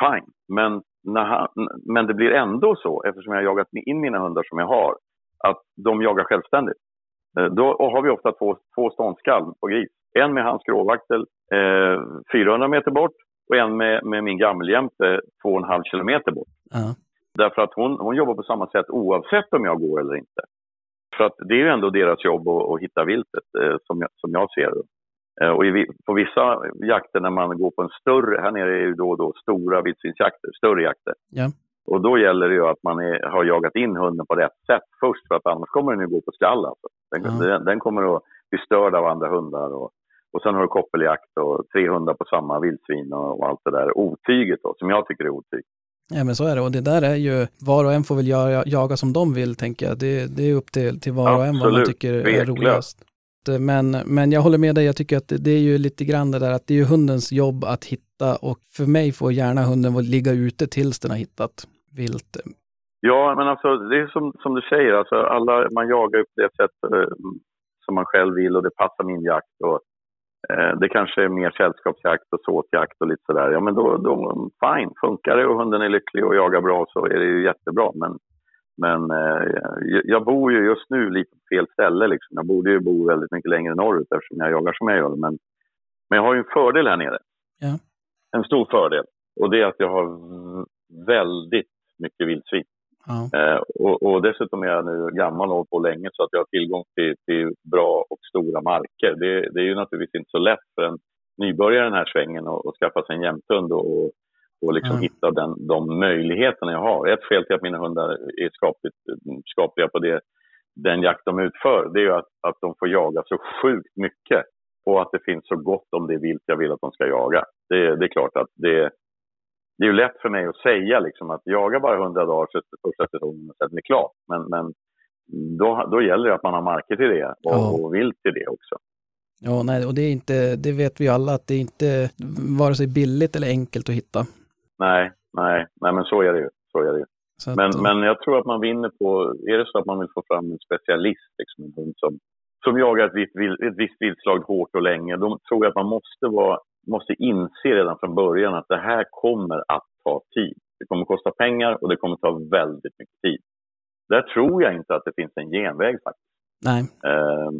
fine, men, när han, men det blir ändå så, eftersom jag har jagat in mina hundar som jag har, att de jagar självständigt. Eh, Då har vi ofta två, två ståndskall på gris. En med hans gråvaktel eh, 400 meter bort och en med, med min gammeljämte 2,5 kilometer bort. Ja. Därför att hon, hon jobbar på samma sätt oavsett om jag går eller inte. För att det är ju ändå deras jobb att, att hitta viltet, eh, som, jag, som jag ser det. Eh, och i, på vissa jakter när man går på en större, här nere är ju då och då stora vildsvinsjakter, större jakter. Ja. Och då gäller det ju att man är, har jagat in hunden på rätt sätt först, för att annars kommer den ju gå på skall. Alltså. Den, Ja. den, den kommer att bli störd av andra hundar. Och, och sen har du koppeljakt och tre hundar på samma vildsvin och, och allt det där otyget då, som jag tycker är otyg. Ja men så är det och det där är ju, var och en får väl jaga, jaga som de vill tänker jag. Det, det är upp till, till var och en vad man Absolut, tycker är tveklöst. roligast. Men, men jag håller med dig, jag tycker att det, det är ju lite grann det där att det är ju hundens jobb att hitta och för mig får gärna hunden ligga ute tills den har hittat vilt. Ja, men alltså det är som, som du säger, alltså, alla, man jagar ju på det sätt eh, som man själv vill och det passar min jakt. Och, det kanske är mer sällskapsjakt och såtjakt och lite sådär. Ja, men då, då fine, funkar det och hunden är lycklig och jagar bra så är det ju jättebra. Men, men eh, jag, bor ju just nu lite på fel ställe liksom. Jag borde ju bo väldigt mycket längre norrut eftersom jag jagar som jag gör. Men, men jag har ju en fördel här nere. Ja. En stor fördel. Och det är att jag har väldigt mycket vildsvin. Ja, Eh, och, och dessutom är jag nu gammal och på länge så att jag har tillgång till, till bra och stora marker. Det, det är ju naturligtvis inte så lätt för en nybörjare den här svängen att skaffa sig en jämthund och, och liksom Mm. hitta den, de möjligheterna jag har. Ett skäl till att mina hundar är skapligt, skapliga på det, den jakt de utför, det är ju att, att de får jaga så sjukt mycket och att det finns så gott om det vilt jag vill att de ska jaga. Det, det är klart att det, det är ju lätt för mig att säga liksom att jaga bara 100 dagar så första säsongen och sen är klart. Men, men då, då gäller det att man har marker till det och, Ja. och vilt till det också. ja nej, och det är inte, det vet vi alla att det är inte vare sig billigt eller enkelt att hitta. Nej, nej, nej men så är det ju. Så är det ju. Att, Men, men jag tror att man vinner på, är det så att man vill få fram en specialist, liksom en hund som, som jagar ett visst, vilt- ett visst viltslag hårt och länge, då tror jag att man måste, vara, måste inse redan från början att det här kommer att ta tid. Det kommer att kosta pengar och det kommer att ta väldigt mycket tid. Där tror jag inte att det finns en genväg faktiskt. nej, Eh,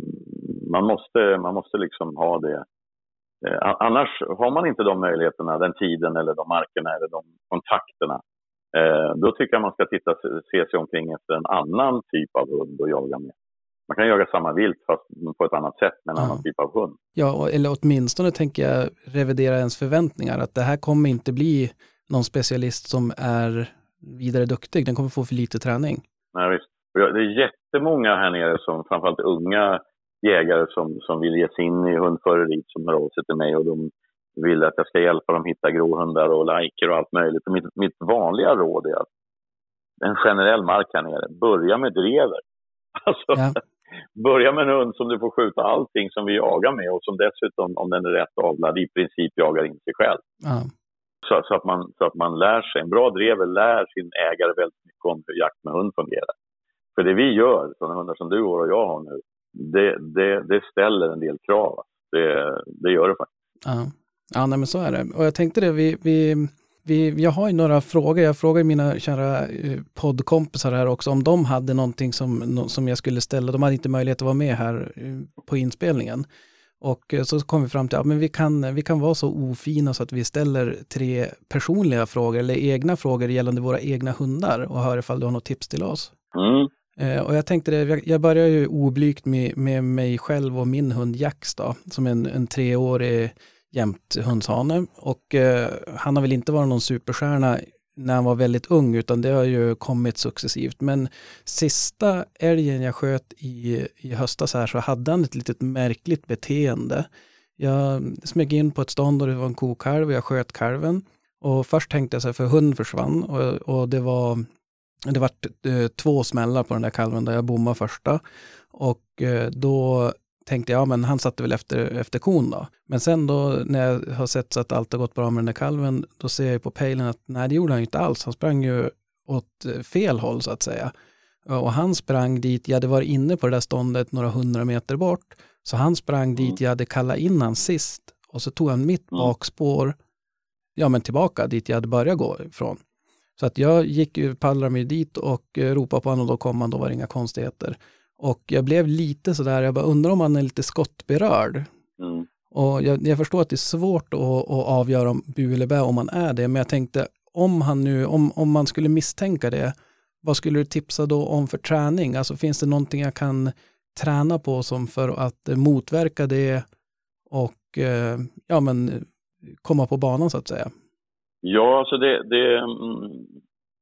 man, måste, man måste liksom ha det. Eh, annars har man inte de möjligheterna, den tiden eller de markerna eller de kontakterna. Eh, då tycker jag man ska titta, se sig omkring efter en annan typ av hund att jaga med. Man kan jaga samma vilt fast på ett annat sätt med en Ja. annan typ av hund. ja, eller åtminstone tänker jag revidera ens förväntningar, att det här kommer inte bli någon specialist som är vidare duktig, den kommer få för lite träning. Nej, visst. Det är jättemånga här nere som, framförallt unga jägare som, som vill ge sig in i hundföreriet som hör av sig till mig och de vill att jag ska hjälpa dem hitta gråhundar och lajker och allt möjligt. Och mitt, mitt vanliga råd är att en generell mark här nere, börja med drever. Alltså, Ja. Börja med en hund som du får skjuta allting som vi jagar med och som dessutom, om den är rätt avlad, i princip jagar in sig själv. Ja. Så, så, att man, så att man lär sig. En bra drever lär sin ägare väldigt mycket om hur jakt med hund fungerar. För det vi gör, sådana hundar som du och jag har nu, det, det, det ställer en del krav. Det, det gör det faktiskt. Ja, ja nej, men så är det. Och jag tänkte det, vi, vi, vi, jag har ju några frågor. Jag frågar mina kära eh, poddkompisar här också om de hade någonting som, som jag skulle ställa. De hade inte möjlighet att vara med här eh, på inspelningen. Och eh, så kom vi fram till att ja, men vi, kan, vi kan vara så ofina så att vi ställer tre personliga frågor eller egna frågor gällande våra egna hundar och hör ifall du har något tips till oss. Mm. Och jag tänkte det, jag, jag börjar ju oblygt med, med mig själv och min hund Jax då, som en, en treårig jämthundshane. Och eh, han har väl inte varit någon superstjärna när han var väldigt ung, utan det har ju kommit successivt. Men sista älgen jag sköt i, i höstas här så hade han ett litet märkligt beteende. Jag smög in på ett stånd och det var en kokalv och jag sköt kalven. Och först tänkte jag så här, för hund försvann och, och det var det var eh, två smällar på den där kalven där jag bommade första. Och eh, då tänkte jag, ja men han satte väl efter, efter kon då. Men sen då när jag har sett så att allt har gått bra med den där kalven, då ser jag ju på pejlen att nej det gjorde han ju inte alls. Han sprang ju åt eh, fel håll så att säga. Och han sprang dit, jag hade varit inne på det där ståndet några hundra meter bort. Så han sprang dit jag hade kallat in han sist. Och så tog han mitt Mm. bakspår, ja men tillbaka dit jag hade börjat gå ifrån. Så att jag gick ju, pallrade mig dit och eh, ropade på honom och då kom han, då var det inga konstigheter. Och jag blev lite sådär, jag bara undrar om han är lite skottberörd. Mm. Och jag, jag förstår att det är svårt att, att avgöra om bu eller bä om man är det, men jag tänkte om han nu, om, om man skulle misstänka det, vad skulle du tipsa då om för träning? Alltså finns det någonting jag kan träna på som för att motverka det och eh, ja men komma på banan så att säga? Ja, alltså det, det, mm,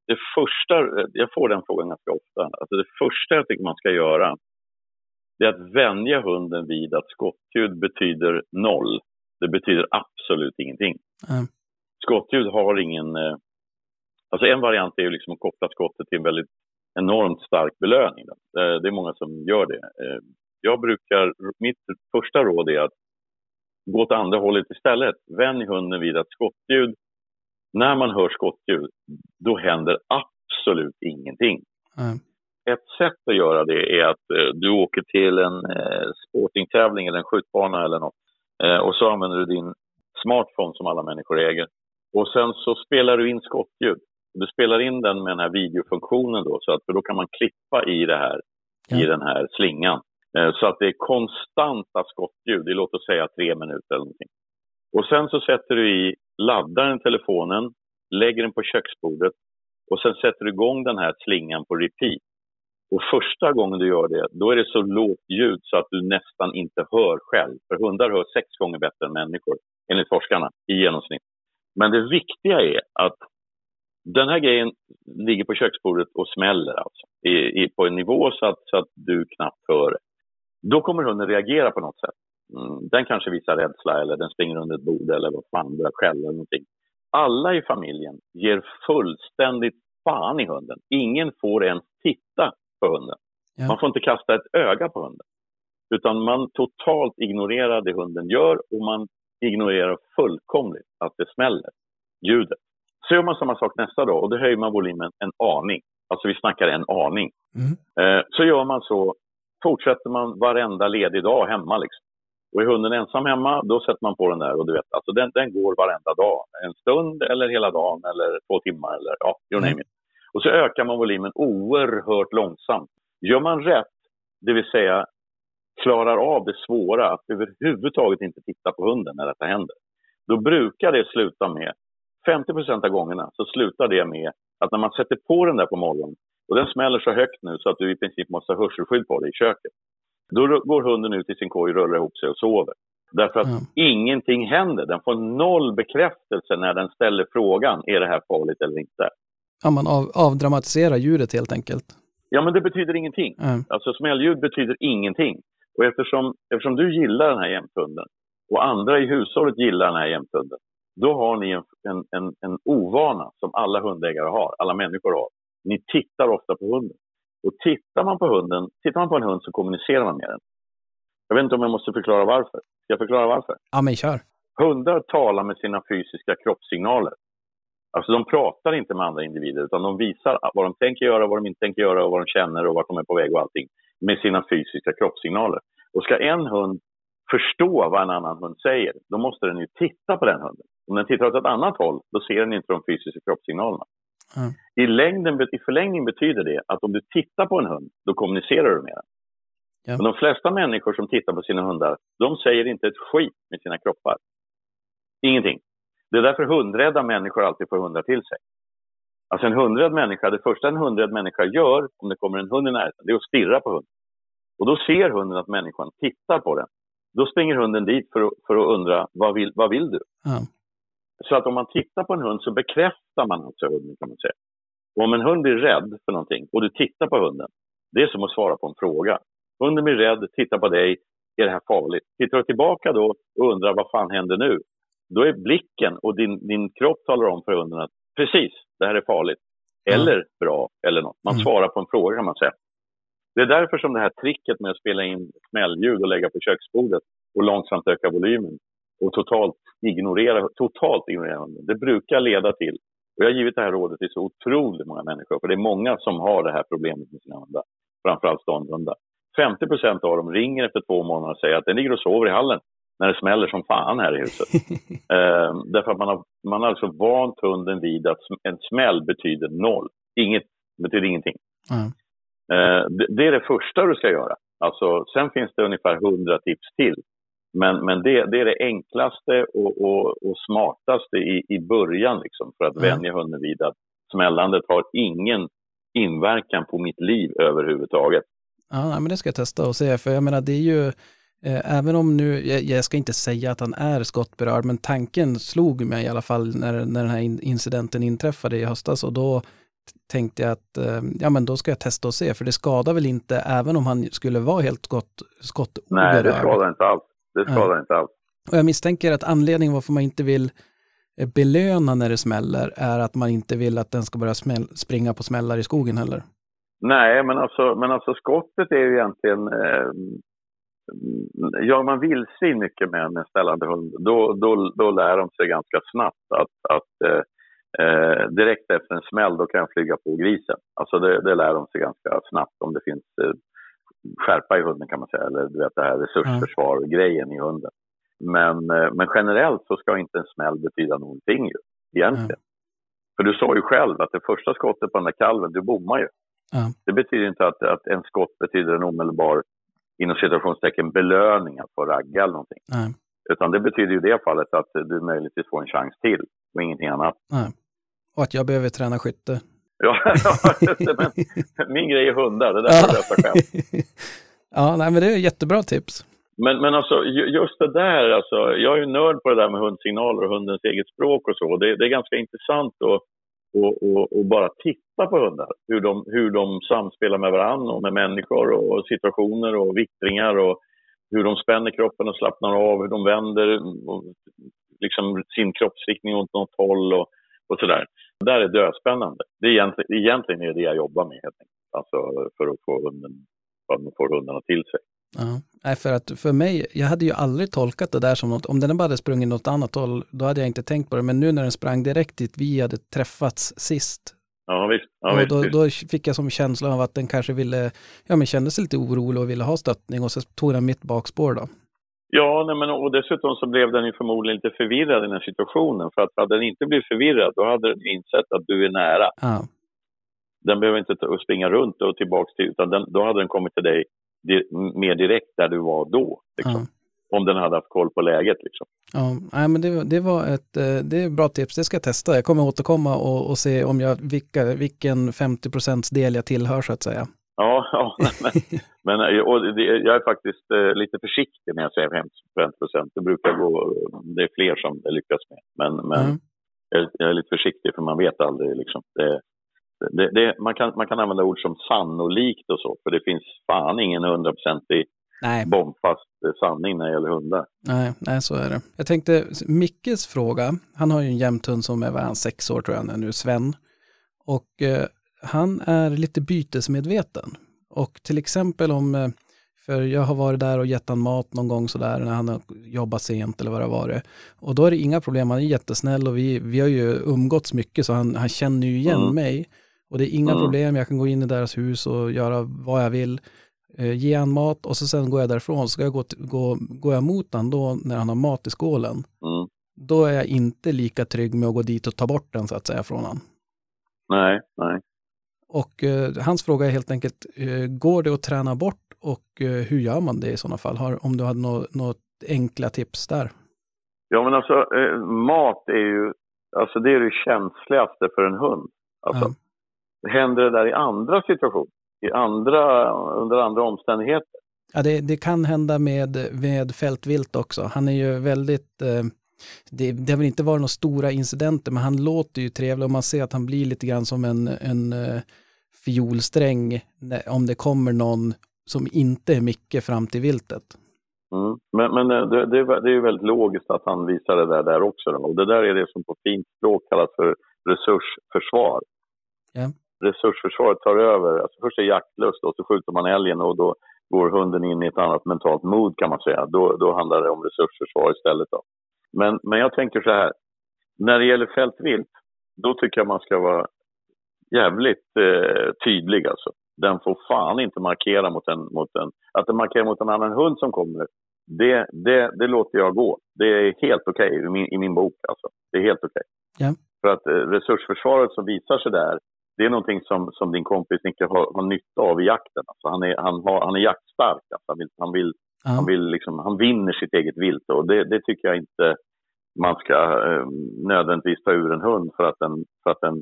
det första, jag får den frågan ganska ofta. Alltså det första jag tycker man ska göra det är att vänja hunden vid att skottljud betyder noll. Det betyder absolut ingenting. Mm. Skottljud har ingen... eh, Alltså en variant är ju liksom att koppla skottet till en väldigt enormt stark belöning. Det är många som gör det. Eh, Jag brukar, mitt första råd är att gå åt andra hållet istället. Vänj hunden vid att skottljud när man hör skottljud, då händer absolut ingenting. Mm. Ett sätt att göra det är att eh, du åker till en eh, sportingtävling eller en skjutbana eller något. Eh, och så använder du din smartphone som alla människor äger. Och sen så spelar du in skottljud. Du spelar in den med den här videofunktionen då, så att, för då kan man klippa i det här, i Ja. den här slingan. Eh, så att det är konstanta skottljud, i låt oss säga tre minuter eller någonting. Och sen så sätter du i, laddar den telefonen, lägger den på köksbordet och sen sätter du igång den här slingan på repeat. Och första gången du gör det, då är det så lågt ljud så att du nästan inte hör själv. För hundar hör sex gånger bättre än människor, enligt forskarna, i genomsnitt. Men det viktiga är att den här grejen ligger på köksbordet och smäller alltså. I, i, på en nivå så att, så att du knappt hör det. Då kommer hunden reagera på något sätt. Mm, den kanske visar rädsla eller den springer under ett bord eller vad fan, börjar skälla eller någonting. Alla i familjen ger fullständigt fan i hunden. Ingen får ens titta på hunden. Ja. Man får inte kasta ett öga på hunden. Utan man totalt ignorerar det hunden gör och man ignorerar fullkomligt att det smäller, ljudet. Så gör man samma sak nästa dag och då höjer man volymen en aning. Alltså vi snackar en aning. Mm. Eh, så gör man så, fortsätter man varenda ledig dag hemma. Liksom. Och är hunden ensam hemma, då sätter man på den där och du vet, alltså den, den går varenda dag. En stund eller hela dagen eller två timmar eller ja, you name Mm. it. Och så ökar man volymen oerhört långsamt. Gör man rätt, det vill säga klarar av det svåra att överhuvudtaget inte titta på hunden när detta händer, då brukar det sluta med, 50% av gångerna, så slutar det med att när man sätter på den där på morgonen och den smäller så högt nu så att du i princip måste ha hörselskydd på dig i köket. Då går hunden ut i sin korg, rullar ihop sig och sover. Därför att Ja. ingenting händer. Den får noll bekräftelse när den ställer frågan, är det här farligt eller inte? Ja, man av, avdramatiserar ljudet helt enkelt. Ja, men det betyder ingenting. Ja. Alltså smälljud betyder ingenting. Och eftersom, eftersom du gillar den här jämthunden och andra i hushållet gillar den här jämthunden, då har ni en, en, en, en ovana som alla hundägare har, alla människor har. Ni tittar ofta på hunden. Och tittar man på hunden, tittar man på en hund så kommunicerar man med den. Jag vet inte om jag måste förklara varför. Ska jag förklara varför? Ja, men kör. Hundar talar med sina fysiska kroppssignaler. Alltså de pratar inte med andra individer utan de visar vad de tänker göra, vad de inte tänker göra och vad de känner och vart de är på väg och allting med sina fysiska kroppssignaler. Och ska en hund förstå vad en annan hund säger, då måste den ju titta på den hunden. Om den tittar åt ett annat håll, då ser den inte de fysiska kroppssignalerna. Mm. I, längden, I förlängning betyder det att om du tittar på en hund, då kommunicerar du med den. Ja. Men de flesta människor som tittar på sina hundar, de säger inte ett skit med sina kroppar. Ingenting. Det är därför hundrädda människor alltid får hundar till sig. Alltså en hundrädd människa, det första en hundrädd människa gör om det kommer en hund i närheten, det är att stirra på hunden. Och då ser hunden att människan tittar på den. Då springer hunden dit för att, för att undra, vad vill, vad vill du? Ja. Så att om man tittar på en hund så bekräftar man alltså hunden kan man säga. Och om en hund blir rädd för någonting och du tittar på hunden, det är som att svara på en fråga. Hunden blir rädd, tittar på dig, är det här farligt? Tittar du tillbaka då och undrar vad fan händer nu? Då är blicken och din, din kropp talar om för hunden att precis, det här är farligt. Eller bra, eller något. Man Mm. svarar på en fråga kan man säga. Det är därför som det här tricket med att spela in smällljud och lägga på köksbordet och långsamt öka volymen och totalt ignorera, totalt ignorera hunden, det brukar leda till, och jag har givit det här rådet till så otroligt många människor, för det är många som har det här problemet med sina hundar, framförallt ståndhundar. 50 procent av dem ringer efter två månader och säger att den ligger och sover i hallen när det smäller som fan här i huset. Eh, därför att man har, man har alltså vant hunden vid att en smäll betyder noll. Inget betyder ingenting. Ja. Eh, det, det är det första du ska göra. Alltså, sen finns det ungefär 100 tips till. Men, men det, det är det enklaste och, och, och smartaste i, i början liksom, för att Mm. vänja hunden vid att smällandet har ingen inverkan på mitt liv överhuvudtaget. Ja, men det ska jag testa och se, för jag menar det är ju, eh, även om nu, jag, jag ska inte säga att han är skottberörd, men tanken slog mig i alla fall när, när den här in, incidenten inträffade i höstas och då tänkte jag att, eh, ja men då ska jag testa och se, för det skadar väl inte, även om han skulle vara helt skott, skottoberörd. Nej, det skadar inte alls. Det skadar inte alls. Och jag misstänker att anledningen varför man inte vill eh, belöna när det smäller är att man inte vill att den ska börja springa på smällar i skogen heller. Nej, men alltså, men alltså skottet är ju egentligen... Eh, gör man vildsvin mycket med en ställande hund, då, då, då lär de sig ganska snabbt att, att eh, eh, direkt efter en smäll, då kan jag flyga på grisen. Alltså det, det lär de sig ganska snabbt om det finns eh, skärpa i hunden kan man säga, eller du vet det här resursförsvar-grejen i hunden. Men, eh, men generellt så ska inte en smäll betyda någonting ju, egentligen. För du sa ju själv att det första skottet på den där kalven, du bommar ju. Ja. Det betyder inte att, att en skott betyder en omedelbar, inom citationstecken, belöning att få ragga eller någonting. Nej, Utan det betyder ju i det fallet att du möjligtvis får en chans till och ingenting annat. Och att jag behöver träna skytte. Ja, men min grej är hundar, det där får du lösa själv. ja, nej men det är jättebra tips. Men, men alltså, ju- just det där, alltså, jag är ju nörd på det där med hundsignaler och hundens eget språk och så. Det, det är ganska intressant att och, och, och bara titta på hundar. Hur de, hur de samspelar med varandra och med människor och situationer och vittringar och hur de spänner kroppen och slappnar av, hur de vänder och, liksom sin kroppsriktning åt något håll och, och sådär. Det där är dödspännande. Det är egentligen, egentligen är det jag jobbar med helt enkelt. Alltså för att få hunden, för att får hundarna till sig. Ja. Nej, för att för mig, jag hade ju aldrig tolkat det där som något, om den bara hade sprungit något annat håll, då hade jag inte tänkt på det, men nu när den sprang direkt dit vi hade träffats sist, Ja visst. Ja, visst, då, visst. då fick jag som känsla av att den kanske ville, ja men kände sig lite orolig och ville ha stöttning och så tog den mitt bakspår då. Ja, nej, men, och dessutom så blev den ju förmodligen lite förvirrad i den här situationen. För att hade den inte blivit förvirrad, då hade den insett att du är nära. Ja, Den behöver inte springa runt och tillbaks till, utan den, då hade den kommit till dig di, mer direkt där du var då. Liksom. ja. Om den hade haft koll på läget. Liksom. Ja, nej, men det, det var ett eh, det är ett bra tips, det ska jag testa. Jag kommer återkomma och, och se om jag, vilka, vilken 50% del jag tillhör så att säga. Ja, ja men, men det, jag är faktiskt eh, lite försiktig när jag säger 50 procent. Det brukar gå, det är fler som det lyckas med. Men, men Mm. jag, jag är lite försiktig för man vet aldrig. Liksom. Det, det, det, man, kan, man kan använda ord som sannolikt och så, för det finns fan ingen hundraprocentig Nej, bombfast eh, sanning när det gäller hundar. nej, nej, så är det. Jag tänkte, Mickes fråga, han har ju en jämthund som är, vad han, sex år tror jag nu, Sven. Och eh, han är lite bytesmedveten. Och till exempel om, eh, för jag har varit där och gett han mat någon gång sådär när han har jobbat sent eller vad det har varit. Och då är det inga problem, han är jättesnäll och vi, vi har ju umgåtts mycket så han, han känner ju igen Mm. mig. Och det är inga Mm. problem, jag kan gå in i deras hus och göra vad jag vill. Eh, ge han mat och så sen går jag därifrån. Ska jag gå, gå, går jag mot han då när han har mat i skålen, Mm. då är jag inte lika trygg med att gå dit och ta bort den så att säga från han. Nej, nej. Och eh, hans fråga är helt enkelt, eh, går det att träna bort och eh, hur gör man det i sådana fall? Har, om du hade något, något enkla tips där? Ja, men alltså eh, mat är ju, alltså det är det känsligaste för en hund. Alltså, Händer det där i andra situationer? I andra, under andra omständigheter? Ja, det, det kan hända med, med fältvilt också. Han är ju väldigt, eh, det, det har väl inte varit några stora incidenter, men han låter ju trevlig och man ser att han blir lite grann som en, en eh, fiolsträng om det kommer någon som inte är Micke fram till viltet. Mm. Men, men eh, det, det, är- det är ju väldigt logiskt att han visar det där, där också. Då. Och det där är det som på fint språk kallas för resursförsvar. Ja. Resursförsvaret tar över. Alltså först är jaktlust och så skjuter man älgen och då går hunden in i ett annat mentalt mod kan man säga. Då, då handlar det om resursförsvar istället. Då. Men, men jag tänker så här. När det gäller fältvilt, då tycker jag man ska vara jävligt eh, tydlig alltså. Den får fan inte markera mot en, mot en... Att den markerar mot en annan hund som kommer, det, det, det låter jag gå. Det är helt okej i, min, i min bok alltså. Det är helt okej. Ja. För att eh, resursförsvaret som visar sig där, det är någonting som, som din kompis Nicke har, har nytta av i jakten. Alltså han, är, han, har, han är jaktstark. Alltså han, vill, han, vill, han, Ja, vill liksom, han vinner sitt eget vilt och det, det tycker jag inte man ska eh, nödvändigtvis ta ur en hund för att den, för att den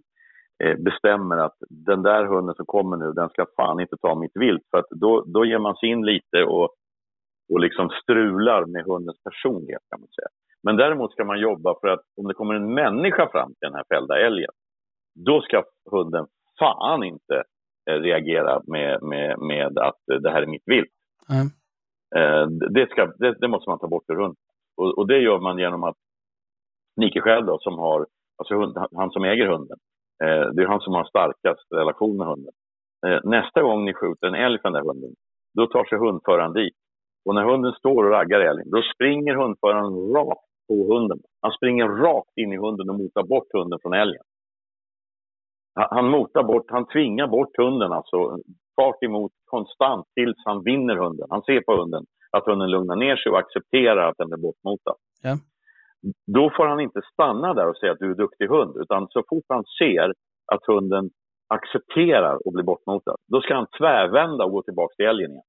bestämmer att den där hunden som kommer nu, den ska fan inte ta mitt vilt. För att då, då ger man sig in lite och, och liksom strular med hundens personlighet kan man säga. Men däremot ska man jobba för att om det kommer en människa fram till den här fällda älgen, då ska hunden fan inte eh, reagera med, med, med att eh, det här är mitt vilt. Eh, det, ska, det, det måste man ta bort ur hunden. Och, och det gör man genom att Nike själv då, som har, alltså hund, han- som äger hunden, eh, Eh, det är han som har starkast relation med hunden. Eh, nästa gång ni skjuter en älg från den där hunden, då tar sig hundföraren dit. Och när hunden står och raggar älgen, då springer hundföraren rakt på hunden. Han springer rakt in i hunden och motar bort hunden från älgen. Han, han motar bort, han tvingar bort hunden alltså, fart emot konstant tills han vinner hunden. Han ser på hunden att hunden lugnar ner sig och accepterar att den är bortmotad. Ja. Då får han inte stanna där och säga att du är duktig hund, utan så fort han ser att hunden accepterar att bli bortmotad, då ska han tvärvända och gå tillbaka till älgen igen.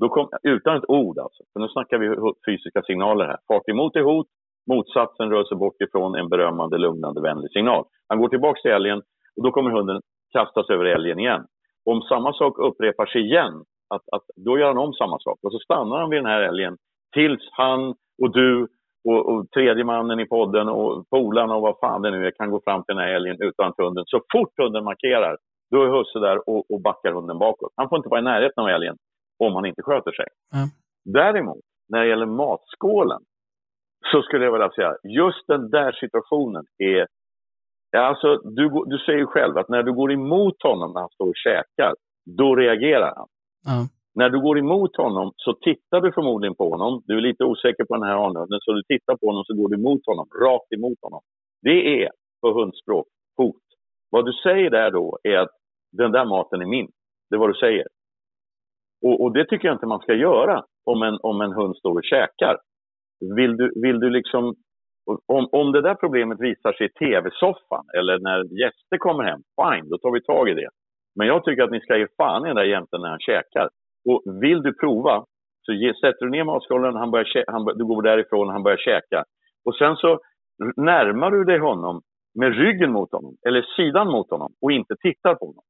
Då kom, utan ett ord alltså, för nu snackar vi fysiska signaler här. Fart emot är hot, motsatsen rör sig bort ifrån en berömmande, lugnande, vänlig signal. Han går tillbaka till älgen och då kommer hunden kastas över älgen igen. Om samma sak upprepar sig igen, att, att, då gör han om samma sak. Och så stannar han vid den här älgen tills han och du och, och tredje mannen i podden och polarna och vad fan det nu är kan gå fram till den här älgen utan hunden, så fort hunden markerar, då är husse där och, och backar hunden bakåt. Han får inte vara i närheten av älgen om han inte sköter sig. Ja. Däremot, när det gäller matskålen, så skulle jag vilja säga, just den där situationen är... Alltså, du, du säger ju själv att när du går emot honom när han står och käkar, då reagerar han. ja, när du går emot honom så tittar du förmodligen på honom. Du är lite osäker på den här hanhunden, så du tittar på honom så går du emot honom, rakt emot honom. Det är, på hundspråk, hot. Vad du säger där då är att den där maten är min. Det är vad du säger. Och, och det tycker jag inte man ska göra om en, om en hund står och käkar. Vill du, vill du liksom... Om, om det där problemet visar sig i tv-soffan eller när gäster kommer hem, fine, då tar vi tag i det. Men jag tycker att ni ska ge fan i den där jämten när han käkar. Och vill du prova, så ge, sätter du ner matskålen, han börjar, han, du går därifrån, han börjar käka. Och sen så närmar du dig honom med ryggen mot honom, eller sidan mot honom, och inte tittar på honom.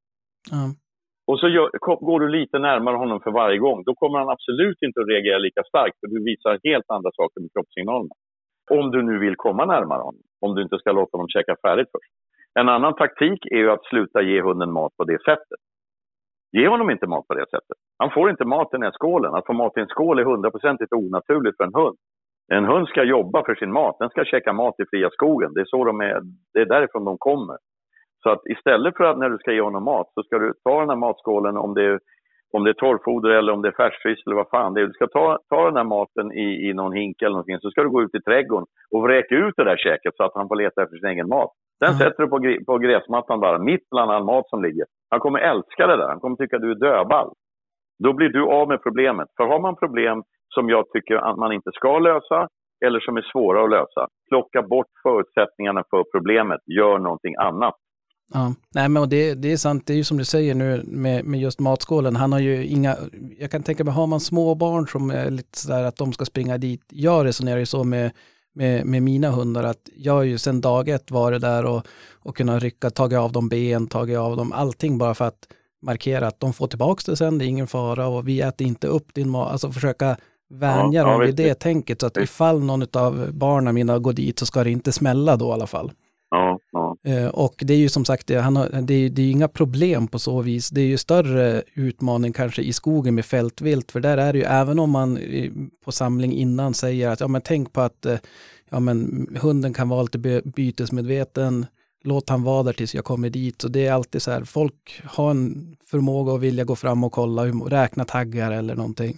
ja, Och så gör, går du lite närmare honom för varje gång. Då kommer han absolut inte att reagera lika starkt, för du visar helt andra saker med kroppssignalerna. Om du nu vill komma närmare honom, om du inte ska låta honom käka färdigt först. En annan taktik är ju att sluta ge hunden mat på det sättet. Ge honom inte mat på det sättet. Han får inte mat i den här skålen. Att få mat i en skål är hundraprocentigt onaturligt för en hund. En hund ska jobba för sin mat. Den ska käka mat i fria skogen. Det är, så de är, det är därifrån de kommer. Så att istället för att när du ska ge honom mat så ska du ta den här matskålen om det är, om det är torrfoder eller om det är färskfisk eller vad fan det är. Du ska ta, ta den här maten i, i någon hink eller någonting så ska du gå ut i trädgården och vräka ut det där käket så att han får leta efter sin egen mat. Sen Mm. sätter du på, på gräsmattan bara, mitt bland all mat som ligger. Han kommer älska det där. Han kommer tycka att du är dödball. Då blir du av med problemet. För har man problem som jag tycker att man inte ska lösa eller som är svåra att lösa, plocka bort förutsättningarna för problemet. Gör någonting annat. Ja, nej men och det, det är sant, det är ju som du säger nu med, med just matskålen, han har ju inga, jag kan tänka mig, har man små barn som är lite sådär att de ska springa dit, jag resonerar ju så med, med, med mina hundar att jag har ju sedan dag ett varit där och, och kunnat rycka, tagit av dem ben, tagit av dem allting bara för att markera att de får tillbaka det sen, det är ingen fara och vi äter inte upp din mat, alltså försöka vänja Ja, ja, dem vid visst, det tänket så att Visst. ifall någon av barnen mina går dit så ska det inte smälla då i alla fall. Ja, ja. Eh, Och det är ju som sagt, det, han har, det, är, det är ju inga problem på så vis. Det är ju större utmaning kanske i skogen med fältvilt, för där är det ju, även om man på samling innan säger att ja men tänk på att eh, ja, men hunden kan vara lite by- bytesmedveten, låt han vara där tills jag kommer dit. Så det är alltid så här, folk har en förmåga att vilja gå fram och kolla, räkna taggar eller någonting.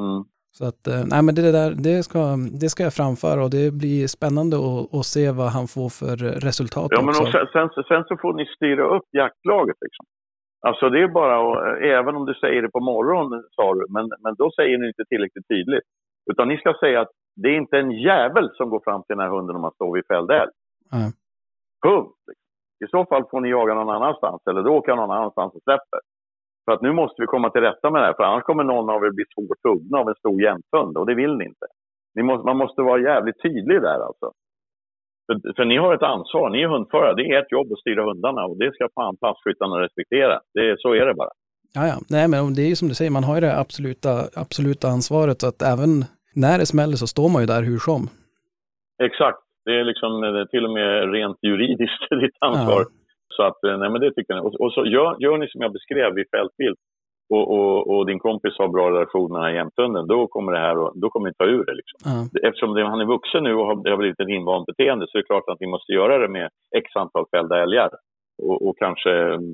Mm. Så att, eh, nej men det där, det ska, det ska jag framföra och det blir spännande att, att se vad han får för resultat Ja, men också. och sen, sen, sen så får ni styra upp jaktlaget. Liksom. Alltså det är bara att, även om du säger det på morgonen, sa du, men, men då säger ni inte tillräckligt tydligt. Utan ni ska säga att det är inte en jävel som går fram till den här hunden om man står vid fälld älg. Ja. Punkt. Liksom. I så fall får ni jaga någon annanstans eller då åka någon annanstans och släpper. För att nu måste vi komma till rätta med det här, för annars kommer någon av er bli svårt huggna av en stor jämthund och det vill ni inte. Ni måste, man måste vara jävligt tydlig där alltså. För, för ni har ett ansvar, ni är hundförare, det är ert jobb att styra hundarna och det ska fan passkyttarna respektera. Det, så är det bara. Ja, ja. Nej, men det är ju som du säger, man har ju det absoluta, absoluta ansvaret så att även när det smäller så står man ju där hur som. Exakt. Det är liksom eh, till och med rent juridiskt ditt ansvar. Ja. Så att, eh, nej men det tycker jag. Och, och så gör, gör ni som jag beskrev i fältbild och, och, och din kompis har bra relation med den här jämthunden, då kommer det här och, då kommer ni ta ur det liksom. Ja, Eftersom det, han är vuxen nu och har, det har blivit ett invant beteende så är det klart att ni måste göra det med x antal fällda älgar. Och, och kanske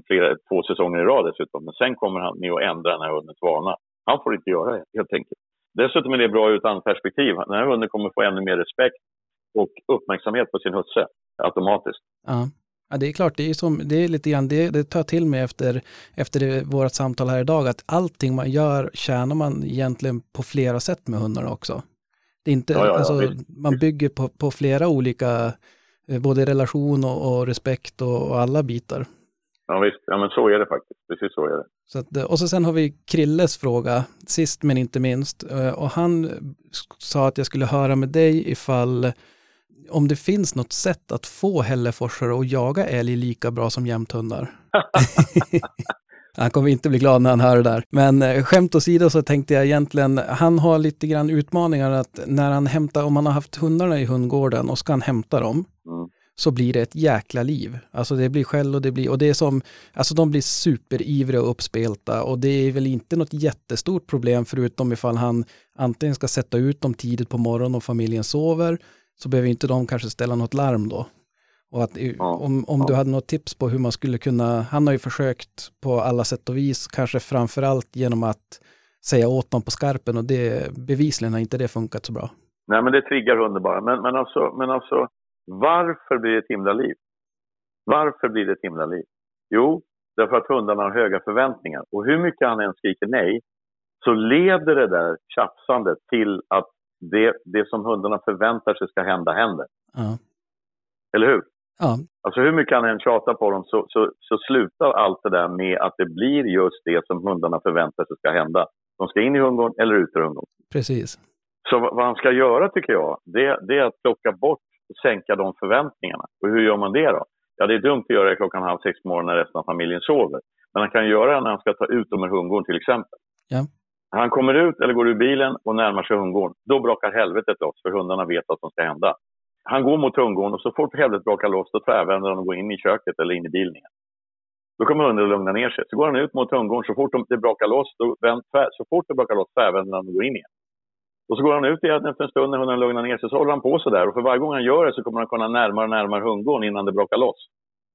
flera, två säsonger i rad dessutom. Men sen kommer han med att ändra den här hundens vana. Han får inte göra det helt enkelt. Dessutom är det bra ur ett annat perspektiv. Den här hunden kommer få ännu mer respekt och uppmärksamhet på sin husse automatiskt. ja. ja det är klart, det är, som, det är lite grann, det, det tar till mig efter, efter det, vårt samtal här idag, att allting man gör tjänar man egentligen på flera sätt med hundarna också. Det är inte, Ja, ja, alltså, man bygger på, på flera olika, eh, både relation och, och respekt och, och alla bitar. Ja visst, ja men så är det faktiskt. Precis så är det. Så att, eh, och så sen har vi Krilles fråga, sist men inte minst. Eh, Och han sa att jag skulle höra med dig ifall om det finns något sätt att få hälleforsare att jaga älg lika bra som jämthundar. Han kommer inte bli glad när han hör det där. Men eh, skämt åsido så tänkte jag egentligen, han har lite grann utmaningar att när han hämtar, om han har haft hundarna i hundgården och ska han hämta dem, Mm. så blir det ett jäkla liv. Alltså det blir skäll och det blir, och det är som, alltså de blir superivriga och uppspelta och det är väl inte något jättestort problem förutom ifall han antingen ska sätta ut dem tidigt på morgonen och familjen sover, så behöver inte de kanske ställa något larm då. Och att Ja, om, om ja. du hade något tips på hur man skulle kunna, han har ju försökt på alla sätt och vis, kanske framförallt genom att säga åt dem på skarpen och det bevisligen har inte det funkat så bra. Nej, men det triggar hunden bara. Men, men, alltså, men alltså, varför blir det ett himla liv? Varför blir det ett himla liv? Jo, därför att hundarna har höga förväntningar. Och hur mycket han än skriker nej, så leder det där tjafsandet till att det, det som hundarna förväntar sig ska hända, händer. Ja, Eller hur? ja, Alltså hur mycket han än tjatar på dem så, så, så slutar allt det där med att det blir just det som hundarna förväntar sig ska hända. De ska in i hundgården eller ut ur hundgården. precis. Så vad han ska göra tycker jag, det, det är att plocka bort och sänka de förväntningarna. Och hur gör man det då? Ja, det är dumt att göra det klockan halv sex på morgonen när resten av familjen sover. Men han kan göra det när han ska ta ut dem ur hundgården till exempel. Ja. Han kommer ut eller går ur bilen och närmar sig hundgården. Då brakar helvetet loss för hundarna vet vad som ska hända. Han går mot hundgården och så fort helvetet brakar loss då tvärvänder han och går in i köket eller in i bilen igen. Då kommer hunden att lugna ner sig. Så går han ut mot hundgården. Så fort de- det brakar loss, då vänd, tvär, så fort det brakar loss tvärvänder han och går in igen. Och så går han ut igen efter en stund när hunden lugnar ner sig. Så håller han på så där. Och för varje gång han gör det så kommer han kunna närmare och närmare hundgården innan det brakar loss.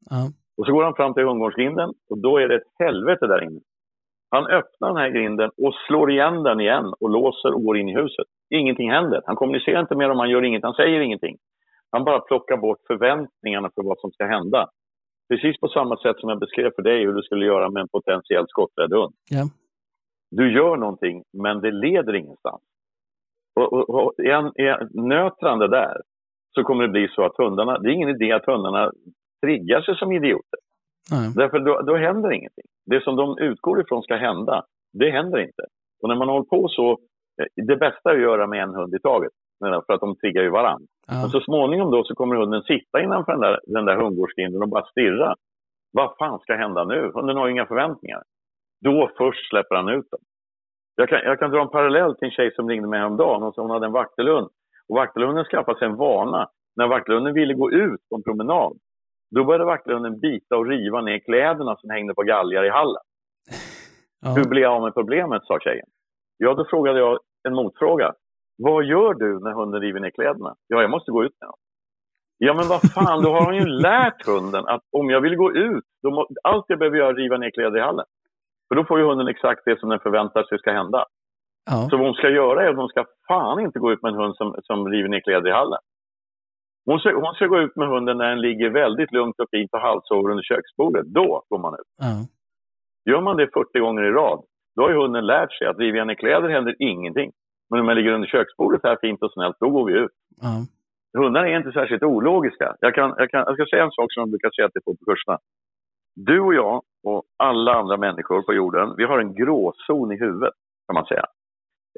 Ja. Och så går han fram till hundgårdsgrinden och då är det ett helvete där inne. Han öppnar den här grinden och slår igen den igen och låser och går in i huset. Ingenting händer. Han kommunicerar inte med dem, han gör inget, han säger ingenting. Han bara plockar bort förväntningarna för vad som ska hända. Precis på samma sätt som jag beskrev för dig hur du skulle göra med en potentiellt skotträdd hund. Ja. Du gör någonting, men det leder ingenstans. Och, och, och är det där så kommer det bli så att hundarna, det är ingen idé att hundarna triggar sig som idioter. Nej. Därför då, då händer ingenting. Det som de utgår ifrån ska hända, det händer inte. Och när man håller på så, eh, det bästa är att göra med en hund i taget. För att de triggar ju varandra. Men Ja. så småningom då så kommer hunden sitta innanför den där, den där hundgårdsgrinden och bara stirra. Vad fan ska hända nu? Hunden har ju inga förväntningar. Då först släpper han ut dem. Jag kan, jag kan dra en parallell till en tjej som ringde mig häromdagen. Hon, sa hon hade en vaktelhund. Och vaktelhunden skaffade sig en vana. När vaktelhunden ville gå ut på en promenad, då började vaktelhunden bita och riva ner kläderna som hängde på galgar i hallen. Ja. Hur blir jag av med problemet, sa tjejen. Ja, då frågade jag en motfråga. Vad gör du när hunden river ner kläderna? Ja, jag måste gå ut med dem. Ja, men vad fan, då har hon ju lärt hunden att om jag vill gå ut, då må, allt jag behöver göra är riva ner kläder i hallen. För då får ju hunden exakt det som den förväntar sig ska hända. Ja. Så vad hon ska göra är att hon ska fan inte gå ut med en hund som, som river ner kläder i hallen. Hon ska, hon ska gå ut med hunden när den ligger väldigt lugnt och fint och halvsover under köksbordet. Då går man ut. Ja. Gör man det 40 gånger i rad, då har ju hunden lärt sig att river jag ner kläder händer ingenting. Men om jag ligger under köksbordet här fint och snällt, då går vi ut. Ja. Hundar är inte särskilt ologiska. Jag, kan, jag, kan, jag ska säga en sak som jag brukar säga till folk på kurserna. Du och jag och alla andra människor på jorden, vi har en gråzon i huvudet, kan man säga.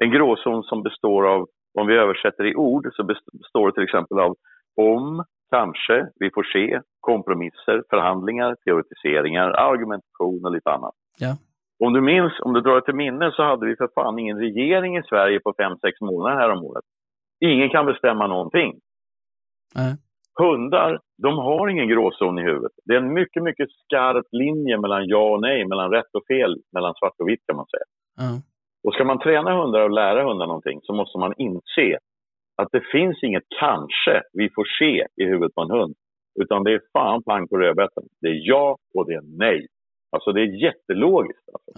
En gråzon som består av, om vi översätter i ord, så består det till exempel av om, kanske, vi får se, kompromisser, förhandlingar, teoretiseringar, argumentation och lite annat. Ja. Om du minns, om du drar till minne så hade vi för fan ingen regering i Sverige på fem sex månader här om året. Ingen kan bestämma någonting. Nej. Hundar, de har ingen gråzon i huvudet. Det är en mycket, mycket skarp linje mellan ja och nej, mellan rätt och fel, mellan svart och vitt kan man säga. Ja. Och ska man träna hundar och lära hundar någonting så måste man inse att det finns inget kanske vi får se i huvudet på en hund. Utan det är fan pang på rödbetan. Det är ja och det är nej. Alltså det är jättelogiskt. Alltså.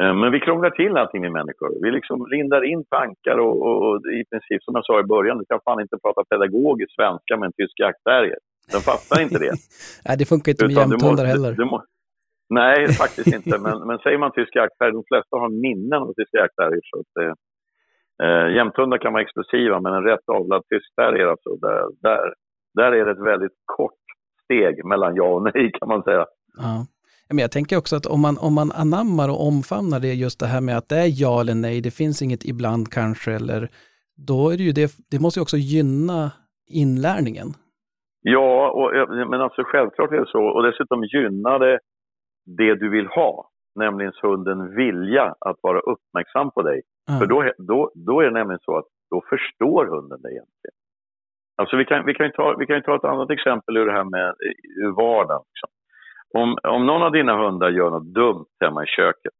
Eh, Men vi krånglar till allting med människor. Vi liksom lindar in tankar och, och, och i princip som jag sa i början, du kan fan inte prata pedagogisk svenska med en tysk jaktterrier. Den fattar inte det. Nej, det funkar inte med jämthundar heller. du må- Nej, faktiskt inte. Men, men säger man tysk jaktterrier, de flesta har minnen av tyska jaktterrier. Så att, eh, jämthundar kan vara explosiva, men en rätt avlad tysk terrier, alltså, där, där, där är det ett väldigt kort steg mellan ja och nej kan man säga. Ja. Men jag tänker också att om man, om man anammar och omfamnar det, just det här med att det är ja eller nej, det finns inget ibland kanske, eller då är det ju det, det måste ju också gynna inlärningen. Ja, och, eh, men alltså självklart är det så. Och dessutom gynnar det det du vill ha, nämligen hunden vilja att vara uppmärksam på dig. Ja. För då, då, då är det nämligen så att då förstår hunden dig egentligen. Alltså vi kan, vi, kan ju ta, vi kan ta ett annat exempel ur det här med ur vardagen. Liksom. Om, om någon av dina hundar gör något dumt hemma i köket,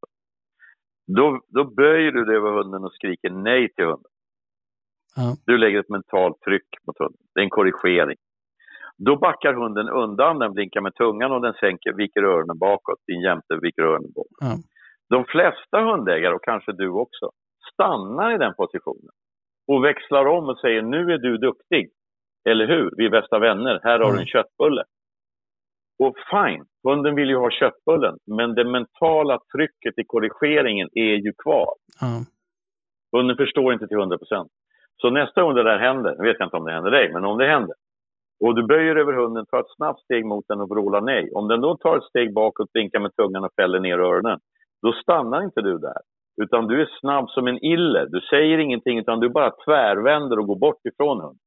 då, då böjer du dig över hunden och skriker nej till hunden. Ja. Du lägger ett mentalt tryck mot hunden. Det är en korrigering. Då backar hunden undan, den blinkar med tungan och den sänker, viker öronen bakåt. Din jämte viker öronen bakåt. Ja. De flesta hundägare, och kanske du också, stannar i den positionen och växlar om och säger nu är du duktig. Eller hur? Vi är bästa vänner. Här har du en köttbulle. Och fine, hunden vill ju ha köttbullen, men det mentala trycket i korrigeringen är ju kvar. Ja. Hunden förstår inte till 100 procent. Så nästa gång det där händer, nu vet jag inte om det händer dig, men om det händer, och du böjer över hunden, tar ett snabbt steg mot den och vrålar nej. Om den då tar ett steg bakåt, blinkar med tungan och fäller ner öronen, då stannar inte du där. Utan du är snabb som en iller. Du säger ingenting, utan du bara tvärvänder och går bort ifrån hunden.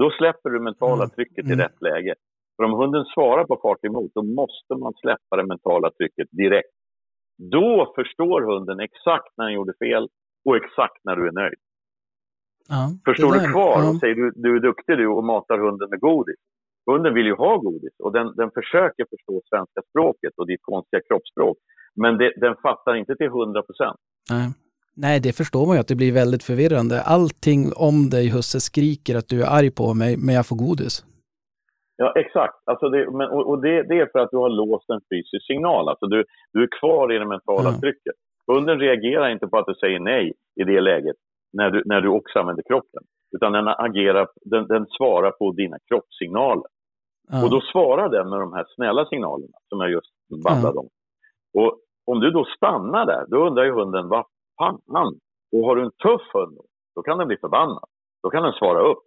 Då släpper du mentala Mm. trycket i Mm. rätt läge. För om hunden svarar på fart emot, då måste man släppa det mentala trycket direkt. Då förstår hunden exakt när den gjorde fel och exakt när du är nöjd. Ja. Förstår du kvar ja. och säger du, du är duktig du och matar hunden med godis, Hunden vill ju ha godis och den, den försöker förstå svenska språket och ditt konstiga kroppsspråk. Men det, den fattar inte till 100 procent. Nej. Nej, det förstår man ju att det blir väldigt förvirrande. Allting om dig, husse, skriker att du är arg på mig, men jag får godis. Ja, exakt. Alltså det, men, och och det, det är för att du har låst en fysisk signal. Alltså du, du är kvar i det mentala Mm. trycket. Hunden reagerar inte på att du säger nej i det läget när du, när du också använder kroppen. Utan den, agerar, den, den svarar på dina kroppssignaler. Ja. Och då svarar den med de här snälla signalerna som jag just bandade om. Och om du då stannar där, då undrar ju hunden, vad fan? Och har du en tuff hund, då, då kan den bli förbannad. Då kan den svara upp.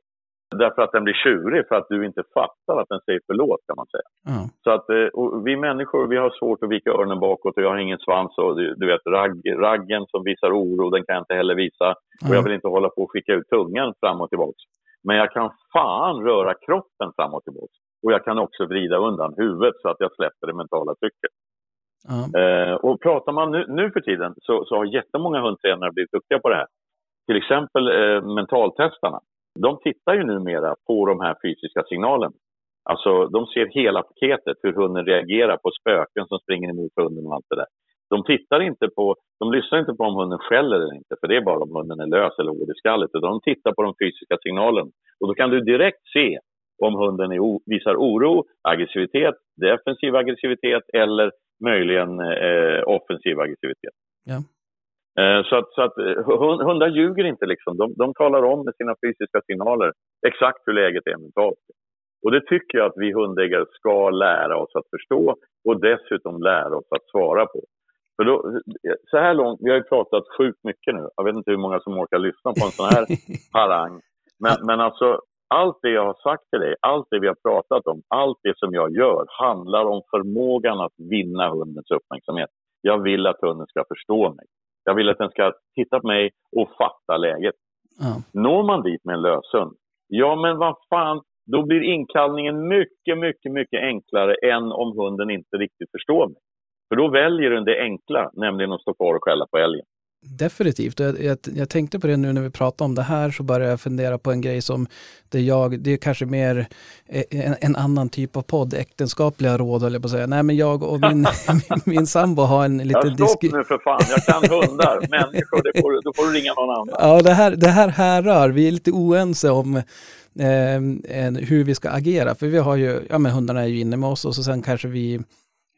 Därför att den blir tjurig för att du inte fattar att den säger förlåt kan man säga. Ja. Så att eh, vi människor, vi har svårt att vika öronen bakåt och jag har ingen svans och du, du vet ragg, raggen som visar oro, den kan jag inte heller visa. Och jag vill inte hålla på och skicka ut tungan fram och tillbaka. Men jag kan fan röra kroppen fram och tillbaka. Och jag kan också vrida undan huvudet så att jag släpper det mentala trycket. Ja. Eh, och pratar man nu, nu för tiden så, så har jättemånga hundtränare blivit duktiga på det här. Till exempel eh, mentaltestarna. De tittar ju numera på de här fysiska signalerna. Alltså de ser hela paketet, hur hunden reagerar på spöken som springer emot hunden och allt det där. De tittar inte på, de lyssnar inte på om hunden skäller eller inte, för det är bara om hunden är lös eller hård i skallet, utan de tittar på de fysiska signalerna. Och då kan du direkt se om hunden är visar oro, aggressivitet, defensiv aggressivitet eller möjligen eh, offensiv aggressivitet. Ja. Eh, så att, så att eh, hund- hundar ljuger inte liksom. De, de talar om med sina fysiska signaler exakt hur läget är mentalt. Och det tycker jag att vi hundägare ska lära oss att förstå och dessutom lära oss att svara på. För då, så här långt, vi har ju pratat sjukt mycket nu. Jag vet inte hur många som orkar lyssna på en sån här harang. Men, men alltså, allt det jag har sagt till dig, allt det vi har pratat om, allt det som jag gör handlar om förmågan att vinna hundens uppmärksamhet. Jag vill att hunden ska förstå mig. Jag vill att den ska titta på mig och fatta läget. Ja. Når man dit med en löshund, ja men vad fan, då blir inkallningen mycket, mycket, mycket enklare än om hunden inte riktigt förstår mig. För då väljer den det enkla, nämligen att stå kvar och skälla på älgen. Definitivt. Och Jag, jag, jag tänkte på det nu när vi pratade om det här så började jag fundera på en grej som det jag, det är kanske mer eh, en, en annan typ av podd, äktenskapliga råd eller på att säga. Nej men jag och min, min, min sambo har en liten stopp diskussion. nu för fan, jag kan hundar, människor, det får, då får du ringa någon annan. Ja, det här, det här härrör. Vi är lite oense om eh, hur vi ska agera. För vi har ju, ja men hundarna är ju inne med oss och så sen kanske vi,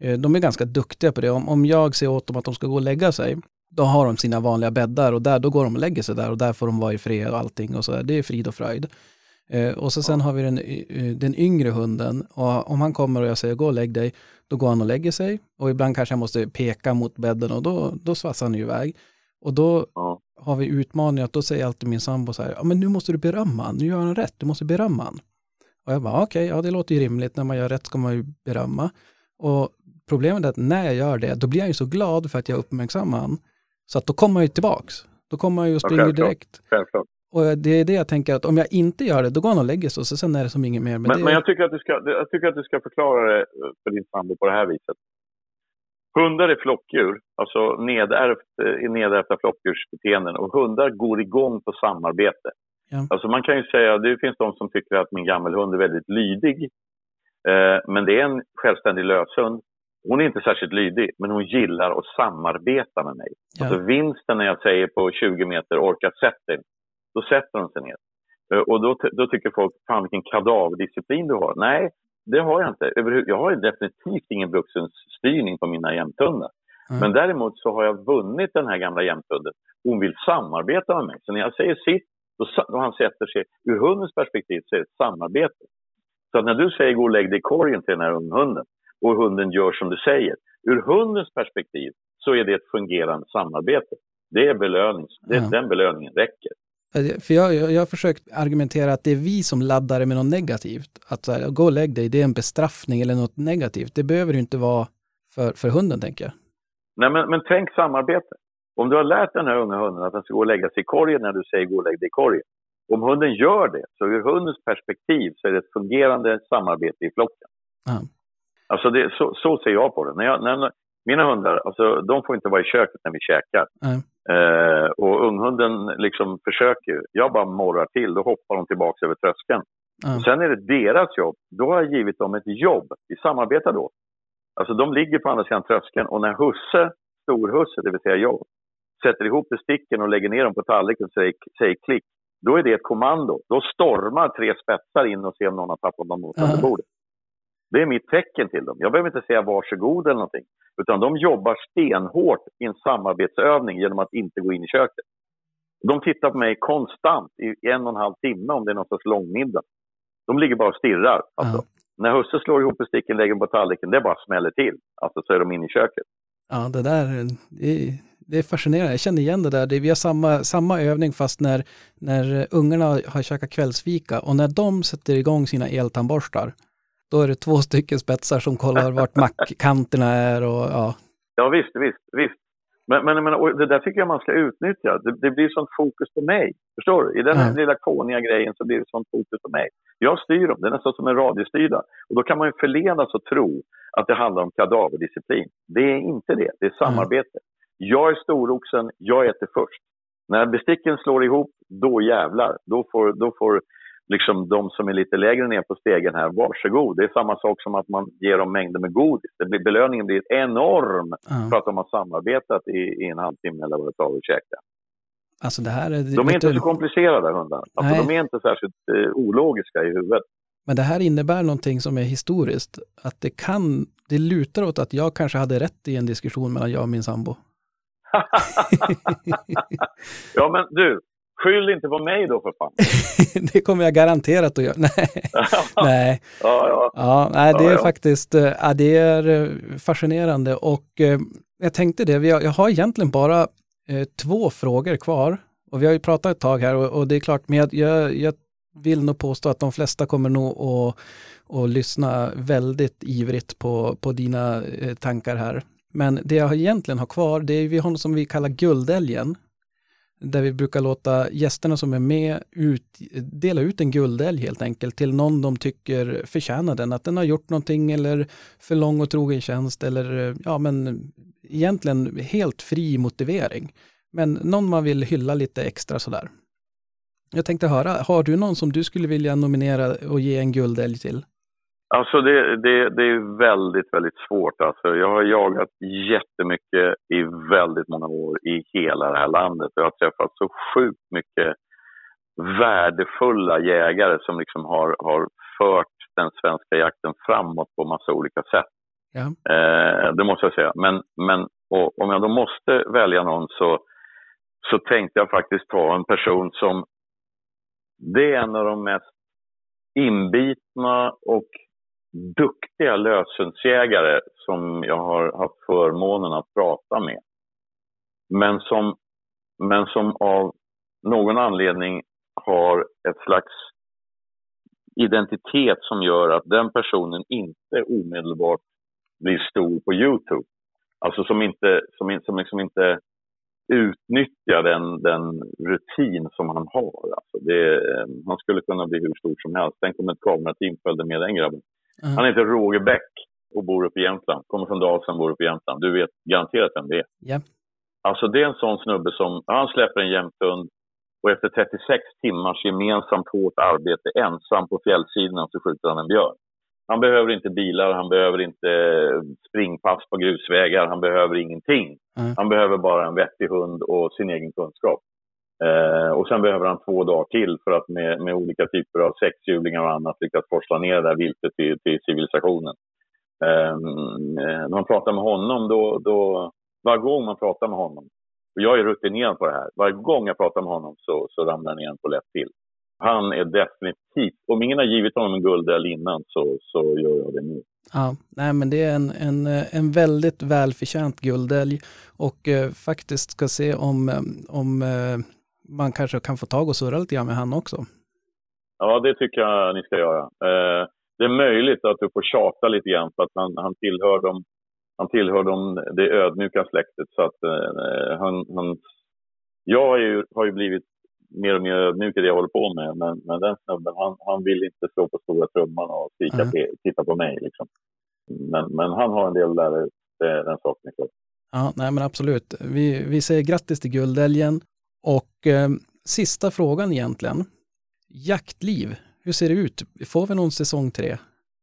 eh, de är ganska duktiga på det. Om, om jag säger åt dem att de ska gå och lägga sig, då har de sina vanliga bäddar och där, då går de och lägger sig där och där får de vara i fred och allting och så där. Det är frid och fröjd. Eh, och så sen har vi den, eh, den yngre hunden och om han kommer och jag säger gå och lägg dig, då går han och lägger sig och ibland kanske jag måste peka mot bädden och då, då svassar han ju iväg. Och då har vi utmaningar, att då säger alltid min sambo så här, ja men nu måste du berömma han, nu gör han rätt, du måste berömma han. Och jag bara, okej, ja det låter ju rimligt, när man gör rätt ska man ju berömma. Och problemet är att när jag gör det, då blir han ju så glad för att jag uppmärksammar han, så att då kommer han ju tillbaks. Då kommer han ju och springer självklart. direkt. Självklart. Och det är det jag tänker att om jag inte gör det, då går han och lägger sig och så sen är det som inget mer. Men, Men, det, men jag, tycker att du ska, jag tycker att du ska förklara det för din sambo på det här viset. Hundar är flockdjur, alltså nedärvt, eh, nedärvda flockdjursbeteenden och hundar går igång på samarbete. Ja. Alltså man kan ju säga, det finns de som tycker att min gammelhund är väldigt lydig. Eh, men det är en självständig löshund. Hon är inte särskilt lydig, men hon gillar att samarbeta med mig. Ja. Alltså vinsten när jag säger på 20 meter, orka sätt dig. Då sätter hon sig ner. Eh, Och då, då tycker folk, fan vilken kadaverdisciplin du har. Nej, det har jag inte. Jag har definitivt ingen vuxenstyrning på mina jämthundar. Mm. Men däremot så har jag vunnit den här gamla jämthunden. Hon vill samarbeta med mig. Så när jag säger sitt, då, han sätter sig, ur hundens perspektiv så är det ett samarbete. Så att när du säger gå och lägg dig i korgen till den här unghunden och hunden gör som du säger. Ur hundens perspektiv så är det ett fungerande samarbete. Det är belöning. Det, Ja. Den belöningen räcker. För jag, jag, jag har försökt argumentera att det är vi som laddar det med något negativt. Att så här, gå och lägg dig, det är en bestraffning eller något negativt. Det behöver ju inte vara för, för hunden, tänker jag. Nej, men, men tänk samarbete. Om du har lärt den här unga hunden att den ska gå och lägga sig i korgen när du säger gå och lägg dig i korgen. Om hunden gör det, så ur hundens perspektiv så är det ett fungerande samarbete i flocken. Ja. Alltså det, så, så ser jag på det. När jag, när, mina hundar, alltså, de får inte vara i köket när vi käkar. Nej. Eh, och unghunden liksom försöker, jag bara morrar till, då hoppar de tillbaka över tröskeln. Ja. Sen är det deras jobb. Då har jag givit dem ett jobb. Vi samarbetar då. Alltså de ligger på andra sidan tröskeln och när husse, storhusse, det vill säga jag, sätter ihop besticken och lägger ner dem på tallriken och säger, säger klick, då är det ett kommando. Då stormar tre spetsar in och ser om någon har tappat någon mat under bordet. Det är mitt tecken till dem. Jag behöver inte säga varsågod eller någonting. Utan de jobbar stenhårt i en samarbetsövning genom att inte gå in i köket. De tittar på mig konstant i en och en halv timme om det är någon sorts långmiddag. De ligger bara och stirrar. Alltså, Ja. När husse slår ihop besticken, lägger dem på tallriken, det bara smäller till. Alltså så är de inne i köket. Ja, det där det är, det är fascinerande. Jag känner igen det där. Det, vi har samma, samma övning fast när, när ungarna har käkat kvällsfika och när de sätter igång sina eltandborstar, då är det två stycken spetsar som kollar vart mackkanterna är och ja. Ja visst, visst, visst. Men, men, men det där tycker jag man ska utnyttja. Det, det blir sånt fokus på mig. Förstår du? I den Ja. lilla fåniga grejen så blir det sånt fokus på mig. Jag styr dem. Det är nästan som en radiostyrda. Och då kan man ju förledas att tro att det handlar om kadaverdisciplin. Det är inte det. Det är samarbete. Jag är storoxen, jag äter först. När besticken slår ihop, då jävlar. Då får, då får liksom de som är lite lägre ner på stegen här, varsågod. Det är samma sak som att man ger dem mängder med godis. Det blir, belöningen blir enorm för ja. att de har samarbetat i, i en halvtimme eller vad det tar att käka. Alltså det här är... De är vet inte så komplicerade hundarna. Alltså, Nej. de är inte särskilt eh, ologiska i huvudet. Men det här innebär någonting som är historiskt. Att det kan, det lutar åt att jag kanske hade rätt i en diskussion mellan jag och min sambo. ja men du, skyll inte på mig då för fan. det kommer jag garanterat att göra. Nej, nej. ja, ja. Ja, nej, det Ja, är ja. faktiskt eh, ja, det är eh, fascinerande och eh, jag tänkte det, jag har egentligen bara eh, två frågor kvar och vi har ju pratat ett tag här och, och det är klart, men jag, jag, jag vill nog påstå att de flesta kommer nog att, att lyssna väldigt ivrigt på, på dina tankar här. Men det jag egentligen har kvar, det är vi har något som vi kallar guldälgen. Där vi brukar låta gästerna som är med ut, dela ut en guldälg helt enkelt till någon de tycker förtjänar den. Att den har gjort någonting eller för lång och trogen tjänst eller ja men egentligen helt fri motivering. Men någon man vill hylla lite extra sådär. Jag tänkte höra, har du någon som du skulle vilja nominera och ge en guldälg till? Alltså det, det, det är väldigt, väldigt svårt. Alltså jag har jagat jättemycket i väldigt många år i hela det här landet. Jag har träffat så sjukt mycket värdefulla jägare som liksom har, har fört den svenska jakten framåt på massa olika sätt. Ja. Eh, det måste jag säga. Men, men om jag då måste välja någon så, så tänkte jag faktiskt ta en person som det är en av de mest inbitna och duktiga löshundsjägare som jag har haft förmånen att prata med. Men som, men som av någon anledning har ett slags identitet som gör att den personen inte omedelbart blir stor på Youtube. Alltså som inte, som, som liksom inte utnyttjar den, den rutin som han har. Alltså det, han skulle kunna bli hur stor som helst. Tänk om ett kamerateam följde med den grabben. Ja. Han heter Roger Bäck och bor uppe i Jämtland. Kommer från Dalsland bor uppe i Jämtland. Du vet garanterat vem det är. Ja. Alltså det är en sån snubbe som, han släpper en jämthund och efter 36 timmars gemensamt hårt arbete ensam på fjällsidorna så skjuter han en björn. Han behöver inte bilar, han behöver inte springpass på grusvägar, han behöver ingenting. Mm. Han behöver bara en vettig hund och sin egen kunskap. Eh, och sen behöver han två dagar till för att med, med olika typer av sexhjulingar och annat lyckas forsla ner det där viltet till, till civilisationen. Ehm, eh, när man pratar med honom, då, då, varje gång man pratar med honom, och jag är rutinerad på det här, varje gång jag pratar med honom så, så ramlar han igen på lätt till. Han är definitivt, om ingen har givit honom en guldälg innan så, så gör jag det nu. Ja, nej men det är en, en, en väldigt välförtjänt guldälg och eh, faktiskt ska se om, eh, om eh, man kanske kan få tag och surra lite grann med han också. Ja, det tycker jag ni ska göra. Eh, det är möjligt att du får tjata lite grann för att han, han tillhör dem han tillhör dem, det ödmjuka släktet. Så att, eh, han, han, jag är ju, har ju blivit mer och mer ödmjuk i det jag håller på med. Men, men den snubben, han, han vill inte slå på stora trumman och skrika, Mm. titta på mig. Liksom. Men, men han har en del det- den saken är klar. Ja, nej men absolut. Vi, vi säger grattis till guldälgen och eh, sista frågan egentligen. Jaktliv, hur ser det ut? Får vi någon säsong tre?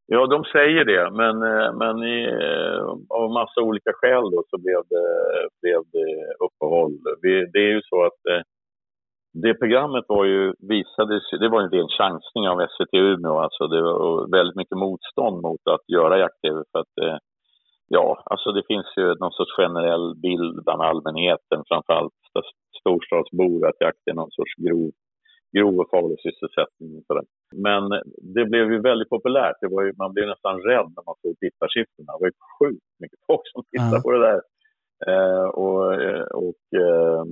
Ja, de säger det, men, eh, men i, eh, av massa olika skäl då så blev det, blev det uppehåll. Vi, det är ju så att eh, det programmet var ju, visades, det var en del chansning av SVT Umeå. Alltså det var väldigt mycket motstånd mot att göra jakt-tv för att ja, alltså det finns ju någon sorts generell bild bland allmänheten, framförallt storstadsbor, att jakt är någon sorts grov grov och farlig sysselsättning. Och sådär. Men det blev ju väldigt populärt. Det var ju, man blev nästan rädd när man såg tittarsiffrorna. Det var ju sjukt mycket folk som tittade ja. på det där. Eh, och, och eh,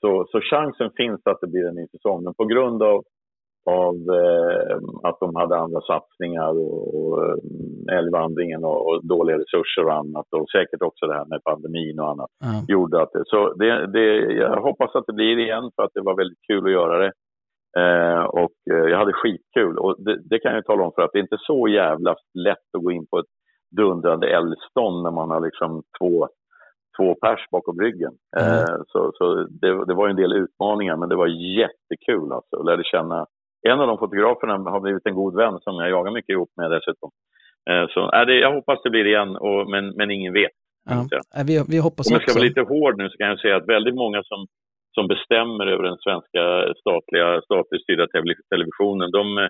så, så chansen finns att det blir en ny säsong. Men på grund av, av eh, att de hade andra satsningar och, och eh, älgvandringen och, och, dåliga resurser och annat och säkert också det här med pandemin och annat ja. gjorde att det. Så det, det, jag hoppas att det blir igen för att det var väldigt kul att göra det. Eh, och eh, jag hade skitkul. Och det, det, kan jag tala om för att det är inte så jävla lätt att gå in på ett dundrande älgstånd när man har liksom två, två pers bakom ryggen. Mm. Eh, så så det, det, var en del utmaningar, men det var jättekul alltså. Jag lärde känna en av de fotograferna har blivit en god vän som jag jagar mycket ihop med dessutom. Eh, så äh, det, jag hoppas det blir igen, och, men, men ingen vet. Ja. Vi, vi hoppas Om jag ska vara lite hård nu så kan jag säga att väldigt många som som bestämmer över den svenska statliga, statligt styrda televisionen, de,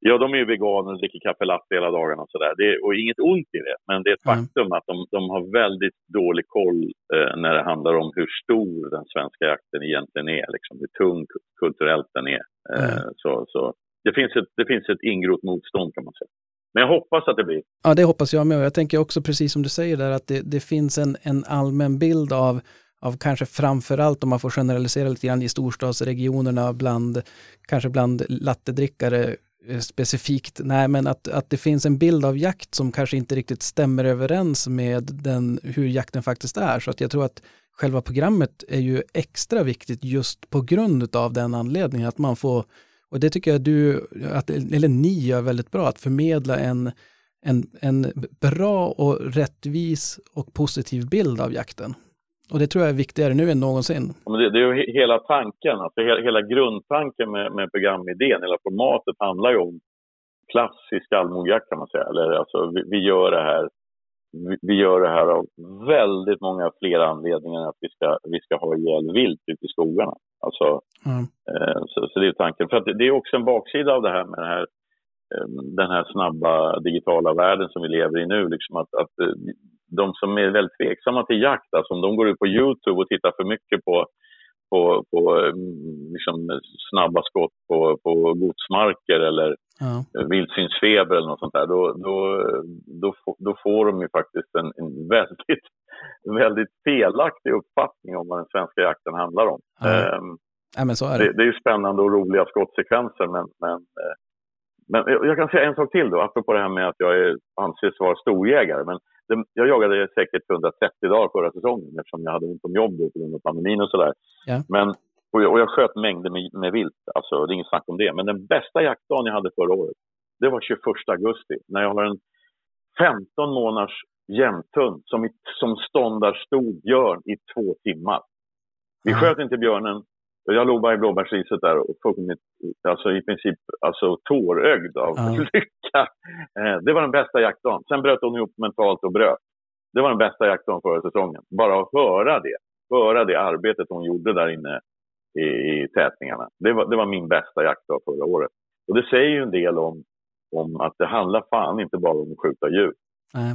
ja, de är ju veganer och dricker kaffe latte hela dagarna och sådär. Och inget ont i det, men det är ett mm. faktum att de, de har väldigt dålig koll eh, när det handlar om hur stor den svenska jakten egentligen är, liksom, hur tung kulturellt den är. Eh, mm. så, så det, finns ett, det finns ett ingrott motstånd kan man säga. Men jag hoppas att det blir. Ja, det hoppas jag med. Och jag tänker också precis som du säger där att det, det finns en, en allmän bild av av kanske framförallt om man får generalisera lite grann i storstadsregionerna bland, kanske bland lattedrickare Eh, specifikt, nej men att, att det finns en bild av jakt som kanske inte riktigt stämmer överens med den, hur jakten faktiskt är. Så att jag tror att själva programmet är ju extra viktigt just på grund av den anledningen att man får, och det tycker jag du, att, eller ni gör väldigt bra, att förmedla en, en, en bra och rättvis och positiv bild av jakten. Och det tror jag är viktigare nu än någonsin. Ja, men det, det är ju hela tanken, alltså hela, hela grundtanken med, med programidén, hela formatet handlar ju om klassisk allmogjakt kan man säga. Eller, alltså, vi, vi, gör det här, vi, vi, gör det här av väldigt många fler anledningar än att vi ska, vi ska ha ihjäl vilt ute i skogarna. Alltså, mm. eh, så, så, det är tanken. För det, är också en baksida av det här med det här eh, den här snabba digitala världen som vi lever i nu. Liksom att, att eh, de som är väldigt tveksamma till jakt, alltså om de går ut på Youtube och tittar för mycket på, på, på mm, liksom snabba skott på, på godsmarker eller ja. vildsvinsfeber eller något sånt där, då, då, då, då får de ju faktiskt en, en väldigt, väldigt felaktig uppfattning om vad den svenska jakten handlar om. Ja. Um, ja, det. Det, det är ju spännande och roliga skottsekvenser, men, men eh, men jag kan säga en sak till då, apropå det här med att jag är, anses vara storjägare. Men det, jag jagade säkert 130 dagar förra säsongen eftersom jag hade ont om jobb då på grund av pandemin och sådär. Ja. Men, och jag, och jag sköt mängder med, med vilt, alltså det är inget snack om det. Men den bästa jaktdagen jag hade förra året, det var 21 augusti. När jag har en 15 månaders jämthund som, som ståndar stor björn i två timmar. Vi sköt inte björnen, jag låg bara i blåbärsriset där och fullkomligt, alltså i princip alltså, tårögd av ja. lycka. Eh, det var den bästa jaktdagen. Sen bröt hon ihop mentalt och bröt. Det var den bästa jaktdagen förra säsongen. Bara att höra det, höra det arbetet hon gjorde där inne i, i tätningarna. Det var, det var min bästa jaktdag förra året. Och det säger ju en del om, om att det handlar fan inte bara om att skjuta djur. Nej.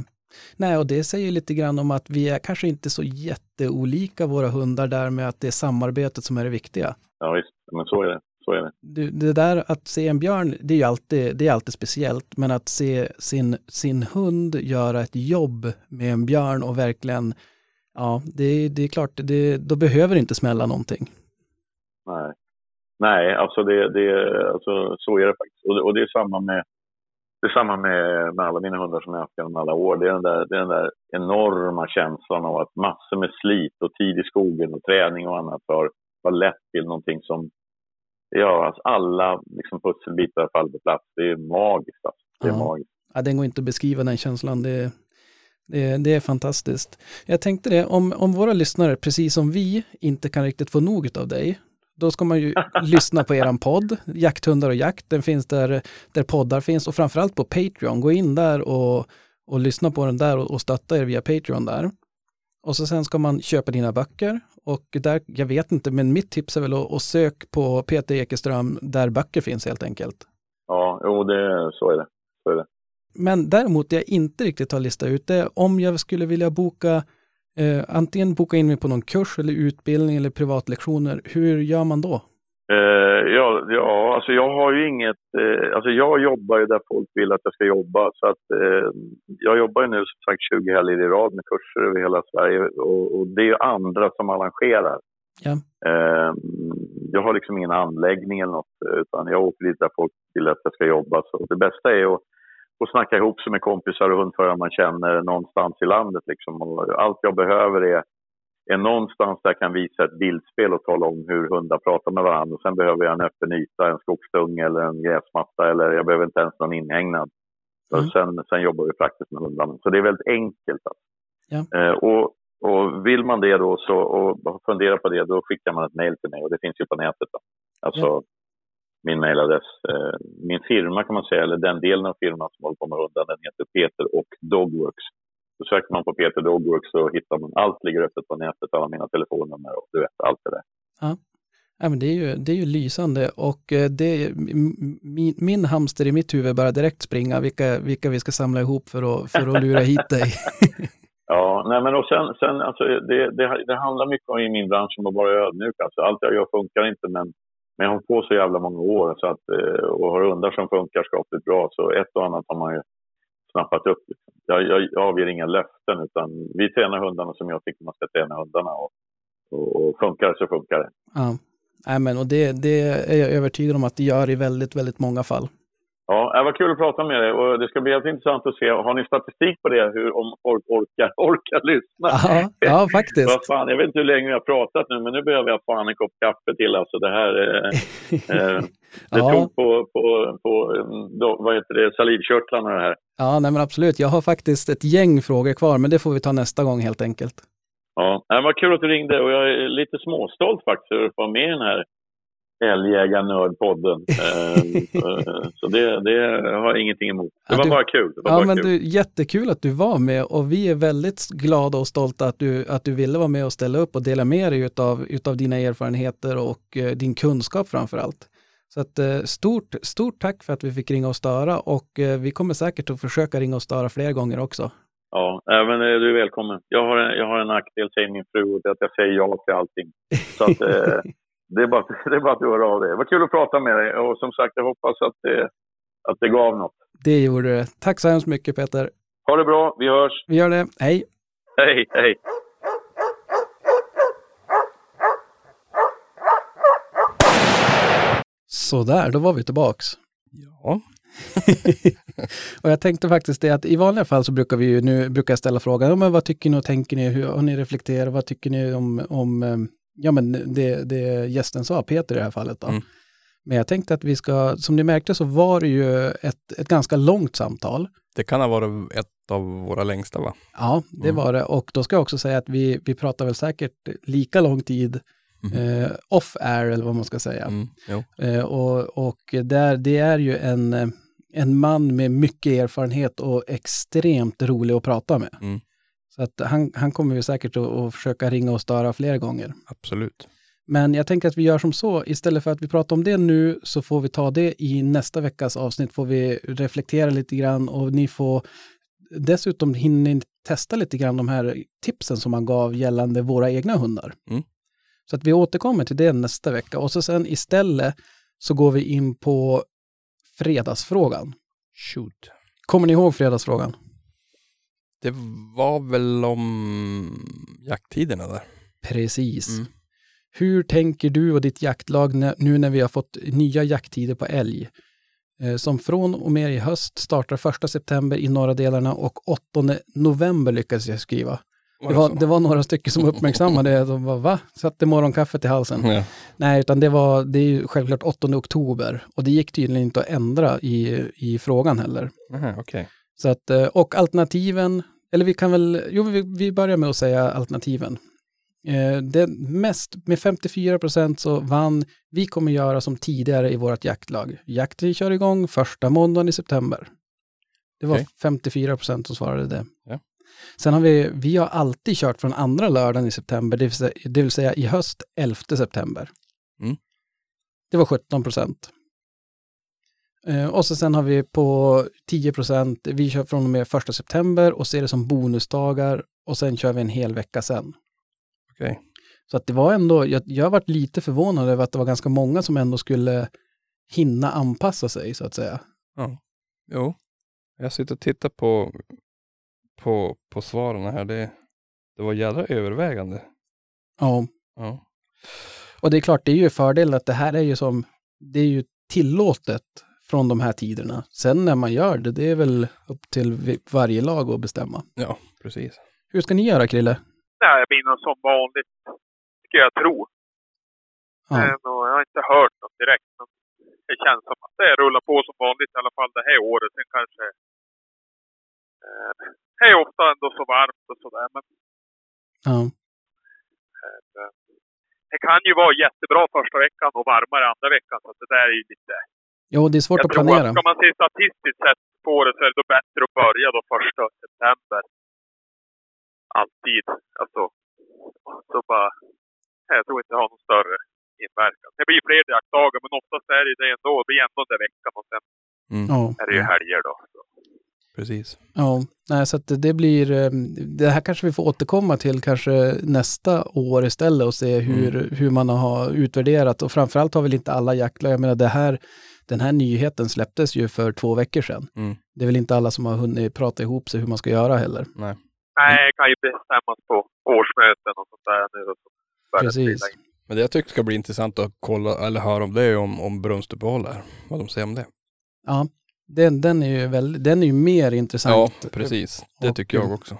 Nej, och det säger lite grann om att vi är kanske inte så jätteolika våra hundar där med att det är samarbetet som är det viktiga. Ja, visst, men så är det. Så är det. Det, det där att se en björn, det är ju alltid, det är alltid speciellt, men att se sin, sin hund göra ett jobb med en björn och verkligen, ja, det, det är klart, det, då behöver det inte smälla någonting. Nej, Nej alltså, det, det, alltså så är det faktiskt. Och det, och det är samma med det är samma med, med alla mina hundar som jag haft genom alla år. Det är, den där, det är den där enorma känslan av att massor med slit och tid i skogen och träning och annat har, har lett till någonting som, ja, alltså alla liksom pusselbitar faller på plats. Det är magiskt. Alltså. Det är ja. magiskt. Ja, den går inte att beskriva den känslan. Det, det, det är fantastiskt. Jag tänkte det, om, om våra lyssnare, precis som vi, inte kan riktigt få nog av dig, då ska man ju lyssna på eran podd, Jakthundar och jakt. Den finns där, där poddar finns och framförallt på Patreon. Gå in där och, och lyssna på den där och, och stötta er via Patreon där. Och så sen ska man köpa dina böcker och där, jag vet inte, men mitt tips är väl att, att sök på Peter Ekeström där böcker finns helt enkelt. Ja, jo, det, så är det. Så är det. Men däremot det jag inte riktigt har listat ut det är om jag skulle vilja boka eh, antingen boka in mig på någon kurs eller utbildning eller privatlektioner. Hur gör man då? Eh, ja, ja, alltså jag har ju inget... Eh, alltså jag jobbar ju där folk vill att jag ska jobba. Så att, eh, jag jobbar ju nu som sagt 20 helger i rad med kurser över hela Sverige och, och det är ju andra som arrangerar. Ja. Eh, jag har liksom ingen anläggning eller något utan jag åker dit där folk vill att jag ska jobba. Så det bästa är att, att snacka ihop sig med kompisar och hundförare man känner någonstans i landet. Liksom. Och allt jag behöver är är någonstans där jag kan visa ett bildspel och tala om hur hundar pratar med varandra. Och sen behöver jag en öppen yta, en skogsdunge eller en gräsmatta eller jag behöver inte ens någon inhägnad. Mm. Sen, sen jobbar vi praktiskt med hundarna. Så det är väldigt enkelt. Alltså. Ja. Eh, och, och vill man det då så, och funderar på det, då skickar man ett mejl till mig och det finns ju på nätet. Då. Alltså Ja. Min mejladress. Eh, min firma kan man säga, eller den delen av firman som håller på med hundar, den heter Peter och Dogworks. Så söker man på Peter Dogworks så hittar man allt ligger öppet på nätet, alla mina telefonnummer och du vet allt det där. Ja, men det, är ju, det är ju lysande och eh, det, min, min hamster i mitt huvud börjar direkt springa vilka, vilka vi ska samla ihop för att, för att lura hit dig. Ja, nej men och sen, sen alltså det, det, det handlar mycket om i min bransch om att vara ödmjuk. Alltså, allt jag gör funkar inte men, men hon får så jävla många år så att, eh, och har hundar som funkar skapligt bra så ett och annat har man ju snappat upp. Liksom. Jag, jag, jag avger inga löften utan vi tränar hundarna som jag tycker man ska träna hundarna och, och, och funkar det så funkar det. Ja. Men, och det, det är jag övertygad om att det gör i väldigt, väldigt många fall. Ja, det var kul att prata med dig och det ska bli helt intressant att se. Har ni statistik på det, hur, om folk orkar, orkar lyssna? Ja, ja faktiskt. Vad fan, jag vet inte hur länge jag har pratat nu, men nu behöver jag fan en kopp kaffe till. Alltså det här... Eh, eh, det Ja. tog på, på, på eh, då, vad heter det, salivkörtlarna det här. Ja, nej men absolut. Jag har faktiskt ett gäng frågor kvar, men det får vi ta nästa gång helt enkelt. Ja, det var kul att du ringde och jag är lite småstolt faktiskt över att vara med i den här Älgjägarnördpodden. Eh, eh, så det, det har jag ingenting emot. Det Ja, var du- bara kul. Det var Ja, bara men kul. du, jättekul att du var med och vi är väldigt glada och stolta att du, att du ville vara med och ställa upp och dela med dig utav, utav dina erfarenheter och eh, din kunskap framför allt. Så att, eh, stort, stort tack för att vi fick ringa och störa och eh, vi kommer säkert att försöka ringa och störa fler gånger också. Ja, även eh, du är välkommen. Jag har en, jag har en nackdel, säger min fru, att jag säger ja till allting. Så att, det, är bara, det är bara att du hör av dig. Det var kul att prata med dig och som sagt, jag hoppas att det, att det gav något. Det gjorde det. Tack så hemskt mycket Peter. Ha det bra, vi hörs. Vi gör det. Hej! Hej, hej. Sådär, då var vi tillbaks. Ja. och jag tänkte faktiskt det att i vanliga fall så brukar vi ju nu brukar jag ställa frågan, ja, men vad tycker ni och tänker ni, hur har ni reflekterat, vad tycker ni om, om eh, ja men det, det gästen sa, Peter i det här fallet då. Mm. Men jag tänkte att vi ska, som ni märkte så var det ju ett, ett ganska långt samtal. Det kan ha varit ett av våra längsta va? Ja, det Mm. var det. Och då ska jag också säga att vi, vi pratar väl säkert lika lång tid Mhm. eh, off-air eller vad man ska säga. Mm. Eh, och och där, det är ju en, en man med mycket erfarenhet och extremt rolig att prata med. Så att han, han kommer ju säkert att, att försöka ringa och störa fler gånger. Absolut. Men jag tänker att vi gör som så, istället för att vi pratar om det nu så får vi ta det i nästa veckas avsnitt, får vi reflektera lite grann och ni får dessutom hinna testa lite grann de här tipsen som man gav gällande våra egna hundar. Mm. Så att vi återkommer till det nästa vecka och så sen istället så går vi in på fredagsfrågan. Shoot. Kommer ni ihåg fredagsfrågan? Det var väl om jakttiderna där. Precis. Mm. Hur tänker du och ditt jaktlag nu när vi har fått nya jakttider på älg? Eh, Som från och med i höst startar 1 september i norra delarna och 8 november lyckades jag skriva. Det var, så? det var några stycken som uppmärksammade det. De var, va? Satte morgonkaffet i halsen. Ja. Nej, utan det var, det är ju självklart 8 oktober. Och det gick tydligen inte att ändra i, i frågan heller. Aha, okej. Så att, eh, och alternativen, eller vi kan väl, jo vi, vi börjar med att säga alternativen. Eh, det mest, med 54 procent så vann Vi kommer göra som tidigare i vårt jaktlag. Jakten kör igång första måndagen i september. Det var Okej. 54 procent som svarade det. Ja. Sen har vi, vi har alltid kört från andra lördagen i september, det vill säga, det vill säga i höst 11 september. Mm. Det var 17 procent. Eh, och så sen har vi på 10 procent, vi kör från och med 1 september och ser det som bonusdagar och sen kör vi en hel vecka sen. Okej. Så att det var ändå, jag, jag har varit lite förvånad över att det var ganska många som ändå skulle hinna anpassa sig så att säga. Jo. Jag sitter och tittar på, på, på svaren här. Det, det var jädra övervägande. Ja, Ja. och det är klart, det är ju fördelen att det här är ju som, det är ju tillåtet från de här tiderna. Sen när man gör det, det är väl upp till varje lag att bestämma. ja, precis. Hur ska ni göra, Krille? Nej, det blir nog som vanligt, ska jag tro. Ja, Men, och jag har inte hört något direkt. Men det känns som att det rullar på som vanligt i alla fall det här året. Sen kanske... Eh, det är ofta ändå så varmt och sådär. Men ja, eh, det kan ju vara jättebra första veckan och varmare andra veckan. Så att det där är ju lite... jo, det är svårt jag att tror planera. att ska man se statistiskt sett på det så är det då bättre att börja då första september. Alltid. Alltså, så bara... Jag tror inte det har någon större inverkan. Det blir fler jaktdagar, men oftast är det det ändå. Det blir ändå den veckan och sen Mm. Är det ju helger då. Så. Precis. ja. Nej, så att det blir, eh, det här kanske vi får återkomma till kanske nästa år istället och se hur, hur man har utvärderat och framförallt har väl inte alla jaktlag, jag menar det här, den här nyheten släpptes ju för två veckor sedan. Mm. Det är väl inte alla som har hunnit prata ihop sig hur man ska göra heller. Nej. Nej, det kan ju bestämmas på årsmöten och sånt där nu. Och så börjar Precis. Men det jag tycker ska bli intressant att kolla eller höra om det är om, om brunstuppehåll är. Vad de säger om det. Ja, den, den, är ju väl, den är ju mer intressant. Ja, precis. Det Och, tycker jag också.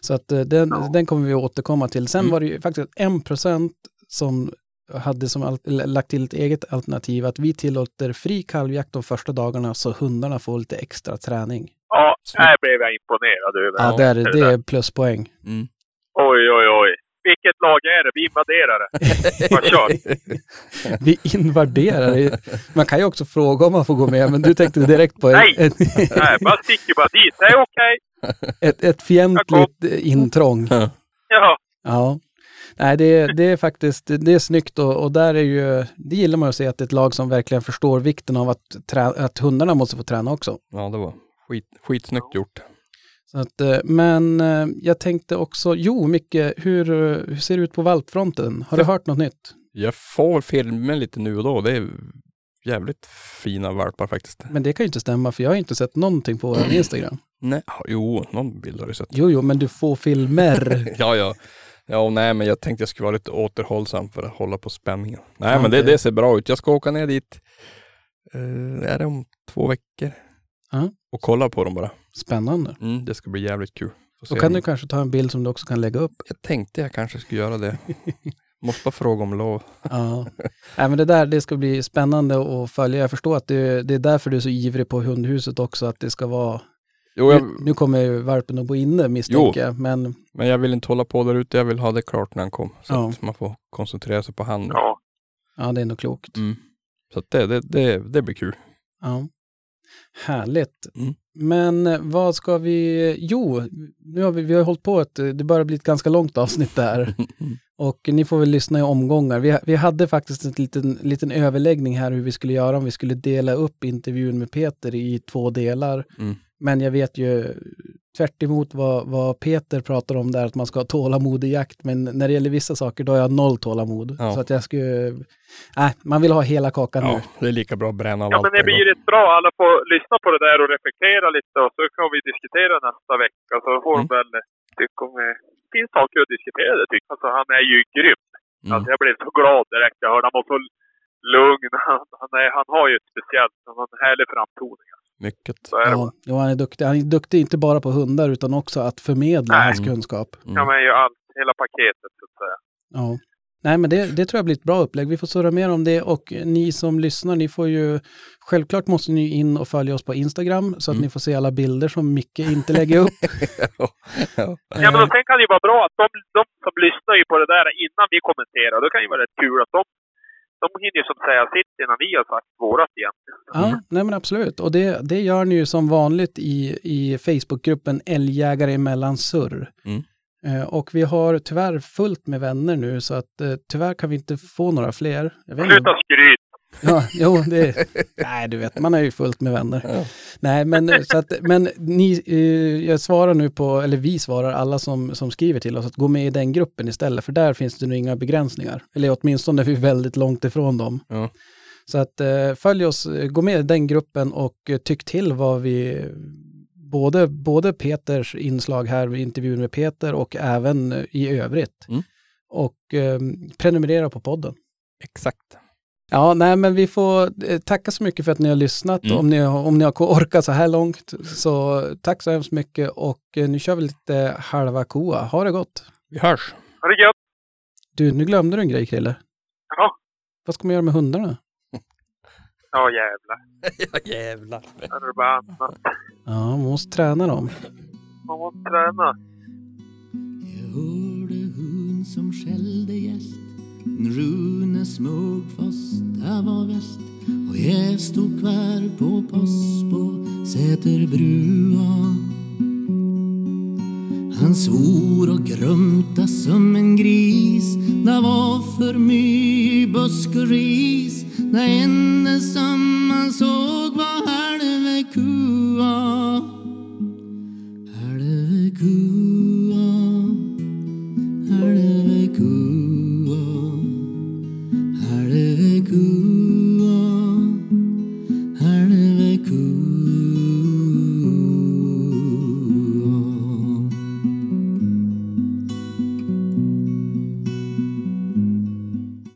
Så att eh, den, den kommer vi återkomma till. Sen Mm. var det ju faktiskt en procent som hade som lagt till ett eget alternativ att vi tillåter fri kalvjakt de första dagarna så hundarna får lite extra träning. Ja, Snyggt. det blev jag imponerad över. Ja, där, det är pluspoäng. Mm. Oj, oj, oj. Vilket lag är det? Vi invaderar det. Vad kör? Vi invaderar. det. Man kan ju också fråga om man får gå med, men du tänkte direkt på Nej. ett, Nej, man sticker bara dit. Det är okej. ett, ett fientligt intrång. Ja. Ja. Nej, det är, det är faktiskt, det är snyggt och, och där är ju, det gillar man att se att det är ett lag som verkligen förstår vikten av att, trä, att hundarna måste få träna också. Ja, det var skit, skitsnyggt gjort. Så att, eh, men eh, jag tänkte också, jo Micke, hur, eh, hur ser det ut på valpfronten? Har du hört något nytt? Jag får filma lite nu och då. Det är jävligt fina valpar faktiskt. Men det kan ju inte stämma för jag har inte sett någonting på vår Instagram. Nej, jo, någon bild har du sett. Jo, jo, men du får filmer. Ja, ja. Ja, nej, men jag tänkte jag skulle vara lite återhållsam för att hålla på spänningen. Nej, Ja, men det, det ser bra ut. Jag ska åka ner dit, eh, är det om två veckor? Ja. Och kolla på dem bara. Spännande. Mm, det ska bli jävligt kul. Då kan du kanske ta en bild som du också kan lägga upp. Jag tänkte jag kanske skulle göra det. Måste bara fråga om lov. Ja. Nej, men det där, det ska bli spännande att följa. Jag förstår att det, det är därför du är så ivrig på hundhuset också, att det ska vara... Jo, jag, Nu, nu kommer ju valpen att bo inne misstänker jag, men men jag vill inte hålla på där ute. Jag vill ha det klart när han kom. Så Ja. att man får koncentrera sig på han. nu. Ja. ja, det är nog klokt. Mm. Så att det, det, det, det blir kul. Ja. Härligt. Mm. Men eh, vad ska vi... Jo, nu har vi, vi har hållit på ett... Det börjar bli ett ganska långt avsnitt där. Och ni får väl lyssna i omgångar. Vi, vi hade faktiskt en liten, liten överläggning här hur vi skulle göra om vi skulle dela upp intervjun med Peter i två delar. Mm. Men jag vet ju tvärt emot vad, vad Peter pratar om där, att man ska ha tålamod i jakt. Men när det gäller vissa saker, då har jag noll tålamod. Ja. Så att jag skulle... Nej, man vill ha hela kakan Ja, nu. det är lika bra att bränna av ja, men det blir rätt bra. Alla får lyssna på det där och reflektera lite och så kan vi diskutera nästa vecka. Så får Mm. de väl tycka om det finns saker att diskutera. Det tycker jag. Alltså, han är ju grym. Mm. Alltså, jag blev så glad direkt jag hörde. Han var så lugn. Han, han, är, han har ju ett speciellt, han har en härlig framtoning. Mycket. Det. Ja, jo, han är duktig. Han är duktig inte bara på hundar utan också att förmedla Nej. hans kunskap. Ja, Mm. men ju allt, hela paketet så att säga. Ja. Nej, men det, det tror jag blir ett bra upplägg. Vi får surra mer om det och ni som lyssnar, ni får ju, självklart måste ni in och följa oss på Instagram så att Mm. ni får se alla bilder som Micke inte lägger upp. ja. Ja, men sen kan det ju vara bra att de, de som lyssnar ju på det där innan vi kommenterar. Det kan ju vara rätt kul att de, de hinner ju som säga sitt innan vi har sagt vårat egentligen. Ja, nej men absolut. Och det, det gör ni ju som vanligt i, i Facebookgruppen Älgjägare emellan surr. Mm. Eh, och vi har tyvärr fullt med vänner nu så att eh, tyvärr kan vi inte få några fler. Sluta skryt! Ja, jo, det, nej du vet, man är ju fullt med vänner. Ja. Nej, men, eh, så att, men ni, eh, jag svarar nu på, eller vi svarar alla som, som skriver till oss att gå med i den gruppen istället, för där finns det nog inga begränsningar. Eller åtminstone är vi väldigt långt ifrån dem. Ja. Så att eh, följ oss, gå med i den gruppen och tyck till vad vi, både, både Peters inslag här, intervjun med Peter och även i övrigt. Mm. Och eh, prenumerera på podden. Exakt. Ja, nej men vi får eh, tacka så mycket för att ni har lyssnat. Mm. Om, ni, har- om ni har orkat så här långt. Så tack så hemskt mycket och eh, nu kör vi lite halva koa. Ha det gott. Vi hörs. Ha det gött! Du, nu glömde du en grej Krille. Ja, Vad ska man göra med hundarna? ja jävlar. ja, jävlar. Ja, man måste träna dem. Man måste träna. Rune smög fast, där var väst och jag stod kvar på Pass på Säterbrua. Han svor och grumta som en gris. Det var för mycket busk och ris? Det enda som man såg var halve kua. Halve kua.